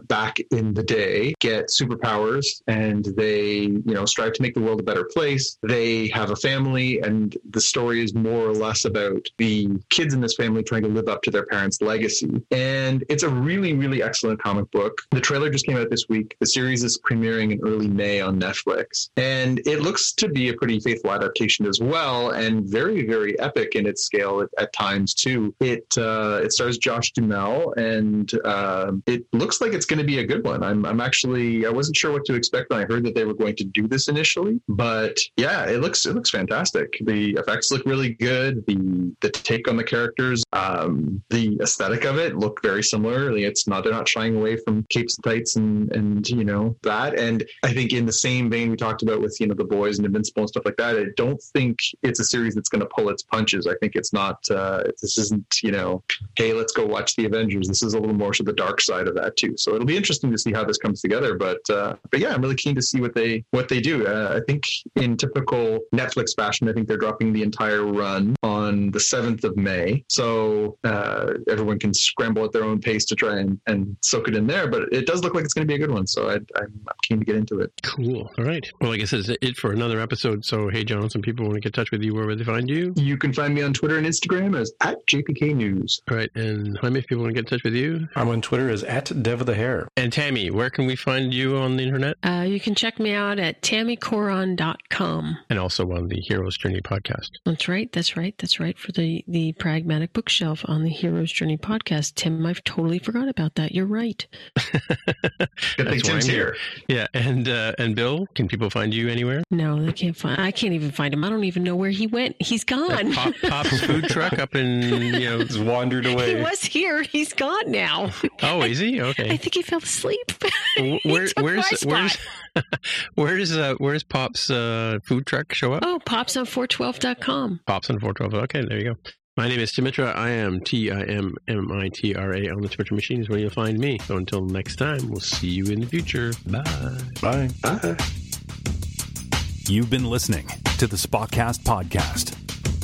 back in the day get superpowers, and they you know strive to make the world a better place. They have a family, and the story is more or less about the kids in this family trying to live up to their parents' legacy. And it's a really really excellent comic book. The trailer just came out this week. The series is premiering in early May on Netflix, and it looks to be a pretty faithful adaptation as well, and very very epic in its scale at, at times too. It uh, it stars Josh Duhamel, and uh, it looks like it's going to be a good one. I'm I'm actually I wasn't sure what to expect when I heard that they were going to do this initially, but yeah, it looks it looks fantastic. The effects look really good. The the take on the characters, um, the aesthetic of it look very similar. It's not they're not shying away from capes and tights and and you know that. And I think in the same vein we talked about with you know the boys and Invincible and stuff like that. I don't think it's a series that's going to pull its punches. I think it's not. Uh, this isn't you know, hey, let's go watch the Avengers. This is a little more to the dark side of that too. So it'll be interesting to see how this comes together. But uh, but yeah, I'm really keen to see what they what they do. Uh, I think in typical Netflix fashion, I think they're dropping the entire run on the 7th of May. So uh, everyone can scramble at their own pace to try and, and soak it in there. But it does look like it's going to be a good one. So I, I'm, I'm keen to get into it. Cool. All right. Well, I guess that's it for another episode. So, hey, John, some people want to get in touch with you. Where would they find you? You can find me on Twitter and Instagram as at JPK News. All right. And Jaime, if people want to get in touch with you. I'm on Twitter as at Dev of the Hair. And Tammy, where can we find you on the internet? Uh, you can check me out at tammycoron.com. And also on the Heroes Journey podcast. That's right. That's right. That's right. For the, the Pragmatic Bookshelf on the Heroes Journey podcast. Tim, I've totally forgot about that. You're right. [laughs] Good thing That's why Tim's I'm here. Yeah. And uh, and Bill, can people find you anywhere? No, they can't find. I can't even find him. I don't even know where he went. He's gone. Pop, Pop [laughs] food truck up in, you know. Just wandered he was here. He's gone now. Oh, is he? Okay. I think he fell asleep. Wh- [laughs] He Where, where's where's [laughs] where's uh, where's Pop's uh, food truck show up? Oh, pops on 412.com. Pops on 412. Okay, there you go. My name is Timitra. I am T I M M I T R A on the Twitter machine is where you'll find me. So until next time, we'll see you in the future. Bye. Bye. Bye. You've been listening to the Spotcast podcast.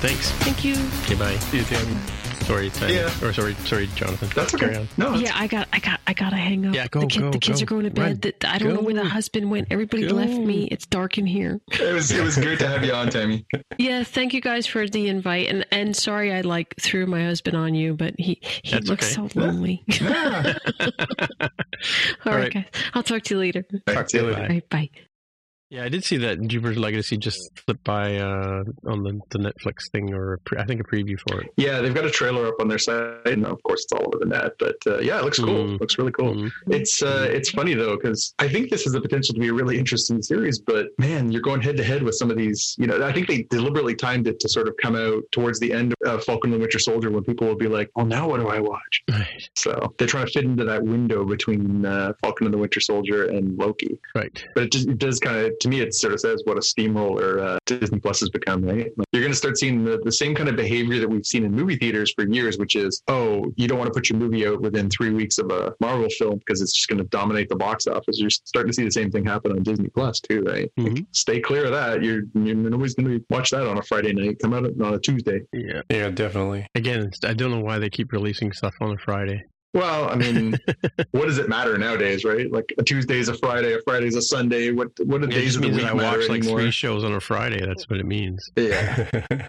Thanks. Thank you. Okay, bye. See you, Tammy. Sorry, Tammy. Yeah. Or sorry, sorry, Jonathan. That's Carry okay. on. No, Yeah, I got, I got, I got to hang up. Yeah, go, the, kid- go, the kids go. are going to bed. The- I don't know where the husband went. Everybody Go. left me. It's dark in here. it was it was great to have you on, Tammy. Yeah, thank you guys for the invite. And and sorry I like threw my husband on you, but he he That's looks okay. so lonely. [laughs] Yeah. All [laughs] All right, right. guys. I'll talk to you later. Talk to you later. All right, bye. Yeah, I did see that Jupiter's Legacy just flipped by uh, on the, the Netflix thing, or pre- I think a preview for it. Yeah, they've got a trailer up on their site, and of course it's all over the net. But uh, yeah, it looks cool. Mm. looks really cool. Mhm. It's uh, it's funny though because I think this has the potential to be a really interesting series. But man, you're going head to head with some of these. You know, I think they deliberately timed it to sort of come out towards the end of Falcon and the Winter Soldier when people will be like, "Well, now what do I watch?" [laughs] Right, So they're trying to fit into that window between uh, Falcon and the Winter Soldier and Loki. right. But it, just, it does kind of, to me, it sort of says what a steamroller uh, Disney Plus has become, right? Like, you're going to start seeing the, the same kind of behavior that we've seen in movie theaters for years, which is, oh, you don't want to put your movie out within three weeks of a Marvel film because it's just going to dominate the box office. You're starting to see the same thing happen on Disney Plus too, right? Like, Mhm. stay clear of that. You're, you're nobody's going to watch that on a Friday night. Come out on a Tuesday. Yeah. Yeah, definitely. Again, I don't know why they keep releasing stuff on a Friday. Well, I mean, [laughs] what does it matter nowadays, right? Like a Tuesday is a Friday, a Friday is a Sunday. What what do It days of the means week that I watch like anymore? three shows on a Friday. That's what it means. [laughs] Yeah.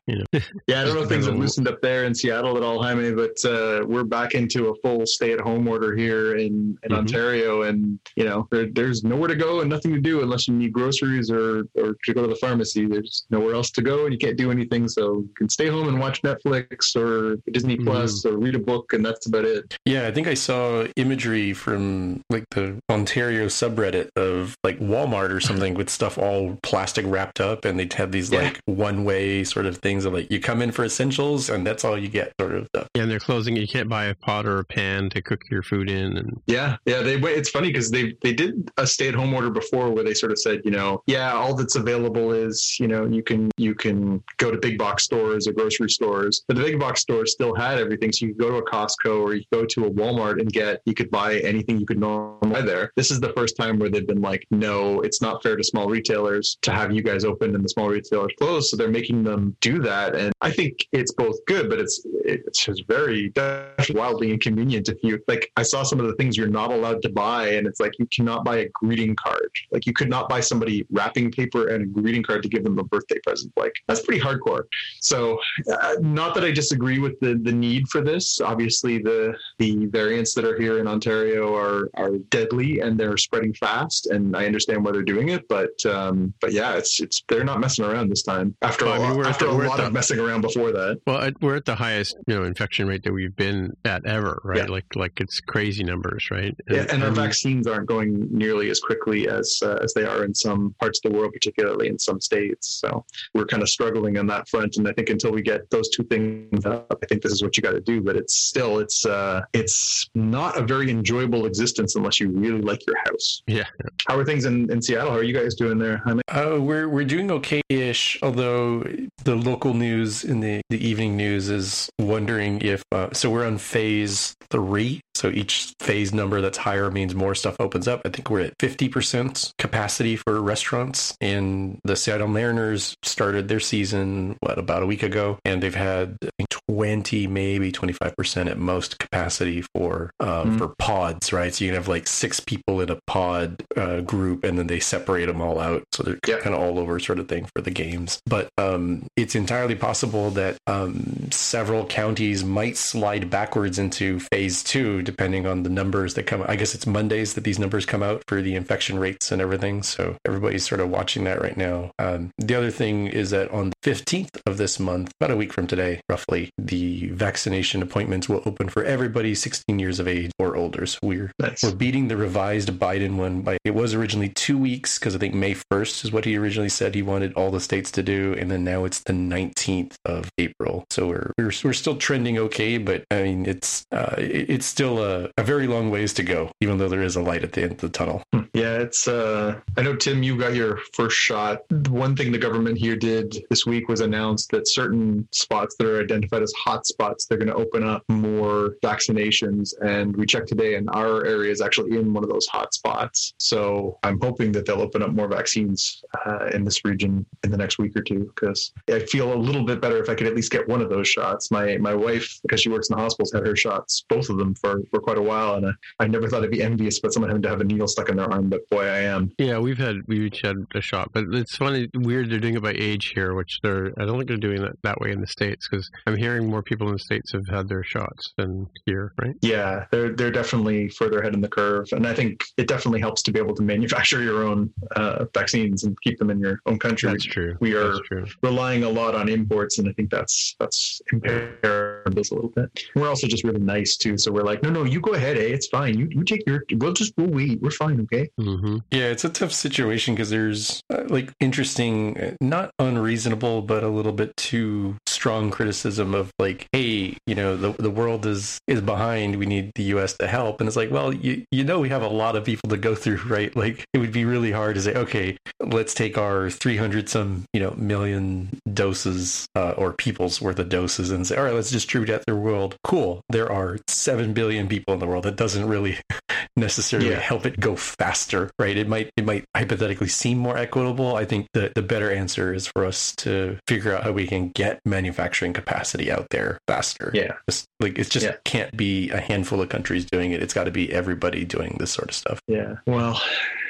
You know. [laughs] Yeah, I don't know if things have loosened up there in Seattle at all, Jaime, but uh, we're back into a full stay-at-home order here in, in Mhm. Ontario, and you know there, there's nowhere to go and nothing to do unless you need groceries or or to go to the pharmacy. There's nowhere else to go, and you can't do anything, so you can stay home and watch Netflix or Disney. Plus or read a book, and that's about it. Yeah, I think I saw imagery from like the Ontario subreddit of like Walmart or something with stuff all plastic wrapped up, and they'd have these Yeah. like one way sort of things of like you come in for essentials and that's all you get sort of stuff. Yeah, and they're closing. You can't buy a pot or a pan to cook your food in, and Yeah, yeah. They it's funny because they they did a stay at home order before where they sort of said, you know, yeah, all that's available is you know you can you can go to big box stores or grocery stores, but the big box stores still had everything. So you could go to a Costco or you could go to a Walmart and get you could buy anything you could normally buy there. This is the first time where they've been like, no, it's not fair to small retailers to have you guys open and the small retailers closed. So they're making them do that, and I think it's both good, but it's it's just very wildly inconvenient if you like. I saw some of the things you're not allowed to buy, and it's like you cannot buy a greeting card. Like you could not buy somebody wrapping paper and a greeting card to give them a birthday present. Like that's pretty hardcore. So, uh, not that I disagree with the the need for this. Obviously, the the variants that are here in Ontario are are deadly and they're spreading fast, and I understand why they're doing it. But um, but yeah, it's it's they're not messing around this time. After Well, I a, mean, we're after the- a we're lot the- of messing around before that. well, we're at the highest you know infection rate that we've been at ever, right? Yeah. Like like it's crazy numbers, right? Yeah, and our vaccines aren't going nearly as quickly as uh, as they are in some parts of the world, particularly in some states. So we're kind of struggling on that front. And I think until we get those two things up, I think this is what you got to do. But it's still it's uh, it's not a very enjoyable existence unless you really like your house. Yeah. How are things in, in Seattle? How are you guys doing there? I mean, Uh, we're we're doing okay-ish, although the local news in the, the evening news is wondering if uh, so we're on phase three. So each phase number that's higher means more stuff opens up. I think we're at fifty percent capacity for restaurants, and the Seattle Mariners started their season what about a week ago, and they've had twenty, maybe twenty five percent at most capacity for uh, Mhm. for pods, right? So you can have like six people in a pod uh, group, and then they separate them all out, so they're kind of all over sort of thing for the games. But um, it's entirely possible that um, several counties might slide backwards into phase two, depending on the numbers that come. I guess it's Mondays that these numbers come out for the infection rates and everything. So everybody's sort of watching that right now. Um, the other thing is that on the 15th of this month, about a week from today, roughly, the vaccination appointments will open for everybody 16 years of age or older. So we're that's we're beating the revised Biden one by it was originally two weeks because I think May 1st is what he originally said he wanted all the states to do, and then now it's the 19th of April. So we're we're, we're still trending okay, but I mean it's uh, it- it's still a, a very long ways to go, even though there is a light at the end of the tunnel. Yeah, it's. Uh, I know Tim, you got your first shot. One thing the government here did this week was announce that certain spots that are identified as hot spots, they're going to open up more vaccinations. And we checked today, and our area is actually in one of those hot spots. So I'm hoping that they'll open up more vaccines uh, in this region in the next week or two, because I feel a little bit better if I could at least get one of those shots. My my wife, because she works in the hospitals, had her shots, both of them for for quite a while, and I, I never thought I'd be envious about someone having to have a needle stuck in their arm but boy, I am. Yeah, we've had we each had a shot, but it's funny, weird. They're doing it by age here, which they're. I don't think they're doing that that way in the states because I'm hearing more people in the states have had their shots than here, right? Yeah, they're they're definitely further ahead in the curve, and I think it definitely helps to be able to manufacture your own uh, vaccines and keep them in your own country. That's true. We are true. relying a lot on imports, and I think that's that's us a little bit. We're also just really nice too, so we're like, no, no, you go ahead, eh? It's fine. You you take your. We'll just we'll wait. We're fine, okay? hmm Yeah, it's a tough situation because there's uh, like interesting, uh, not unreasonable, but a little bit too strong criticism of like, hey, you know, the the world is is behind. We need the U.S. to help, and it's like, well, you you know, we have a lot of people to go through, [laughs] right? Like, it would be really hard to say, okay, let's take our 300 some you know million doses uh, or people's worth of doses and say, all right, let's distribute that through the world. Cool. There are seven billion people in the world. That doesn't really [laughs] necessarily Yeah. help it go faster, right? It might it might hypothetically seem more equitable. I think the the better answer is for us to figure out how we can get manufacturing capacity out there faster. Yeah. Just, like it just Yeah. can't be a handful of countries doing it. It's got to be everybody doing this sort of stuff. Yeah. Well,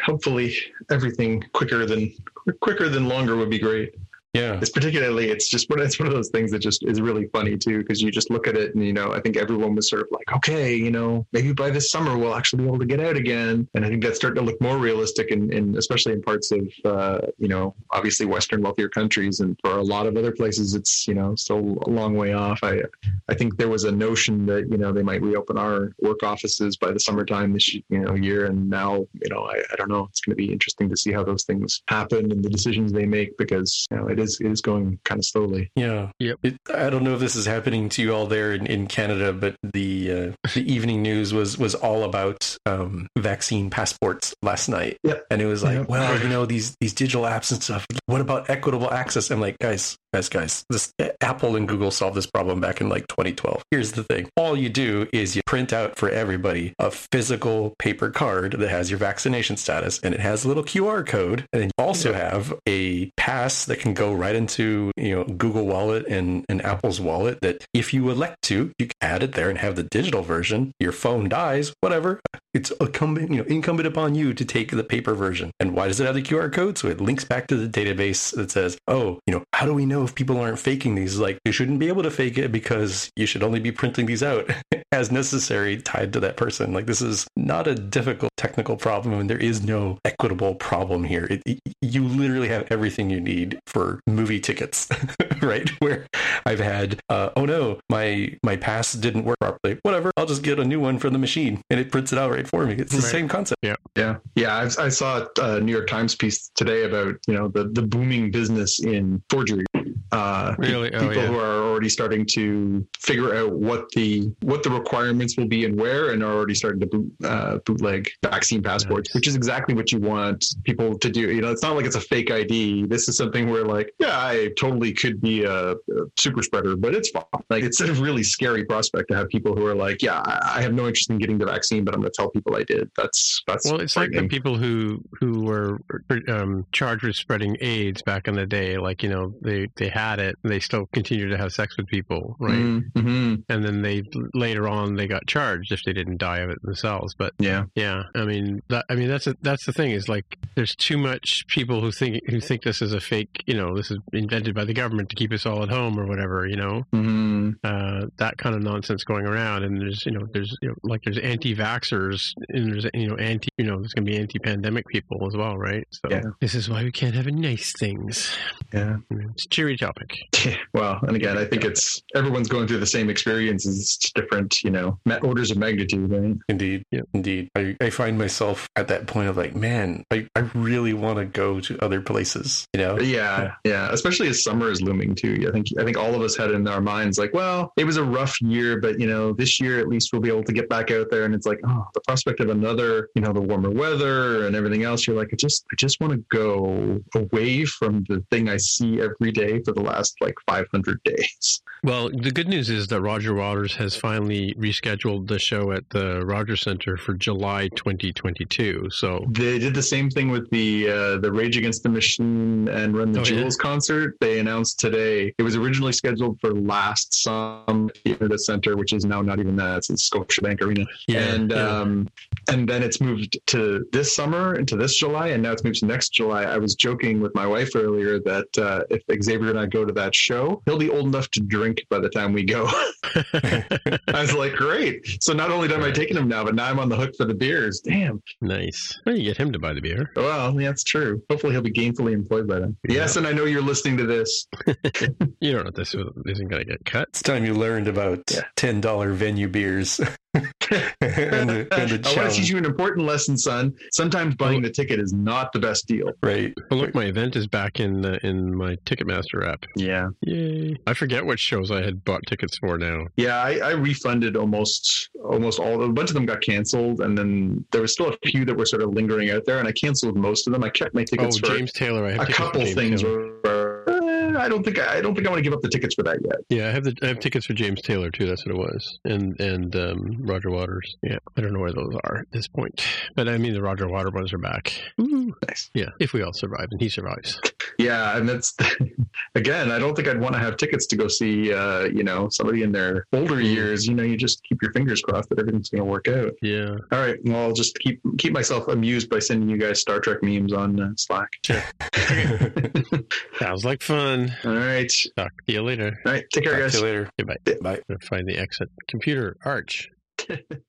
hopefully everything quicker than quicker than longer would be great. Yeah. It's particularly it's just one it's one of those things that just is really funny too because you just look at it and you know I think everyone was sort of like okay you know maybe by this summer we'll actually be able to get out again and I think that's starting to look more realistic in, in especially in parts of uh, you know obviously Western wealthier countries and for a lot of other places it's you know still a long way off. I I think there was a notion that you know they might reopen our work offices by the summertime this you know year and now you know I, I don't know it's going to be interesting to see how those things happen and the decisions they make because you know it is it is going kind of slowly. Yeah. Yep. It, I don't know if this is happening to you all there in, in Canada, but the uh, the evening news was was all about um, vaccine passports last night. Yep. And it was like, Yep. well, you know, these these digital apps and stuff. What about equitable access? I'm like, guys, guys, guys. This Apple and Google solved this problem back in like 2012. Here's the thing: all you do is you print out for everybody a physical paper card that has your vaccination status, and it has a little QR code, and then you also have a pass that can go right into you know Google Wallet and, and Apple's Wallet. That if you elect to, you can add it there and have the digital version. Your phone dies, whatever. It's incumbent, you know, incumbent upon you to take the paper version. And why does it have the QR code? So it links back to the database that says, oh, you know, how do we know if people aren't faking these? Like, you shouldn't be able to fake it because you should only be printing these out [laughs] as necessary tied to that person. Like, this is not a difficult technical problem, and there is no equitable problem here. It, it- you literally have everything you need for movie tickets, [laughs] right? Where I've had, uh, oh no, my my pass didn't work properly. Whatever, I'll just get a new one from the machine, and it prints it out right for me. It's the Right. same concept. Yeah, yeah. I, I saw a New York Times piece today about you know the the booming business in forgery. Uh, pe- Really? Oh, people yeah. who are already starting to figure out what the what the requirements will be and where, and are already starting to boot, uh, bootleg vaccine passports, Nice. which is exactly what you want people to do. You know, it's not like it's a fake ID. This is something where like, yeah, I totally could be a, a super spreader, but it's fine. Like it's a really scary prospect to have people who are like, yeah, I, I have no interest in getting the vaccine, but I'm going to tell people I did. That's that's Well, it's like the people who who were um, charged with spreading AIDS back in the day. Like you know, they they had it, and they still continue to have sex with people, right? Mm-hmm. And then they later on they got charged if they didn't die of it themselves. But Yeah. yeah, I mean, that, I mean that's a, that's the thing is like there's too much people who think who think this is a fake. You know, this is invented by the government to keep us all at home or whatever. You know, Mm-hmm. uh, that kind of nonsense going around. And there's, you know, there's, you know, like there's anti-vaxxers and there's, you know, anti, you know, there's going to be anti-pandemic people as well, right? So Yeah. this is why we can't have nice things. Yeah. I mean, It's a cheery topic. [laughs] Well, and again, I think it's everyone's going through the same experiences. It's just different, you know, orders of magnitude, right? Indeed. Yeah. Indeed. I, I find myself at that point of like, man, I, I really want to go to other places, you know? Yeah, yeah. Especially as summer is looming too. I think I think all of us had in our minds like, well, it was a rough year, but you know, this year at least we'll be able to get back out there. And it's like, oh, the prospect of another, you know, the warmer weather and everything else. You're like, I just, I just want to go away from the thing I see every day for the last like 500 days. Well, the good news is that Roger Waters has finally rescheduled the show at the Rogers Center for July 2022. So They did the same thing with the uh, the Rage Against the Machine and Run the Oh, yeah? Jewels concert. They announced today it was originally scheduled for last summer at the Center, which is now not even that. It's at Scotiabank Arena. and yeah. um, and then it's moved to this summer into this July, and now it's moved to next July. I was joking with my wife earlier that uh, if Xavier and I go to that show, he'll be old enough to drink by the time we go. [laughs] I was like, great. So not only am I taking him now, but now I'm on the hook for the beers. Damn. nice. Well, you get him to buy the beer. Well, that's true. Hopefully he'll be gainfully employed by then. Yeah. Yes, and I know you're listening to this. [laughs] You don't know if this isn't going to get cut. It's time you learned about Yeah. ten dollar venue beers. [laughs] and the, and the [laughs] I want to teach you an important lesson, son. Sometimes buying the ticket is not the best deal. Right. Oh, look, my event is back in uh, in my Ticketmaster app. Yeah. Yay! I forget what shows I had bought tickets for now. Yeah, I, I refunded almost almost all. A bunch of them got canceled, and then there was still a few that were sort of lingering out there. And I canceled most of them. I kept my Oh, tickets for James Taylor. I have a couple James things. Taylor. Were, I don't think I, I don't think I want to give up the tickets for that yet. Yeah, I have the I have tickets for James Taylor too. That's what it was, and and um, Roger Waters. Yeah, I don't know where those are at this point, but I mean the Roger Water ones are back. Ooh. Nice. Yeah, if we all survive and he survives. Yeah, and that's [laughs] again. I don't think I'd want to have tickets to go see, uh, you know, somebody in their older years. You know, you just keep your fingers crossed that everything's going to work out. Yeah. All right. Well, I'll just keep keep myself amused by sending you guys Star Trek memes on uh, Slack. [laughs] [laughs] Sounds like fun. All right. Talk to you later. All right. Take care, Talk guys. to you later. Goodbye. Bye. Gonna Find the exit. Computer Arch. [laughs]